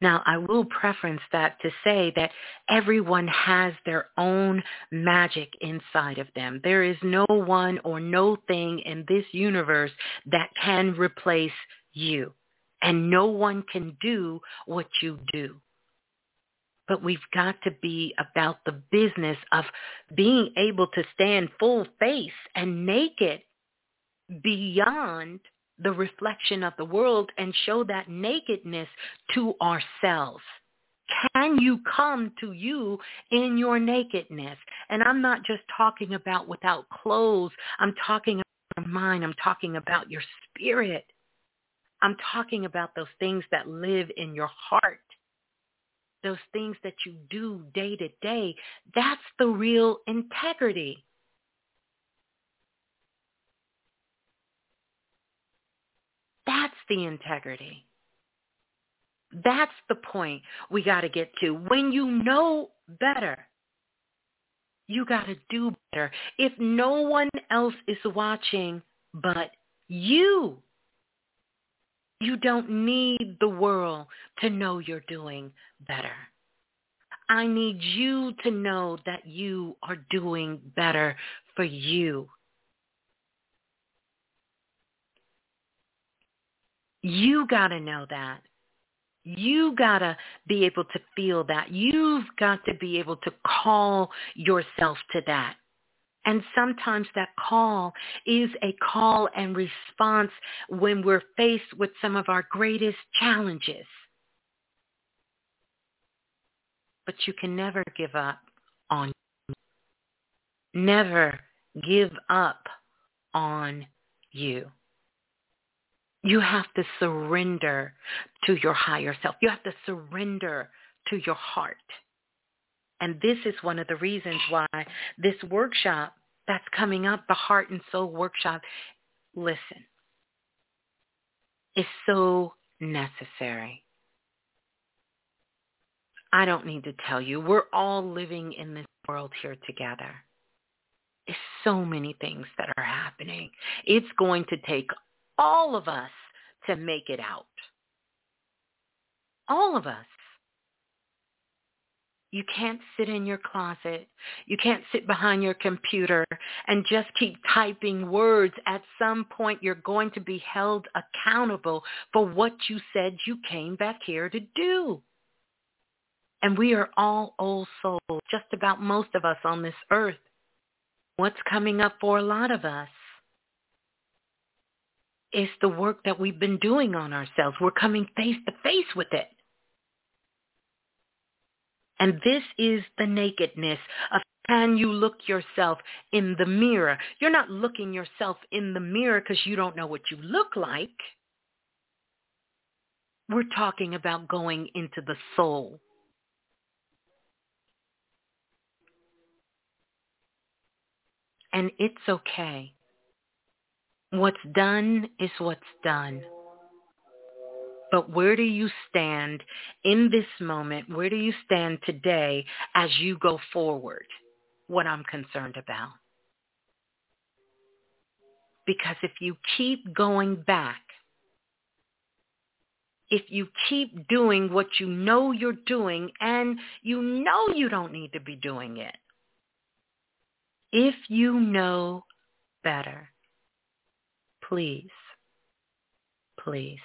Now, I will preference that to say that everyone has their own magic inside of them. There is no one or no thing in this universe that can replace you. And no one can do what you do. But we've got to be about the business of being able to stand full face and naked beyond the reflection of the world and show that nakedness to ourselves. Can you come to you in your nakedness? And I'm not just talking about without clothes. I'm talking about your mind. I'm talking about your spirit. I'm talking about those things that live in your heart. Those things that you do day to day. That's the real integrity. That's the integrity. That's the point we got to get to. When you know better, you got to do better. If no one else is watching but you, you don't need the world to know you're doing better. I need you to know that you are doing better for you. You got to know that. You got to be able to feel that. You've got to be able to call yourself to that. And sometimes that call is a call and response when we're faced with some of our greatest challenges. But you can never give up on you. Never give up on you. You have to surrender to your higher self. You have to surrender to your heart. And this is one of the reasons why this workshop that's coming up, the Heart and Soul Workshop, listen, is so necessary. I don't need to tell you, we're all living in this world here together. There's so many things that are happening. It's going to take all of us to make it out. All of us. You can't sit in your closet. You can't sit behind your computer and just keep typing words. At some point, you're going to be held accountable for what you said you came back here to do. And we are all old souls, just about most of us on this earth. What's coming up for a lot of us is the work that we've been doing on ourselves. We're coming face to face with it. And this is the nakedness of can you look yourself in the mirror? You're not looking yourself in the mirror because you don't know what you look like. We're talking about going into the soul. And it's okay. What's done is what's done. But where do you stand in this moment? Where do you stand today as you go forward? What I'm concerned about. Because if you keep going back, if you keep doing what you know you're doing and you know you don't need to be doing it. If you know better, please, please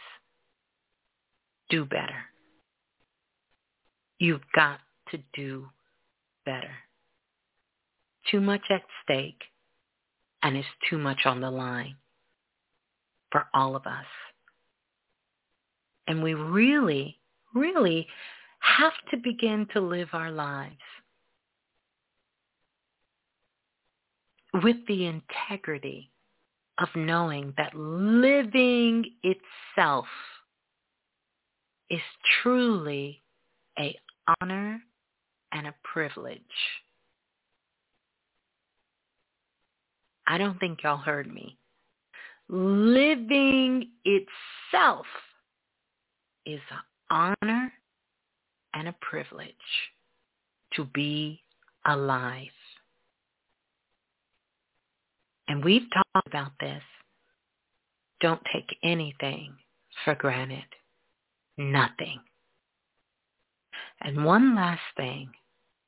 do better. You've got to do better. Too much at stake and it's too much on the line for all of us. And we really, really have to begin to live our lives with the integrity of knowing that living itself is truly a honor and a privilege. I don't think y'all heard me. Living itself is an honor and a privilege to be alive. And we've talked about this. Don't take anything for granted. Nothing. And one last thing.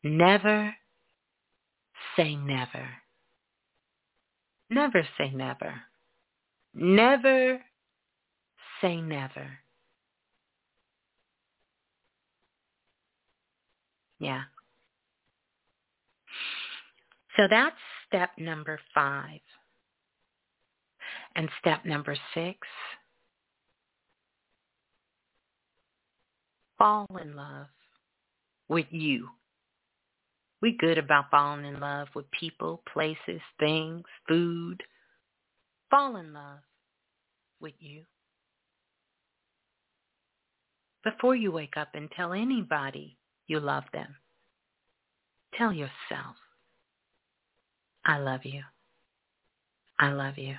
Never say never. Never say never. Never say never. Yeah. So that's step number five. And step number six, fall in love with you. We good about falling in love with people, places, things, food. Fall in love with you. Before you wake up and tell anybody you love them, tell yourself, I love you. I love you.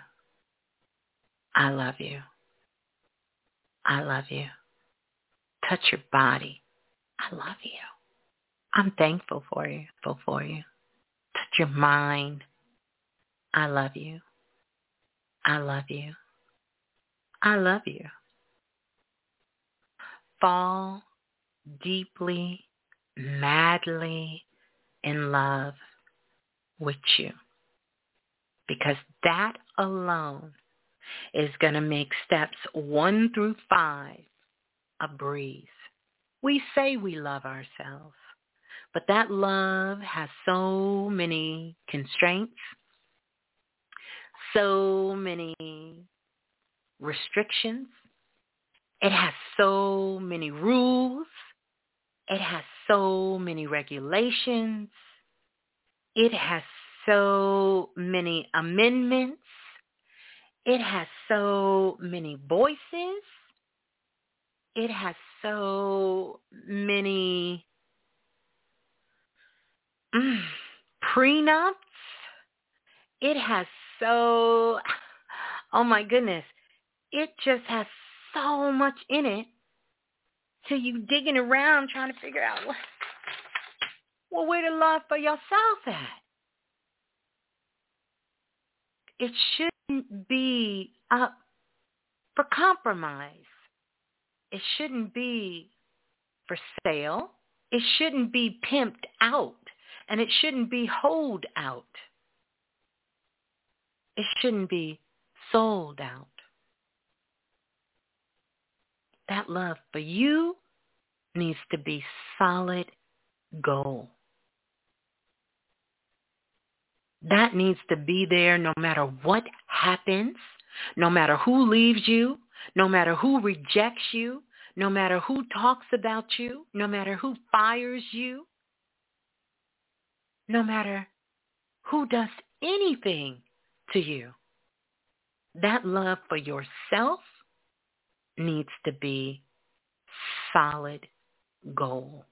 I love you. I love you. Touch your body. I love you. I'm thankful for you, for, for you. Touch your mind. I love you. I love you. I love you. Fall deeply, madly in love with you. Because that alone is going to make steps one through five a breeze. We say we love ourselves, but that love has so many constraints, so many restrictions. It has so many rules. It has so many regulations. It has so many amendments. It has so many voices. It has so many mm, prenups. It has so, oh my goodness, it just has so much in it till you digging around trying to figure out, well, where to love for yourself at? It shouldn't be up for compromise. It shouldn't be for sale. It shouldn't be pimped out. And it shouldn't be hold out. It shouldn't be sold out. That love for you needs to be solid gold. That needs to be there no matter what happens, no matter who leaves you, no matter who rejects you, no matter who talks about you, no matter who fires you, no matter who does anything to you. That love for yourself needs to be solid gold.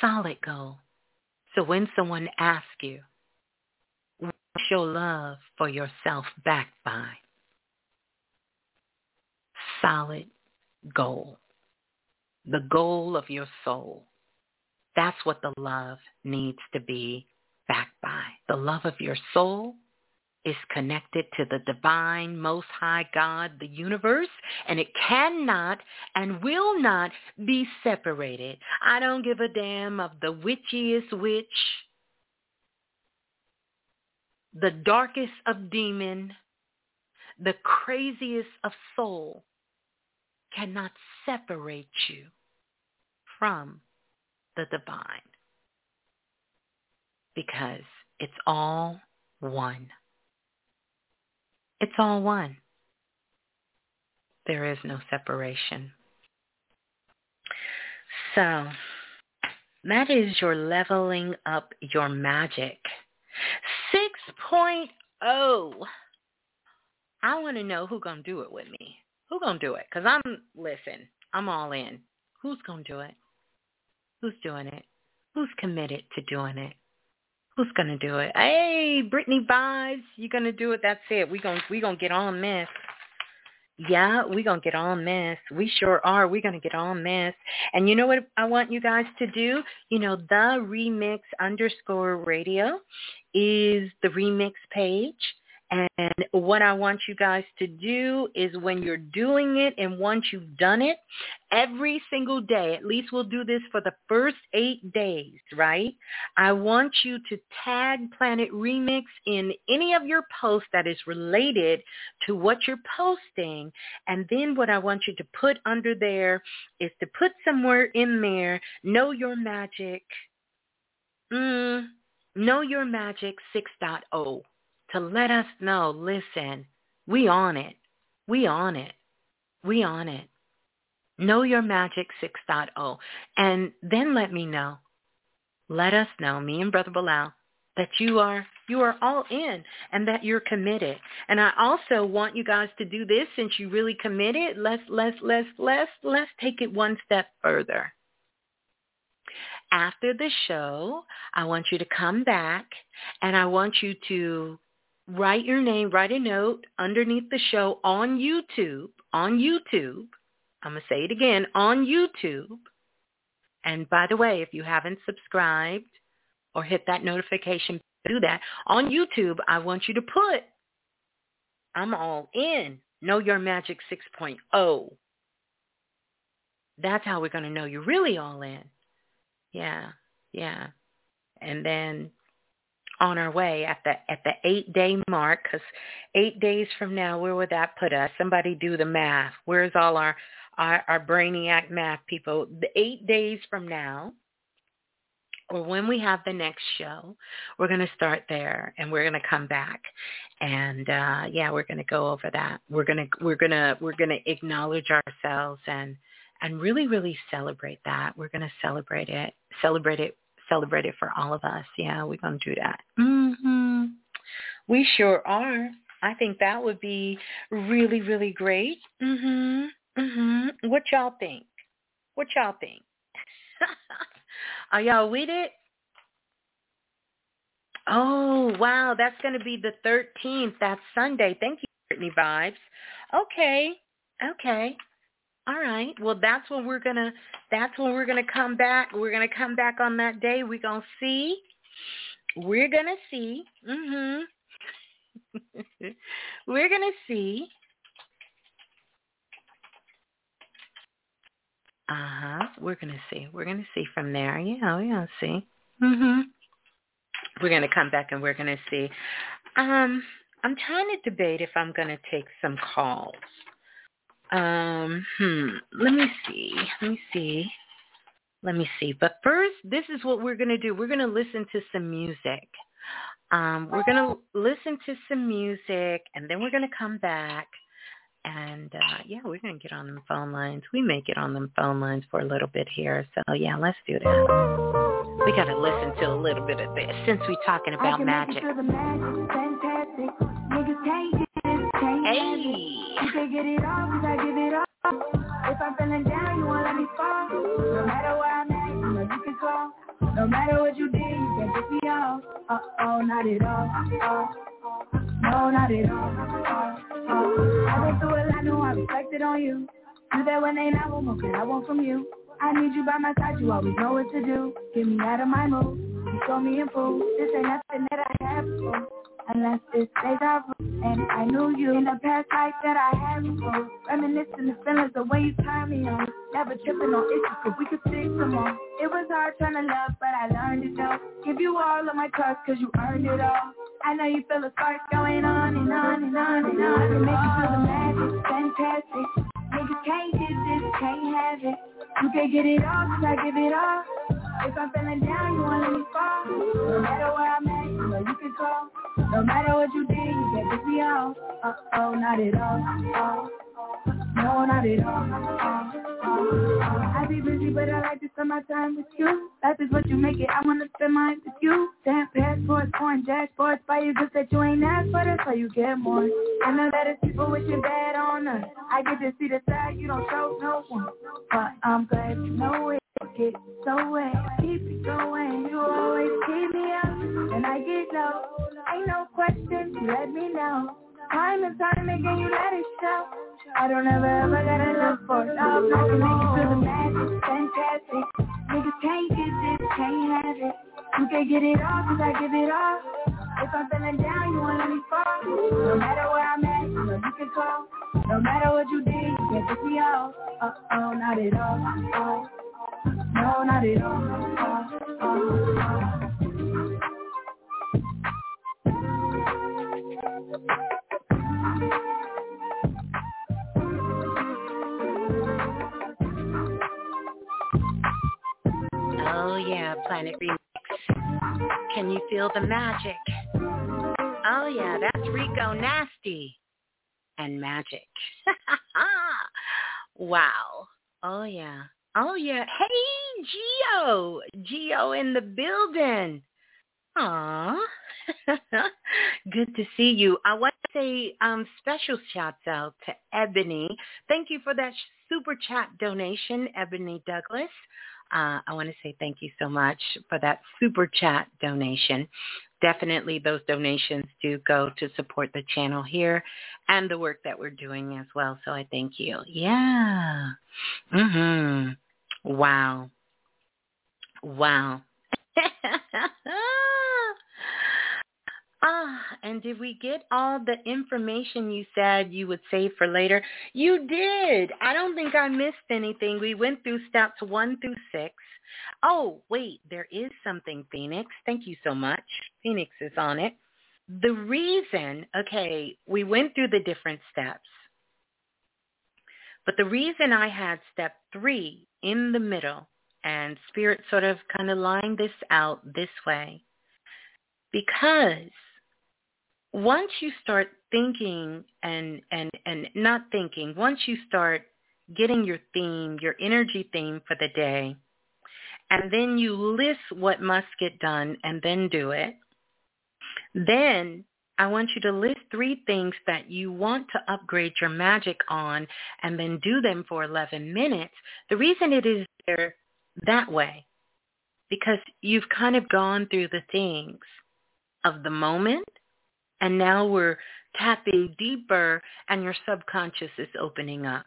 Solid gold. So when someone asks you, your love for yourself backed by? Solid gold. The goal of your soul. That's what the love needs to be backed by. The love of your soul is connected to the divine, most high God, the universe, and it cannot and will not be separated. I don't give a damn of the witchiest witch, the darkest of demon, the craziest of soul cannot separate you from the divine because it's all one. It's all one. There is no separation. So that is your leveling up your magic. 6.0. I want to know who to do it with me. Who to do it? Because I'm, listen, I'm all in. Who's to do it? Who's doing it? Who's committed to doing it? Who's gonna do it? Hey, Brittany Vibes, you gonna do it? That's it. We gonna we gonna get on this. Yeah, we gonna get on this. We sure are. We're gonna get on this. And you know what I want you guys to do? You know, the remix underscore radio is the remix page. And what I want you guys to do is when you're doing it and once you've done it, every single day, at least we'll do this for the first eight days, right? I want you to tag Planet Remix in any of your posts that is related to what you're posting. And then what I want you to put under there is to put somewhere in there, know your magic. Mm, know your magic 6.0 to let us know, listen, we on it. We on it. We on it. Know Your Magic 6.0. And then let me know. Let us know, me and Brother Balah, that you are you are all in and that you're committed. And I also want you guys to do this since you really committed. Let's let's let's let's let's take it one step further. After the show, I want you to come back and I want you to write your name, write a note underneath the show on YouTube, on YouTube. I'm going to say it again, on YouTube. And by the way, if you haven't subscribed or hit that notification, do that. On YouTube, I want you to put, I'm all in. Know Your Magic 6.0. That's how we're going to know you're really all in. Yeah, yeah. And then on our way at the at the eight day mark because eight days from now where would that put us? Somebody do the math. Where's all our our, our brainiac math people? The eight days from now or when we have the next show we're going to start there and we're going to come back. And uh yeah we're going to go over that. We're going to we're going to we're going to acknowledge ourselves and and really really celebrate that. We're going to celebrate it celebrate it celebrate it for all of us. Yeah, we're going to do that. Mm-hmm. We sure are. I think that would be really, really great. Mhm. Mhm. What y'all think? What y'all think? are y'all with it? Oh, wow. That's going to be the 13th. That's Sunday. Thank you, Brittany Vibes. Okay. Okay. All right. Well, that's when we're gonna. That's when we're gonna come back. We're gonna come back on that day. We're gonna see. We're gonna see. Mhm. we're gonna see. Uh huh. We're gonna see. We're gonna see from there. Yeah, we're gonna see. Mhm. We're gonna come back and we're gonna see. Um, I'm trying to debate if I'm gonna take some calls. Um, hmm, let me see. Let me see. Let me see. But first, this is what we're going to do. We're going to listen to some music. Um, we're going to listen to some music, and then we're going to come back. And uh, yeah, we're going to get on the phone lines. We may get on the phone lines for a little bit here. So yeah, let's do that. We got to listen to a little bit of this since we're talking about magic. Hey. Can get it all cause I give it all. If I'm feeling down, you won't let me fall. No matter where I'm at, you know you can call. No matter what you did, you can't get me off. Uh oh, not at all. Uh, no, not at all. Uh, uh, I went through a lot, know I reflected on you. You that when they not want more I want from you. I need you by my side, you always know what to do. Get me out of my mood. You show me in full. This ain't nothing that I have. Unless it's deja vu. And I knew you in the past life that I had before. Reminiscing the feelings, the way you turn me on. Never tripping on issues, cause we could fix them all. It was hard trying to love, but I learned it though. Give you all of my trust, cause you earned it all. I know you feel a spark going on and on and on and on. To make you feel the magic, fantastic. Niggas can't get this, can't have it. You can't get it all, cause I give it all. If I'm feeling down, you won't let me fall. No matter where I'm at, you know you can call. No matter what you did, you can't piss me off. Uh-oh, not at all. Oh. No, not at all. Uh, uh, I be busy, but I like to spend my time with you. Life is what you make it. I wanna spend mine with you. Stamp passports, foreign jackpots, buy you just that you ain't asked for. That's why you get more. I know that it's people with your bad on us. I get to see the side you don't show no one, but I'm glad you know it. Get so wet, keep it going. You always keep me up, and I get low. Ain't no question, let me know. Time and time again, you let it show. I don't ever ever gotta look for love. I can make it feel the magic, fantastic. Niggas can't get this, can't have it. You can get it all, cause I give it all. If I'm feeling down, you won't let me fall. No matter where I'm at, you know you can call. No matter what you did, you can't pick me off. Uh-oh, not at all. Oh. No, not at all. Oh, oh, yeah, Planet Remix. Can you feel the magic? Oh yeah, that's Rico Nasty and magic. wow. Oh yeah. Oh yeah. Hey Geo. Geo in the building. Aw. Good to see you. I want to say um, special shouts out to Ebony. Thank you for that super chat donation, Ebony Douglas. Uh, I want to say thank you so much for that super chat donation. Definitely those donations do go to support the channel here and the work that we're doing as well. So I thank you. Yeah. Mhm. Wow. Wow. Ah, and did we get all the information you said you would save for later? You did. I don't think I missed anything. We went through steps one through six. Oh, wait, there is something, Phoenix. Thank you so much. Phoenix is on it. The reason, okay, we went through the different steps. But the reason I had step three in the middle and Spirit sort of kind of lined this out this way because once you start thinking and and and not thinking, once you start getting your theme, your energy theme for the day, and then you list what must get done and then do it, then I want you to list three things that you want to upgrade your magic on and then do them for 11 minutes. The reason it is there that way, because you've kind of gone through the things of the moment and now we're tapping deeper and your subconscious is opening up.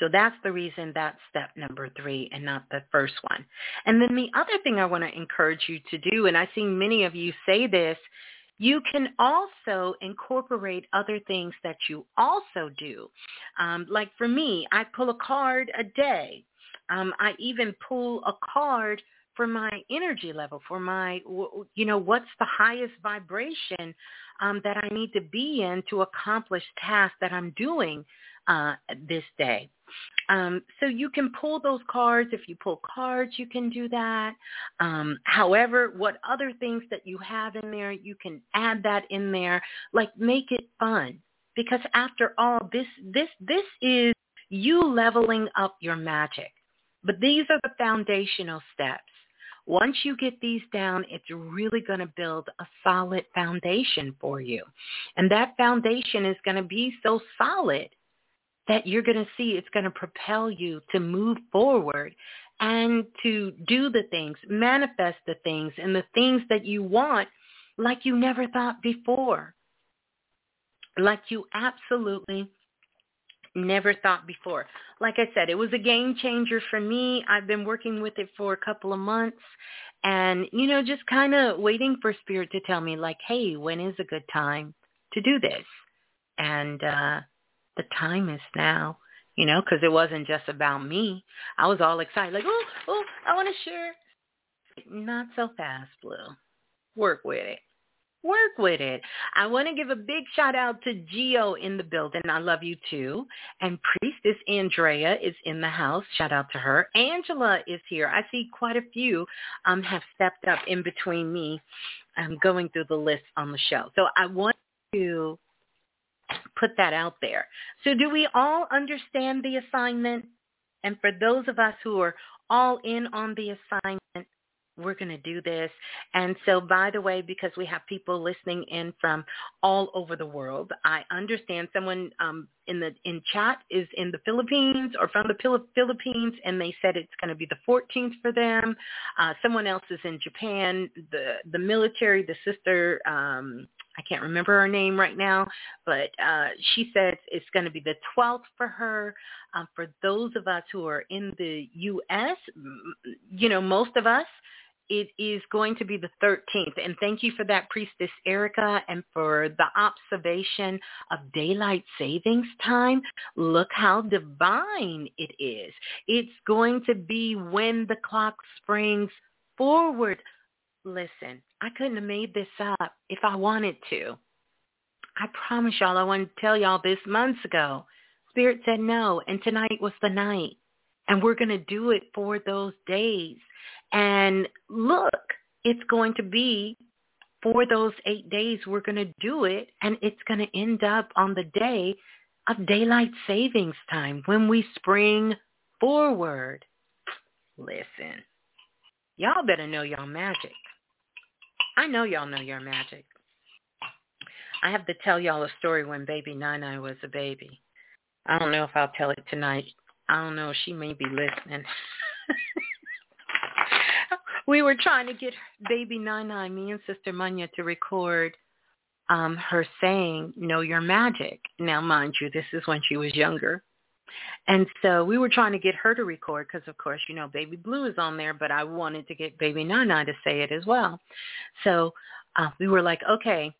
So that's the reason that's step number three and not the first one. And then the other thing I want to encourage you to do, and I see many of you say this, you can also incorporate other things that you also do. Um, like for me, I pull a card a day. Um, I even pull a card for my energy level, for my, you know, what's the highest vibration um, that I need to be in to accomplish tasks that I'm doing uh, this day. Um, so you can pull those cards. If you pull cards, you can do that. Um, however, what other things that you have in there, you can add that in there. Like make it fun, because after all, this this this is you leveling up your magic. But these are the foundational steps. Once you get these down, it's really going to build a solid foundation for you. And that foundation is going to be so solid that you're going to see it's going to propel you to move forward and to do the things, manifest the things and the things that you want like you never thought before. Like you absolutely never thought before. Like I said, it was a game changer for me. I've been working with it for a couple of months and, you know, just kind of waiting for spirit to tell me like, hey, when is a good time to do this? And uh the time is now, you know, because it wasn't just about me. I was all excited, like, oh, oh, I want to share. Not so fast, Blue. Work with it work with it. I want to give a big shout out to Geo in the building. I love you too. And Priestess Andrea is in the house. Shout out to her. Angela is here. I see quite a few um, have stepped up in between me um, going through the list on the show. So I want to put that out there. So do we all understand the assignment? And for those of us who are all in on the assignment, we're going to do this. And so, by the way, because we have people listening in from all over the world, I understand someone um, in the in chat is in the Philippines or from the Philippines, and they said it's going to be the 14th for them. Uh, someone else is in Japan. The the military, the sister. Um, I can't remember her name right now, but uh, she said it's going to be the 12th for her. Um, for those of us who are in the U.S., you know, most of us, it is going to be the 13th. And thank you for that, Priestess Erica, and for the observation of daylight savings time. Look how divine it is. It's going to be when the clock springs forward. Listen, I couldn't have made this up if I wanted to. I promise y'all I wanted to tell y'all this months ago. Spirit said no, and tonight was the night. And we're going to do it for those days. And look, it's going to be for those eight days, we're going to do it, and it's going to end up on the day of daylight savings time when we spring forward. Listen, y'all better know y'all magic. I know y'all know your magic. I have to tell y'all a story when baby Nana was a baby. I don't know if I'll tell it tonight. I don't know. She may be listening. we were trying to get baby Nana, me and Sister Munya, to record um, her saying, know your magic. Now, mind you, this is when she was younger. And so we were trying to get her to record because, of course, you know, Baby Blue is on there, but I wanted to get Baby Nana to say it as well. So uh, we were like, okay,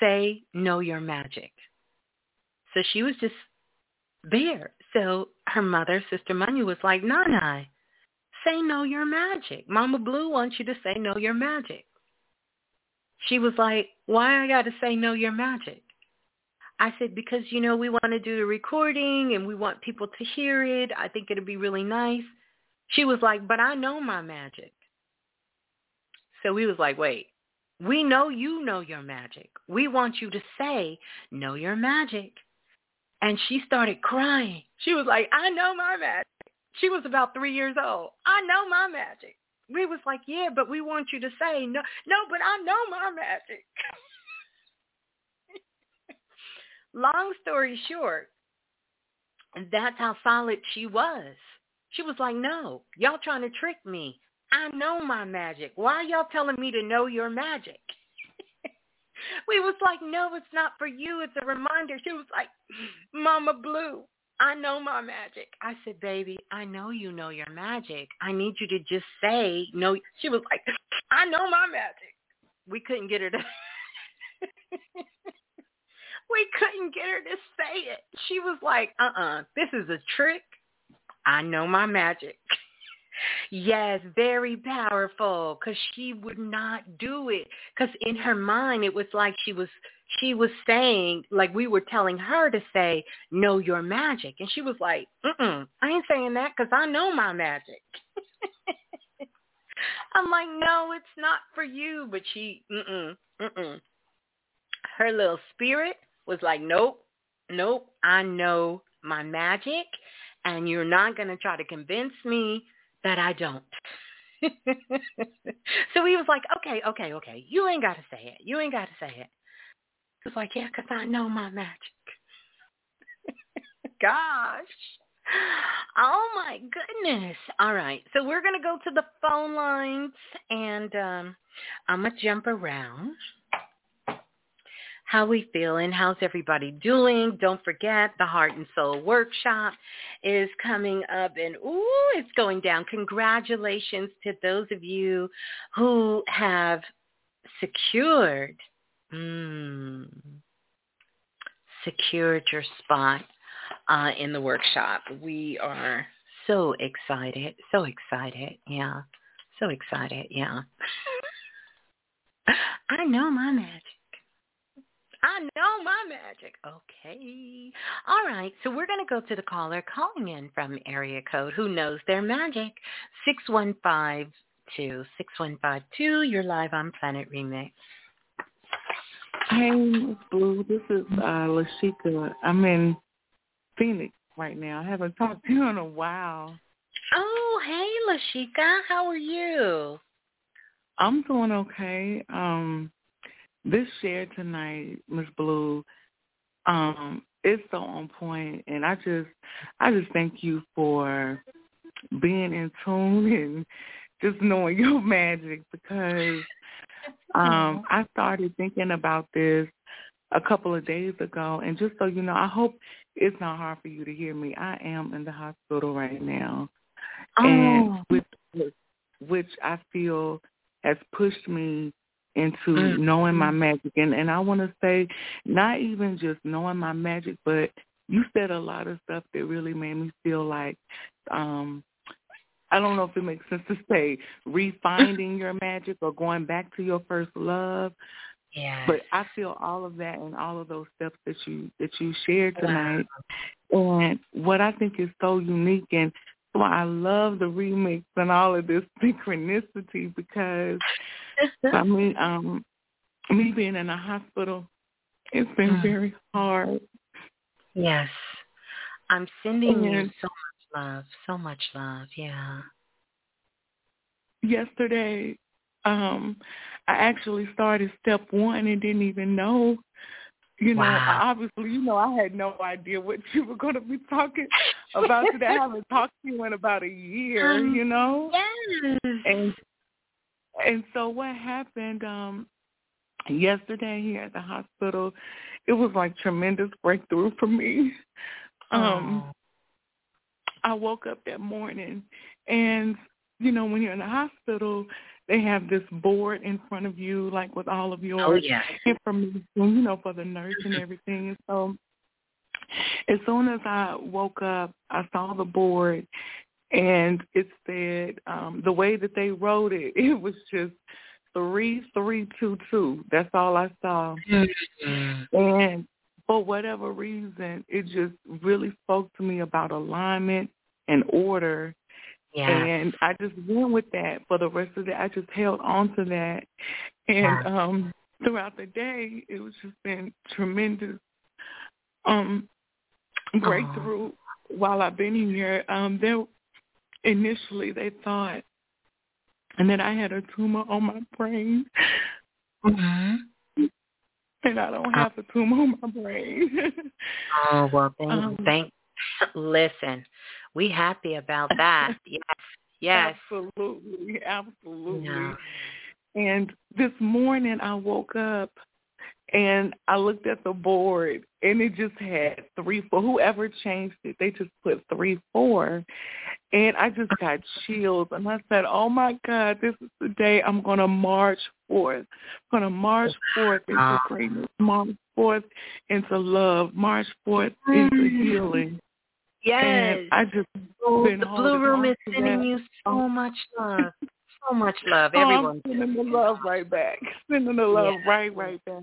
say know your magic. So she was just there. So her mother, Sister Munya, was like, Nana, say know your magic. Mama Blue wants you to say know your magic. She was like, why I got to say know your magic? I said, because, you know, we want to do the recording and we want people to hear it. I think it'd be really nice. She was like, but I know my magic. So we was like, wait, we know you know your magic. We want you to say, know your magic. And she started crying. She was like, I know my magic. She was about three years old. I know my magic. We was like, yeah, but we want you to say, no, no, but I know my magic. Long story short, that's how solid she was. She was like, no, y'all trying to trick me. I know my magic. Why are y'all telling me to know your magic? we was like, no, it's not for you. It's a reminder. She was like, Mama Blue, I know my magic. I said, baby, I know you know your magic. I need you to just say no. She was like, I know my magic. We couldn't get her to. we couldn't get her to say it. She was like, uh-uh, this is a trick. I know my magic. Yes, very powerful because she would not do it because in her mind it was like she was she was saying like we were telling her to say know your magic and she was like mm I ain't saying that because I know my magic. I'm like no, it's not for you, but she mm mm uh. Her little spirit was like nope, nope, I know my magic and you're not going to try to convince me that I don't. so he was like, okay, okay, okay. You ain't got to say it. You ain't got to say it. He was like, yeah, because I know my magic. Gosh. Oh my goodness. All right. So we're going to go to the phone lines and um, I'm going to jump around. How we feeling, how's everybody doing. Don't forget the Heart and Soul Workshop is coming up and ooh, it's going down. Congratulations to those of you who have secured mm, secured your spot uh, in the workshop. We are so excited, so excited, yeah, so excited, yeah. I know my magic. I know my magic. Okay. All right. So we're going to go to the caller calling in from area code who knows their magic. 6152. 6152. You're live on Planet Remix. Hey, Miss Blue. This is uh, Lashika. I'm in Phoenix right now. I haven't talked to you in a while. Oh, hey, Lashika. How are you? I'm doing okay. Um, this share tonight, Miss Blue, um, is so on point, and I just, I just thank you for being in tune and just knowing your magic because um, I started thinking about this a couple of days ago, and just so you know, I hope it's not hard for you to hear me. I am in the hospital right now, oh. and which, which I feel has pushed me into mm. knowing my magic. And and I want to say, not even just knowing my magic, but you said a lot of stuff that really made me feel like um I don't know if it makes sense to say refining your magic or going back to your first love. Yeah. But I feel all of that and all of those steps that you that you shared tonight. Wow. And what I think is so unique and why I love the remix and all of this synchronicity because I mean, um, me being in a hospital, it's been mm. very hard. Yes. I'm sending and you so much love, so much love, yeah. Yesterday, um, I actually started step one and didn't even know you know, wow. obviously, you know, I had no idea what you were going to be talking about today. I haven't talked to you in about a year, um, you know. Yes. And and so what happened um yesterday here at the hospital? It was like tremendous breakthrough for me. Um, oh. I woke up that morning, and you know, when you're in the hospital, they have this board in front of you, like with all of your oh, yeah. information, you know, for the nurse and everything. And so as soon as I woke up, I saw the board and it said um the way that they wrote it, it was just three three two two. That's all I saw. Mm-hmm. And for whatever reason, it just really spoke to me about alignment and order yeah. And I just went with that for the rest of the I just held on to that. And yeah. um throughout the day it was just been tremendous um breakthrough oh. while I've been here. Um there initially they thought and then I had a tumor on my brain. Mm-hmm. And I don't have a tumor on my brain. oh well thank um, thank listen we happy about that. yes. Yes. Absolutely. Absolutely. Yeah. And this morning I woke up and I looked at the board and it just had three four. Whoever changed it, they just put three four. And I just got chills and I said, Oh my God, this is the day I'm gonna march forth. I'm gonna march forth into greatness, march forth into love, march forth into Mm. healing. Yes. And I just Oh, the blue room is sending that. you so much love. So much love. Oh, Everyone. I'm sending the love right back. Sending the love Yeah. right, right back.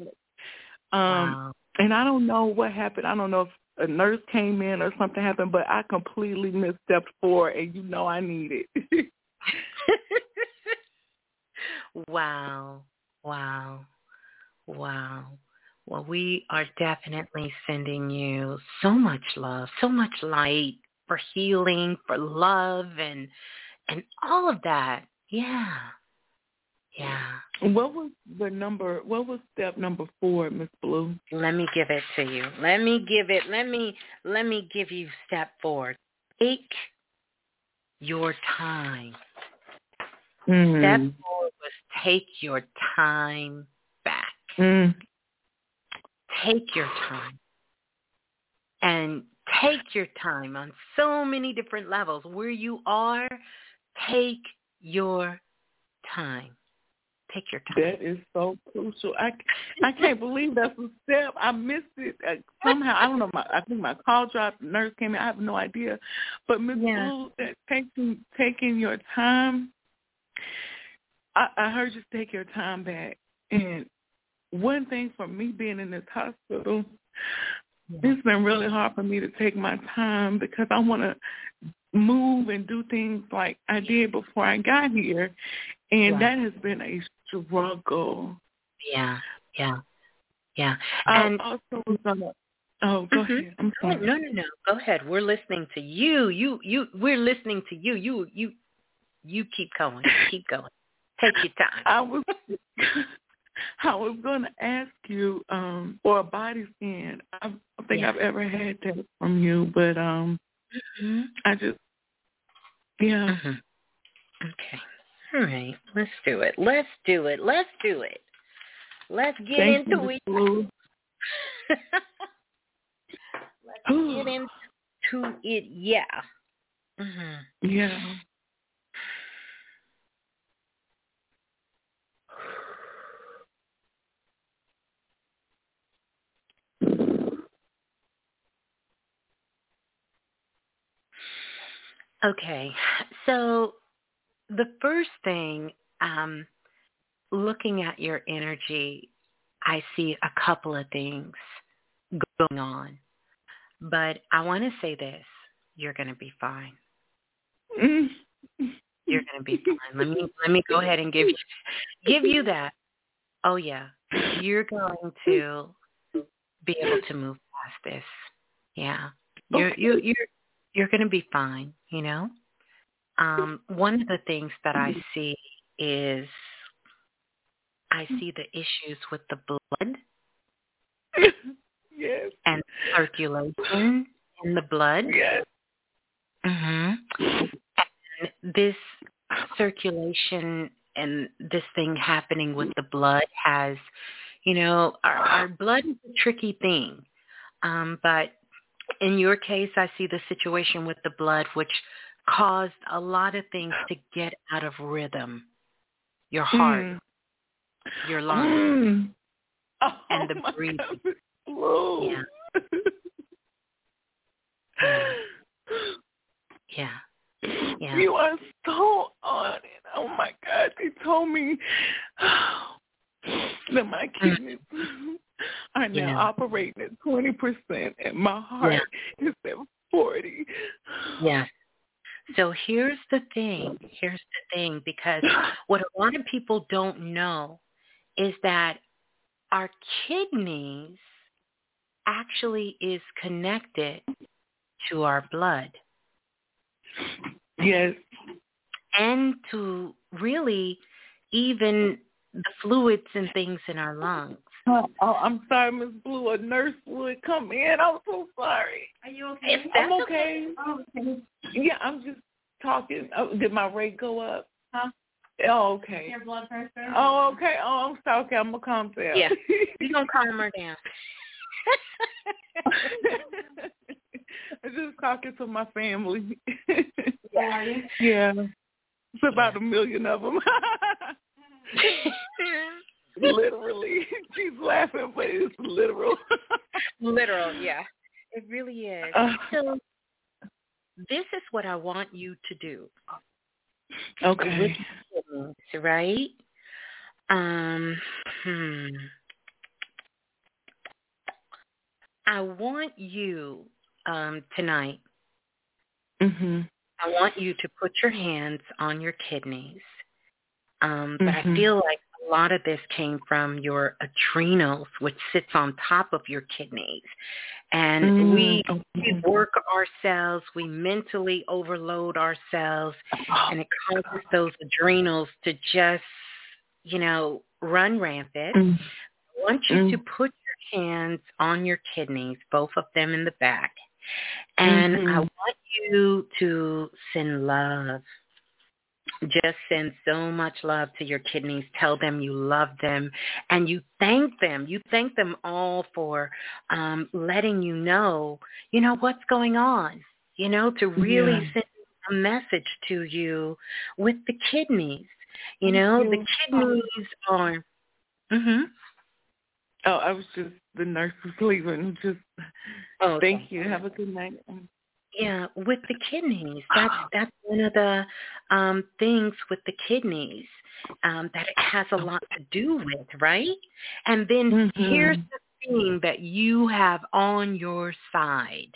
Um, wow. and I don't know what happened. I don't know if a nurse came in or something happened, but I completely misstepped four, and you know I need it. wow. Wow. Wow. Well, we are definitely sending you so much love, so much light for healing, for love and and all of that. Yeah. Yeah. what was the number? What was step number four, Miss Blue? Let me give it to you. Let me give it. Let me let me give you step 4. Take your time. Mm. Step 4 was take your time back. Mm. take your time and take your time on so many different levels. Where you are, take your time. Take your time. That is so crucial. I, I can't believe that's a step. I missed it uh, somehow. I don't know. My, I think my call dropped. The nurse came in. I have no idea. But Miss yeah. Blue, that taking taking your time. I, I heard you take your time back, and one thing for me being in this hospital, it's been really hard for me to take my time because I want to move and do things like I did before I got here, and that has been a struggle. Yeah, yeah, yeah. And I also was gonna. Oh, go mm-hmm. ahead. I'm sorry. No, no, no. Go ahead. We're listening to you. You, you. We're listening to you. You, you. You keep going. Keep going. Take your time. I was. I was going to ask you um for a body scan. I don't think yeah. I've ever had that from you, but um mm-hmm. I just yeah. Mm-hmm. Okay. All right. Let's do it. Let's do it. Let's do it. Let's get Thank into it. Let's get into it. Yeah. Mm-hmm. Yeah. Okay, so the first thing, um, looking at your energy, I see a couple of things going on. But I want to say this, you're going to be fine. You're going to be fine. Let me let me go ahead and give you give you that. Oh yeah. You're going to be able to move past this. Yeah. You're you you're you're going to be fine, you know? Um, one of the things that I see is I see the issues with the blood. yes. And circulation in the blood. Yes. Mhm. And this circulation and this thing happening with the blood has, you know, our, our blood is a tricky thing. Um, but in your case, I see the situation with the blood, which caused a lot of things to get out of rhythm. Your heart, mm. your lungs, mm. oh, and the breathing. Yeah. yeah. Yeah. You are so on it. Oh my God. They told me that my mm. kidneys are now yeah. operating at twenty percent and my heart yeah. is at forty. Yeah. So here's the thing. Here's the thing because what a lot of people don't know is that our kidneys actually is connected to our blood. Yes. And to really even the fluids and things in our lungs. Oh, oh I'm sorry, Miss Blue. A nurse would come in. I'm so sorry. Are you okay? I'm okay. Oh, okay. Yeah, I'm just talking. Oh, did my rate go up? Huh? Oh, okay. Your blood pressure? Oh, okay. Oh, I'm sorry. Okay, I'm gonna calm down. Yeah, we gonna calm her down. I'm just talking to my family. yeah. Yeah. It's about a million of them. Literally. She's laughing, but it's literal. literal, yeah. It really is. Uh, so this is what I want you to do. Okay. right? Um, hmm. I want you um, tonight. Mhm. I want you to put your hands on your kidneys. Um, but mm-hmm. I feel like lot of this came from your adrenals, which sits on top of your kidneys. And mm, we, we work ourselves, we mentally overload ourselves, and it causes those adrenals to just, you know, run rampant. Mm. I want you mm. to put your hands on your kidneys, both of them in the back. And mm-hmm. I want you to send love just send so much love to your kidneys. Tell them you love them and you thank them. You thank them all for um, letting you know, you know, what's going on, you know, to really yeah. send a message to you with the kidneys. You know, the kidneys are. Mhm. Oh, I was just the nurse was leaving. Just oh, thank you. Have a good night. Yeah, with the kidneys. That's that's one of the um things with the kidneys um that it has a lot to do with, right? And then mm-hmm. here's the thing that you have on your side.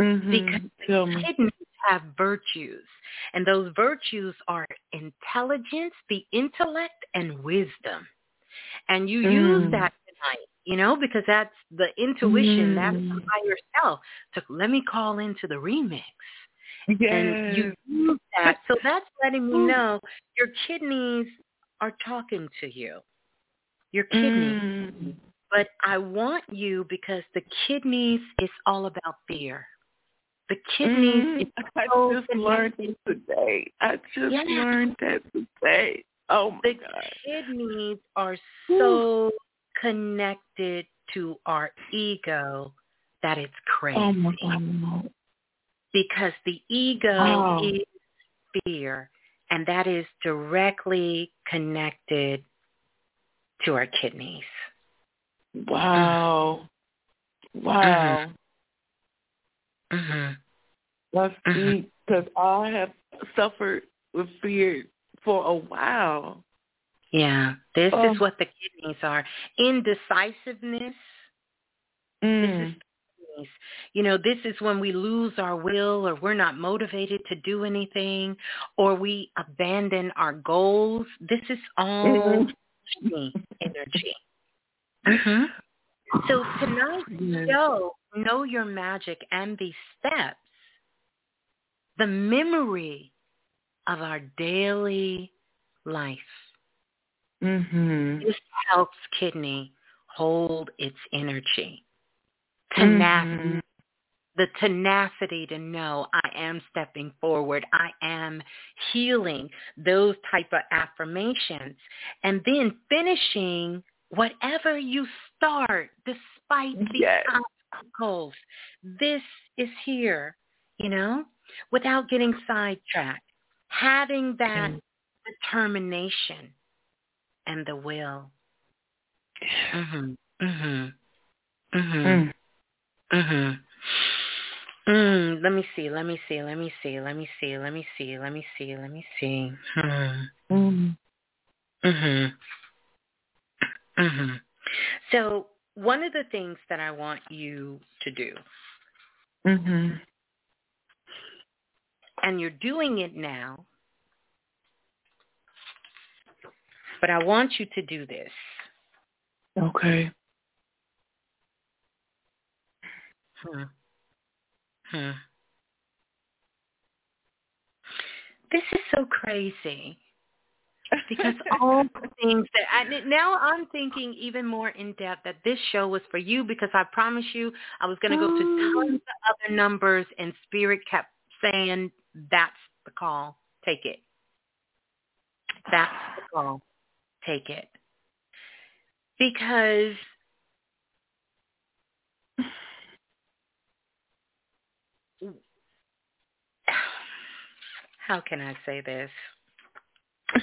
Mm-hmm. Because the kidneys have virtues. And those virtues are intelligence, the intellect, and wisdom. And you mm. use that tonight you know, because that's the intuition, mm. that's the higher self. To let me call into the remix. Yes. And you use that. So that's letting me know your kidneys are talking to you. Your kidneys. Mm. But I want you because the kidneys is all about fear. The kidneys mm. is so I just learned it today. I just yeah. learned that today. Oh my the God. kidneys are so connected to our ego that it's crazy. Oh because the ego oh. is fear, and that is directly connected to our kidneys. Wow. Wow. Mm-hmm. mm-hmm. That's mm-hmm. deep because I have suffered with fear for a while. Yeah, this oh. is what the kidneys are. Indecisiveness. Mm. This is you know, this is when we lose our will or we're not motivated to do anything or we abandon our goals. This is all mm-hmm. energy. Mm-hmm. So tonight's show, Know Your Magic and these steps, the memory of our daily life Mm-hmm. This helps kidney hold its energy. Tenacity. Mm-hmm. The tenacity to know I am stepping forward. I am healing. Those type of affirmations. And then finishing whatever you start despite the yes. obstacles. This is here, you know, without getting sidetracked. Having that mm. determination and the will. Mhm. Mhm. Mhm. Mhm. Mm, let me see, let me see, let me see, let me see, let me see, let me see, let me see. Mm. Mhm. Mhm. So one of the things that I want you to do, mhm, and you're doing it now, but I want you to do this. Okay. Hmm. Hmm. This is so crazy because all the things that I, now I'm thinking even more in depth that this show was for you because I promise you I was going to go to tons of other numbers and spirit kept saying that's the call. Take it. That's the call take it. Because how can I say this?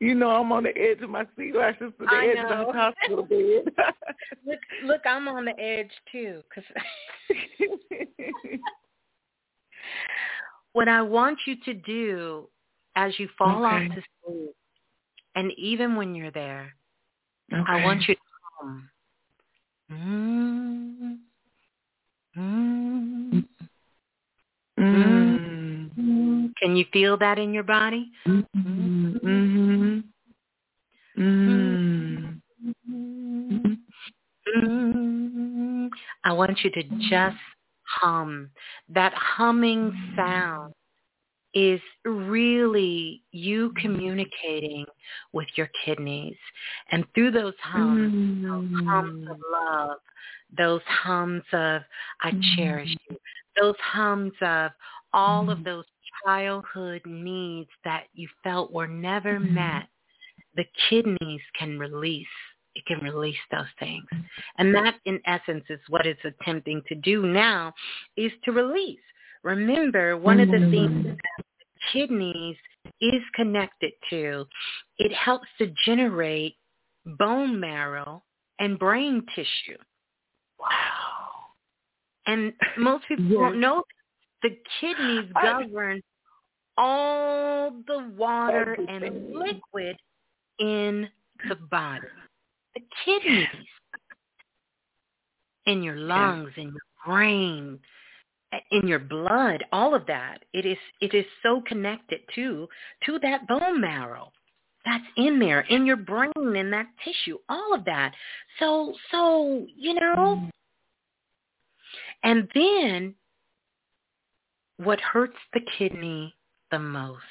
you know I'm on the edge of my seat right to the I edge know. of the hospital bed. look, look, I'm on the edge too. Cause what I want you to do as you fall off to sleep and even when you're there, okay. I want you to hum. Mm, mm, mm. Mm. Can you feel that in your body? Mm-hmm. Mm-hmm. Mm. Mm. I want you to just hum. That humming sound is really you communicating with your kidneys. And through those hums, mm-hmm. those hums of love, those hums of I cherish you, those hums of all of those childhood needs that you felt were never mm-hmm. met, the kidneys can release. It can release those things. And that in essence is what it's attempting to do now is to release. Remember, one mm-hmm. of the things that the kidneys is connected to, it helps to generate bone marrow and brain tissue. Wow. And most people yes. don't know the kidneys govern all the water and liquid in the body. The kidneys in your lungs, in your brain, in your blood, all of that. It is it is so connected to to that bone marrow that's in there, in your brain, in that tissue, all of that. So so, you know, and then what hurts the kidney the most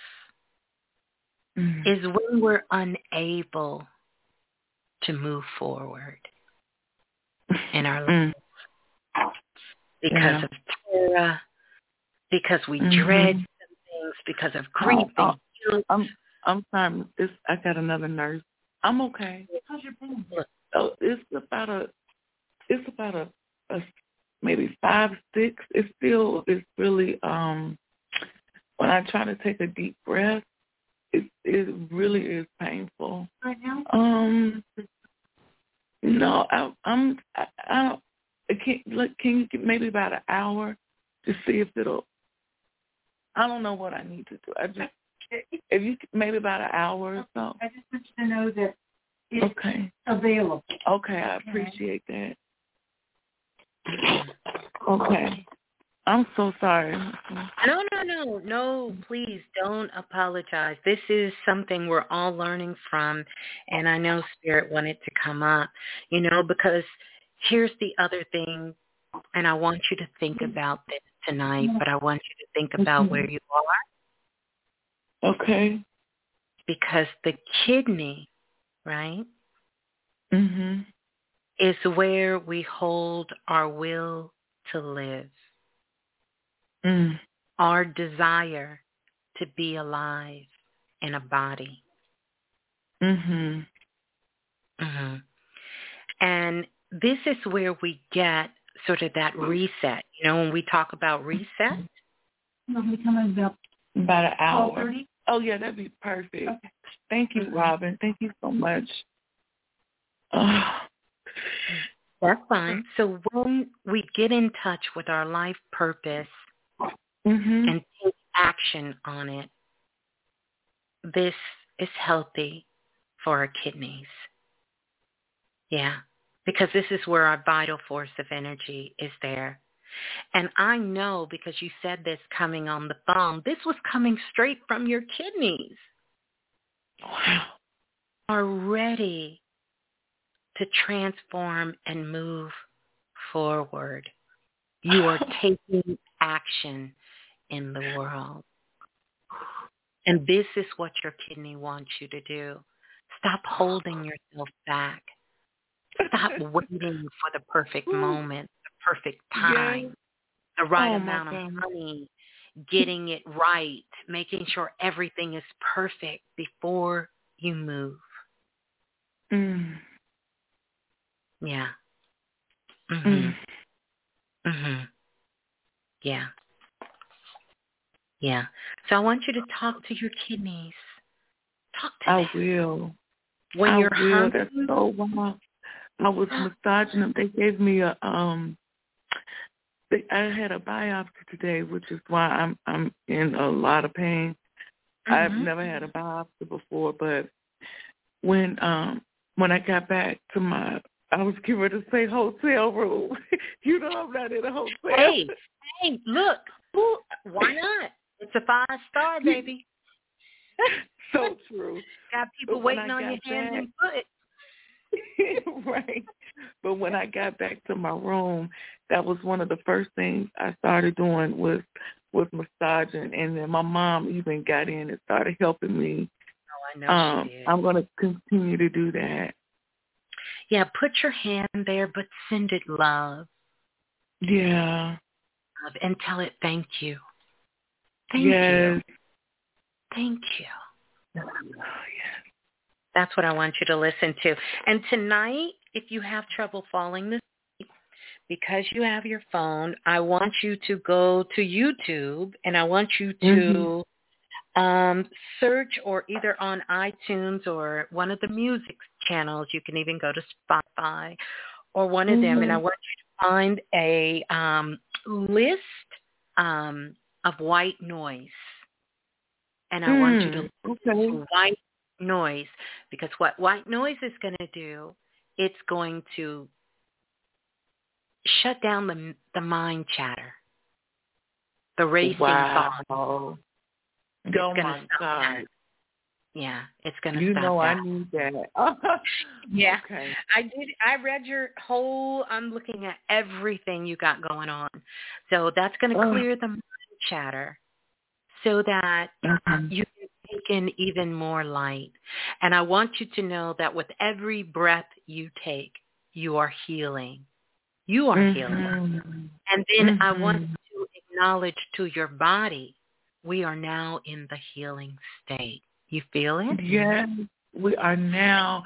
mm. is when we're unable to move forward in our mm. Because yeah. of terror, because we mm-hmm. dread some things, because of grief oh, oh, I'm, I'm sorry. It's, I got another nurse. I'm okay. How's your pain? Oh, it's about a, it's about a, a maybe five, six. It's still, it's really, um, when I try to take a deep breath, it it really is painful. Right now? Um, no, I, I'm I, I don't. I can't. Look, can you give maybe about an hour to see if it'll? I don't know what I need to do. I just if you maybe about an hour or so. I just want you to know that it's okay. available. Okay, I appreciate that. Okay. I'm so sorry. No, no, no, no, please don't apologize. This is something we're all learning from and I know Spirit wanted to come up, you know, because here's the other thing and I want you to think about this tonight, but I want you to think about where you are. Okay. Because the kidney, right? Mhm. Is where we hold our will to live. Mm. Our desire to be alive in a body. Mhm. Mhm. And this is where we get sort of that reset. You know, when we talk about reset. Mm-hmm. We'll be coming about about an hour. Oh yeah, that'd be perfect. Okay. Thank you, mm-hmm. Robin. Thank you so much. Oh. That's fine. Mm-hmm. So when we get in touch with our life purpose mm-hmm. and take action on it, this is healthy for our kidneys. Yeah, because this is where our vital force of energy is there. And I know because you said this coming on the phone, this was coming straight from your kidneys. Wow. Are ready to transform and move forward. You are taking action in the world. And this is what your kidney wants you to do. Stop holding yourself back. Stop waiting for the perfect moment, the perfect time, the right oh amount of money, getting it right, making sure everything is perfect before you move. Mm. Yeah. Mhm. Mhm. Yeah. Yeah. So I want you to talk to your kidneys. Talk to I them. will. When I you're will. hungry. That's so wild. I was massaging them. They gave me a um. They, I had a biopsy today, which is why I'm I'm in a lot of pain. Mm-hmm. I've never had a biopsy before, but when um when I got back to my I was getting ready to say hotel room. you know I'm not in a hotel. Hey, hey, look. Why not? It's a five star, baby. so true. Got people But waiting on your got hands and foot. right. But when I got back to my room, that was one of the first things I started doing was was massaging, and then my mom even got in and started helping me. Oh, I know Um. I'm going to continue to do that. yeah, put your hand there, but send it love, Yeah. love and tell it thank you. Thank yes. you. Thank you. That's what I want you to listen to. And tonight, if you have trouble falling asleep, because you have your phone, I want you to go to YouTube and I want you to mm-hmm. um, search or either on iTunes or one of the music channels. You can even go to Spotify or one of mm-hmm. them. And I mm-hmm. want you to find a um, list um, of white noise. And I mm, want you to hmm, okay. white noise because what white noise is going to do, it's going to shut down the the mind chatter, the racing wow. thoughts. It's oh my God. That. Yeah, it's going to you stop know that. I need that. yeah, okay. I did. I read your whole. I'm looking at everything you got going on, so that's going to oh. clear the mind chatter, so that mm-hmm. you can take in even more light. And I want you to know that with every breath you take, you are healing. You are mm-hmm. healing. And then mm-hmm. I want to acknowledge to your body, we are now in the healing state. You feel it? Yes, we are now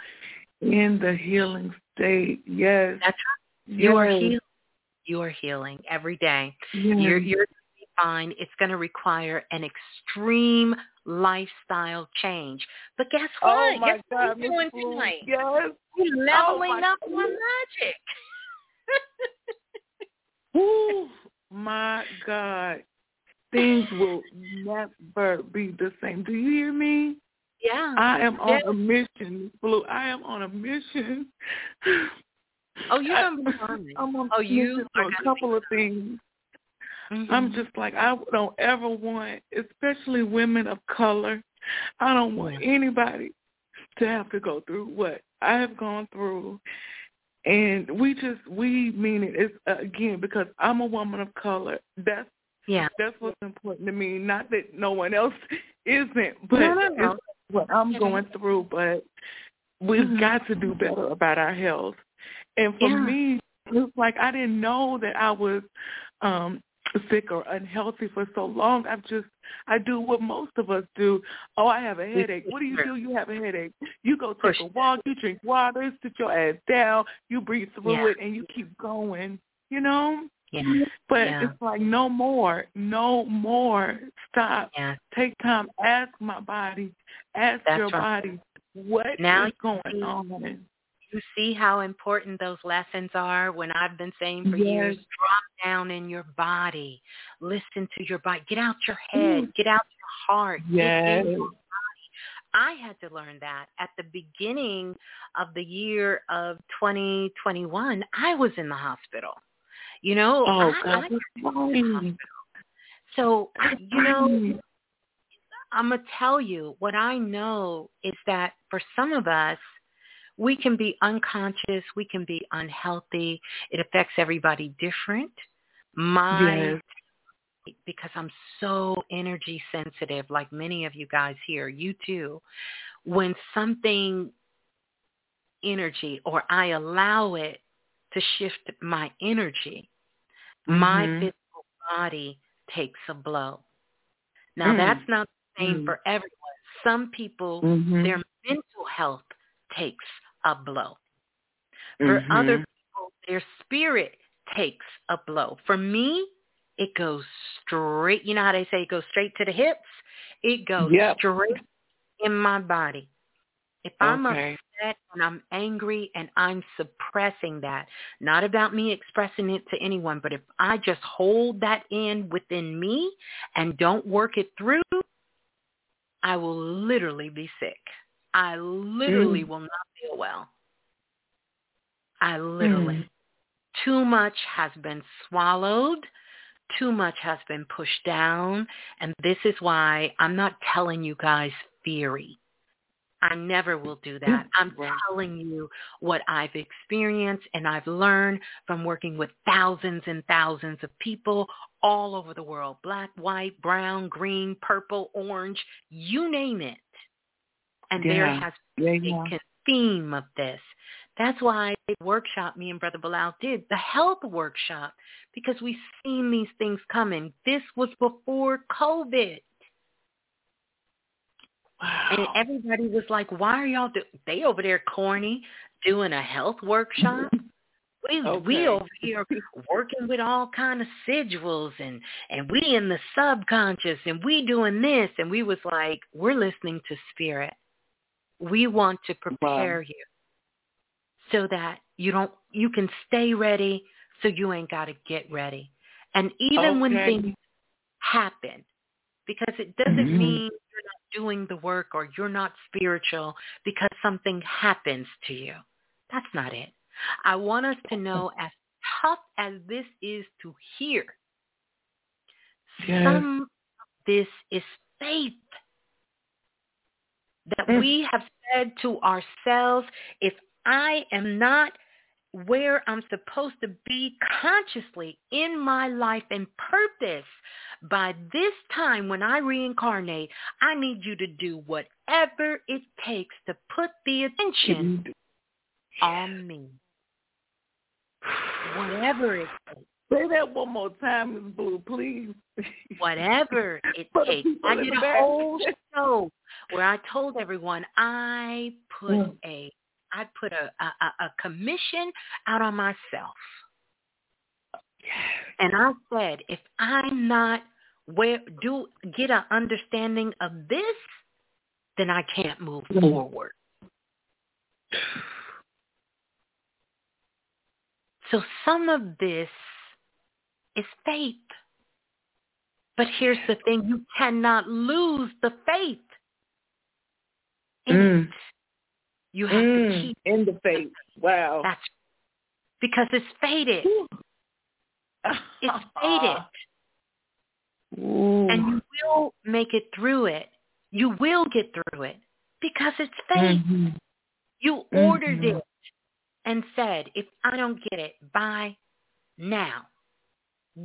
in the healing state. Yes. That's right. You yes. are healing. You are healing every day. Yes. You're, you're fine. It's going to require an extreme lifestyle change. But guess oh what? Oh my guess God, what you're doing tonight? Yes. You're oh leveling oh up your magic. oh my God things will never be the same. Do you hear me? Yeah. I am on a mission, Blue. I am on a mission. Oh, you're gonna be I'm on oh, you a couple of things. Mm-hmm. I'm just like I don't ever want, especially women of color. I don't want anybody to have to go through what I have gone through. And we just we mean it is uh, again because I'm a woman of color. That's yeah. That's what's important to me. Not that no one else isn't, but no, no, no. it's what I'm going through. But we've mm-hmm. got to do better about our health. And for yeah. me, it's like I didn't know that I was um sick or unhealthy for so long. I've just I do what most of us do. Oh, I have a headache. What do you do? You have a headache. You go take a walk, you drink water, sit your ass down, you breathe through yeah. it and you keep going. You know? Yeah. But yeah. it's like no more, no more. Stop. Yeah. Take time. Ask my body. Ask That's your right. body what now is going on. You see how important those lessons are when I've been saying for yes. years, drop down in your body. Listen to your body. Get out your head. Mm. Get out your heart. Yes. Get in your body. I had to learn that at the beginning of the year of 2021. I was in the hospital. You know, oh, I, God, I, so you know, I'm gonna tell you what I know is that for some of us, we can be unconscious, we can be unhealthy. It affects everybody different. My yes. because I'm so energy sensitive, like many of you guys here, you too. When something energy or I allow it to shift my energy, mm-hmm. my physical body takes a blow. Now mm. that's not the same mm. for everyone. Some people, mm-hmm. their mental health takes a blow. For mm-hmm. other people, their spirit takes a blow. For me, it goes straight, you know how they say it goes straight to the hips? It goes yep. straight in my body. If I'm okay. upset and I'm angry and I'm suppressing that, not about me expressing it to anyone, but if I just hold that in within me and don't work it through, I will literally be sick. I literally mm. will not feel well. I literally. Mm. Too much has been swallowed. Too much has been pushed down. And this is why I'm not telling you guys theory. I never will do that. I'm telling you what I've experienced and I've learned from working with thousands and thousands of people all over the world. Black, white, brown, green, purple, orange, you name it. And yeah. there has yeah, been yeah. a theme of this. That's why the workshop me and Brother Balah did, the health workshop, because we've seen these things coming. This was before COVID. Wow. And everybody was like, why are y'all, do-? they over there corny doing a health workshop? We Okay. we over here working with all kind of sigils and and we in the subconscious and we doing this and we was like we're listening to spirit. We want to prepare you so that you don't you can stay ready so you ain't got to get ready. And even when things happen because it doesn't Mhm. mean you're not doing the work or you're not spiritual because something happens to you. That's not it. I want us to know as tough as this is to hear, Yes. some of this is faith. That Mm. we have said to ourselves, if I am not where I'm supposed to be consciously in my life and purpose, by this time when I reincarnate, I need you to do whatever it takes to put the attention on me. Whatever it takes. Say that one more time, Ms. Blue, please. Whatever it takes. I did a whole show where I told everyone I put Mm. a I put a, a, a commission out on myself. And I said, if I'm not where do get an understanding of this, then I can't move Mm. forward. So some of this is faith. But here's the thing, you cannot lose the faith. in Mm. it. You have to Mm. keep In the faith. Wow. that's because it's faded. It's faded. Ooh. And you will make it through it. You will get through it because it's faith. Mhm. You ordered Mhm. it and said, if I don't get it by now,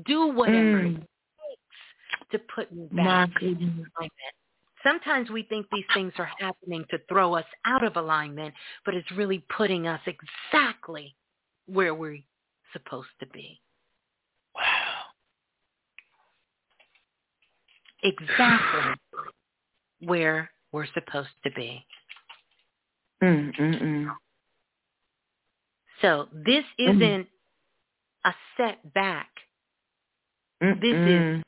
do whatever Mm. it takes to put me back in alignment. Sometimes we think these things are happening to throw us out of alignment, but it's really putting us exactly where we're supposed to be. Wow. Exactly where we're supposed to be. Mm, mm, mm. So this Mm. isn't a setback. Mm, This is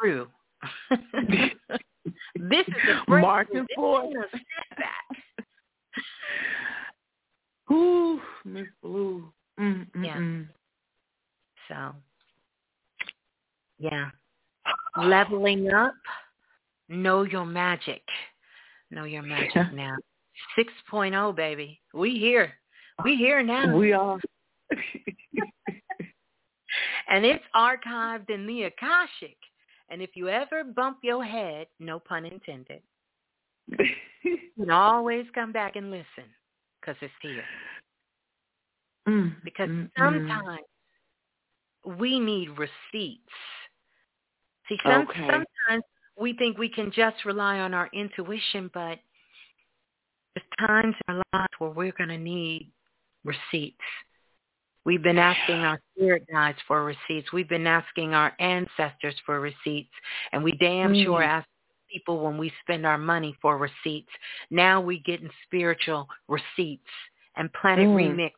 breakthrough. this is a breakthrough. Marching This forth. isn't a setback. Ooh, Miss Blue. Mm, mm, Yeah. So, yeah. Leveling up. Know your magic. Know your magic now. 6.0, baby. We here. We here now. We are. and it's archived in the Akashic. And if you ever bump your head, no pun intended, you can always come back and listen because it's here. Mm, Because mm, mm. sometimes we need receipts. See, some, Okay. sometimes we think we can just rely on our intuition, but there's times in our lives where we're going to need receipts. We've been asking our spirit guides for receipts. We've been asking our ancestors for receipts. And we damn Mm. sure ask people when we spend our money for receipts. Now we getting spiritual receipts. And Planet Mm. Remix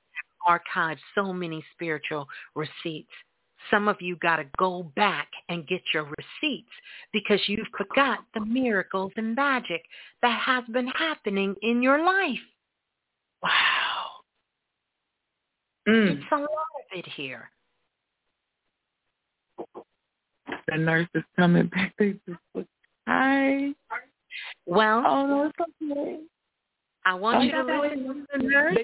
archived so many spiritual receipts. Some of you got to go back and get your receipts because you forgot the miracles and magic that has been happening in your life. Wow. Mm. It's a lot of it here. The nurse is coming back. They just look, hi. Well, Oh, no, it's okay. I want you to listen to the nurse.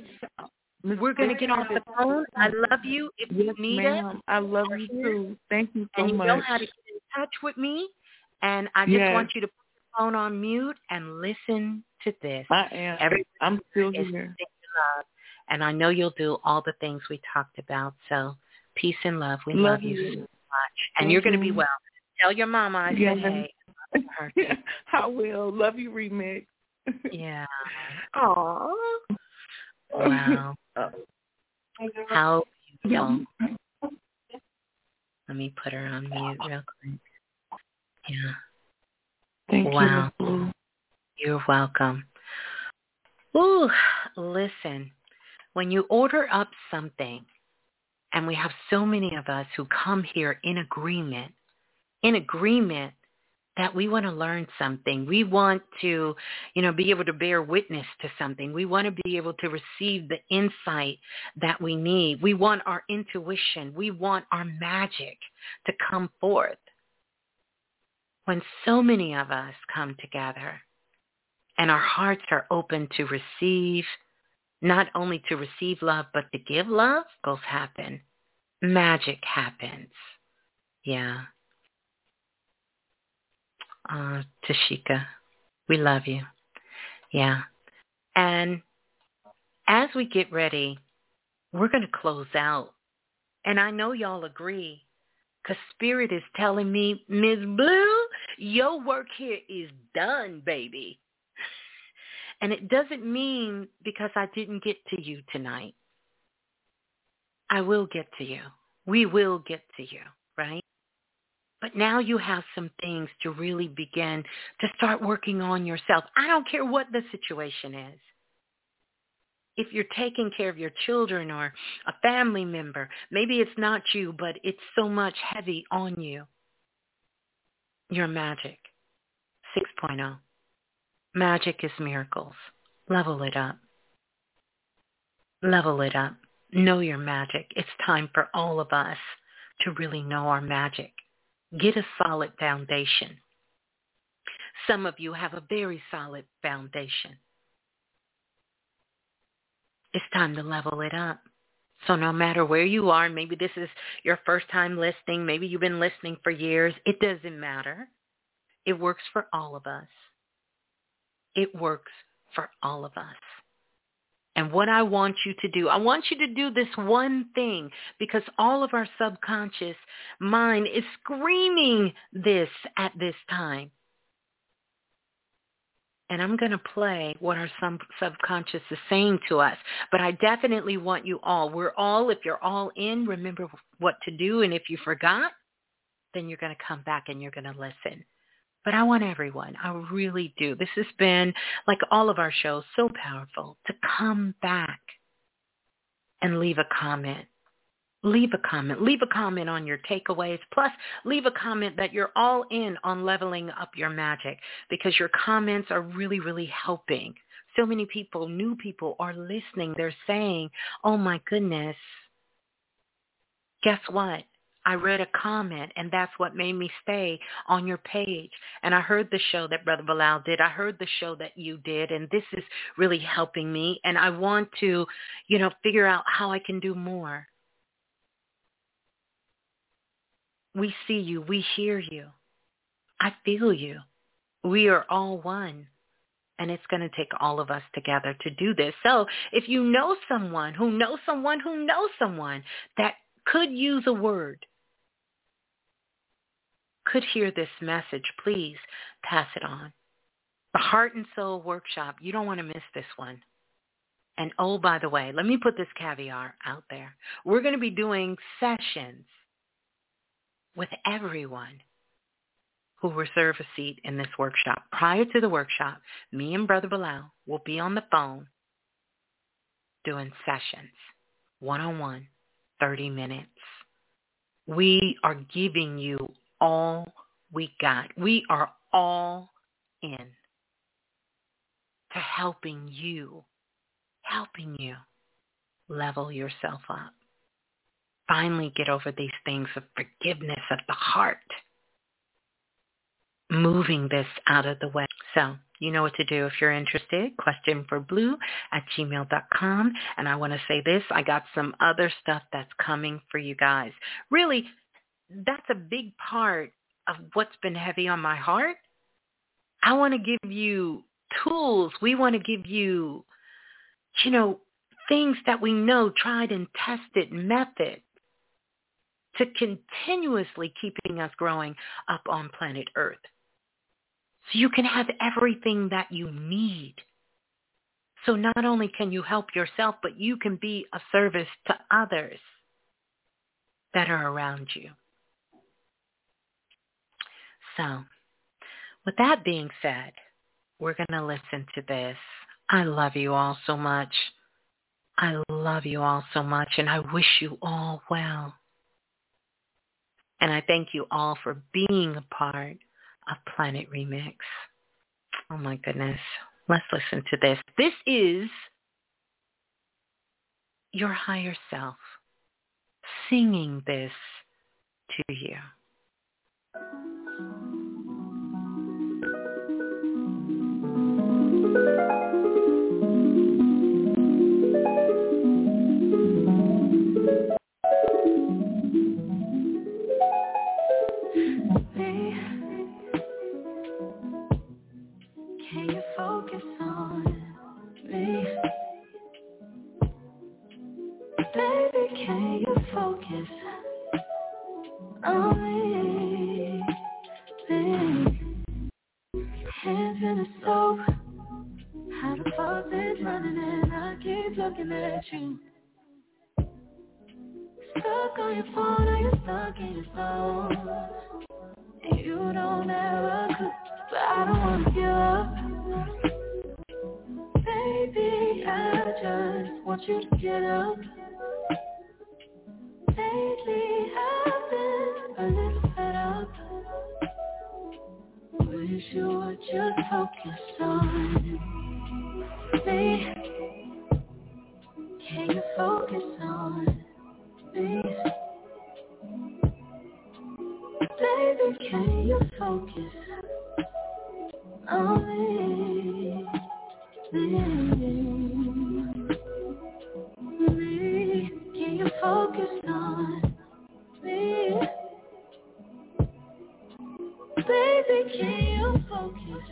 We're going to get off the phone. I love you. If you Yes, need ma'am. it, I love you too. Thank you so and you much. know how to get in touch with me, and I just Yes. want you to put your phone on mute and listen to this. I am. Everybody I'm still here. love, and I know you'll do all the things we talked about. So peace and love. We love, Love you you. so much, and you're going to be Mhm. well. Tell your mama I Yes. said hey. I love. I will. Love you, remix. Yeah. Aww. Wow. Oh. How beautiful. Let me put her on mute real quick. Yeah. Thank wow. you. You're welcome. Ooh, listen. When you order up something, and we have so many of us who come here in agreement, in agreement that we want to learn something. We want to, you know, be able to bear witness to something. We want to be able to receive the insight that we need. We want our intuition. We want our magic to come forth. When so many of us come together and our hearts are open to receive, not only to receive love, but to give love, goes happen. Magic happens. Yeah uh, Tashika. We love you. Yeah. And as we get ready, we're going to close out. And I know y'all agree because Spirit is telling me, Ms. Blue, your work here is done, baby. And it doesn't mean because I didn't get to you tonight. I will get to you. We will get to you, right? But now you have some things to really begin to start working on yourself. I don't care what the situation is. If you're taking care of your children or a family member, maybe it's not you, but it's so much heavy on you. Your magic. 6.0. Magic is miracles. Level it up. Level it up. Know your magic. It's time for all of us to really know our magic. Get a solid foundation. Some of you have a very solid foundation. It's time to level it up. So no matter where you are, maybe this is your first time listening, maybe you've been listening for years, it doesn't matter. It works for all of us. It works for all of us. And what I want you to do, I want you to do this one thing because all of our subconscious mind is screaming this at this time. And I'm going to play what our sub- subconscious is saying to us. But I definitely want you all, we're all, if you're all in, remember what to do. And if you forgot, then you're going to come back and you're going to listen. But I want everyone, I really do. This has been, like all of our shows, so powerful to come back and leave a comment. Leave a comment. Leave a comment on your takeaways. Plus, leave a comment that you're all in on leveling up your magic because your comments are really, really helping. So many people, new people are listening. They're saying, oh my goodness, guess what? I read a comment and that's what made me stay on your page. And I heard the show that Brother Balah did. I heard the show that you did and this is really helping me. And I want to, you know, figure out how I can do more. We see you. We hear you. I feel you. We are all one. And it's going to take all of us together to do this. So if you know someone who knows someone who knows someone that could use a word, could hear this message, please pass it on. The Heart and Soul Workshop, you don't want to miss this one. And oh, by the way, let me put this caviar out there. We're going to be doing sessions with everyone who reserve a seat in this workshop. Prior to the workshop, me and Brother Balah will be on the phone doing sessions, one-on-one, 30 minutes. We are giving you all we got. We are all in to helping you, helping you level yourself up. Finally get over these things of forgiveness of the heart. Moving this out of the way. So you know what to do if you're interested. Question for blue at gmail.com. And I want to say this, I got some other stuff that's coming for you guys. Really, that's a big part of what's been heavy on my heart. I want to give you tools. We want to give you, you know, things that we know, tried and tested method to continuously keeping us growing up on planet Earth. So you can have everything that you need. So not only can you help yourself, but you can be a service to others that are around you. So with that being said, we're going to listen to this. I love you all so much. I love you all so much and I wish you all well. And I thank you all for being a part of Planet Remix. Oh my goodness. Let's listen to this. This is your higher self singing this to Can you focus on me? Hands in the soap. How the fuck running and I keep looking at you. Stuck on your phone or you're stuck in your phone. You don't ever cook, but I don't wanna give up. Baby, I just want you to get up. Lately I've been a little fed up Wish you would just focus on me Can you focus on me? Baby, can you focus on me? me? You. focus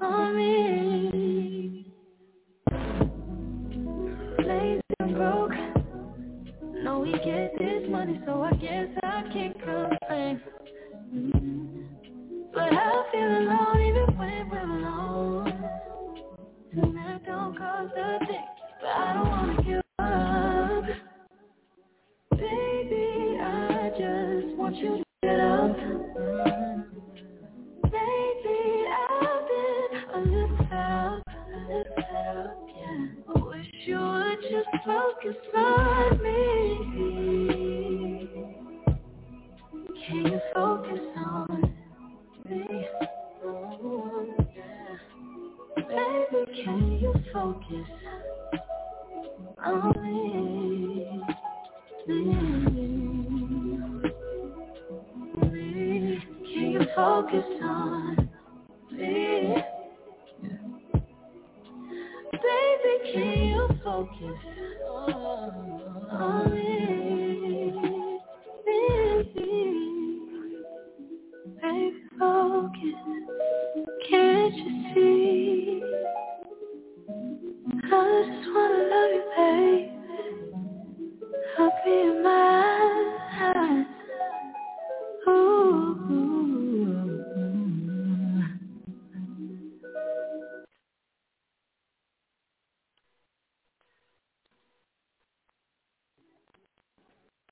on me.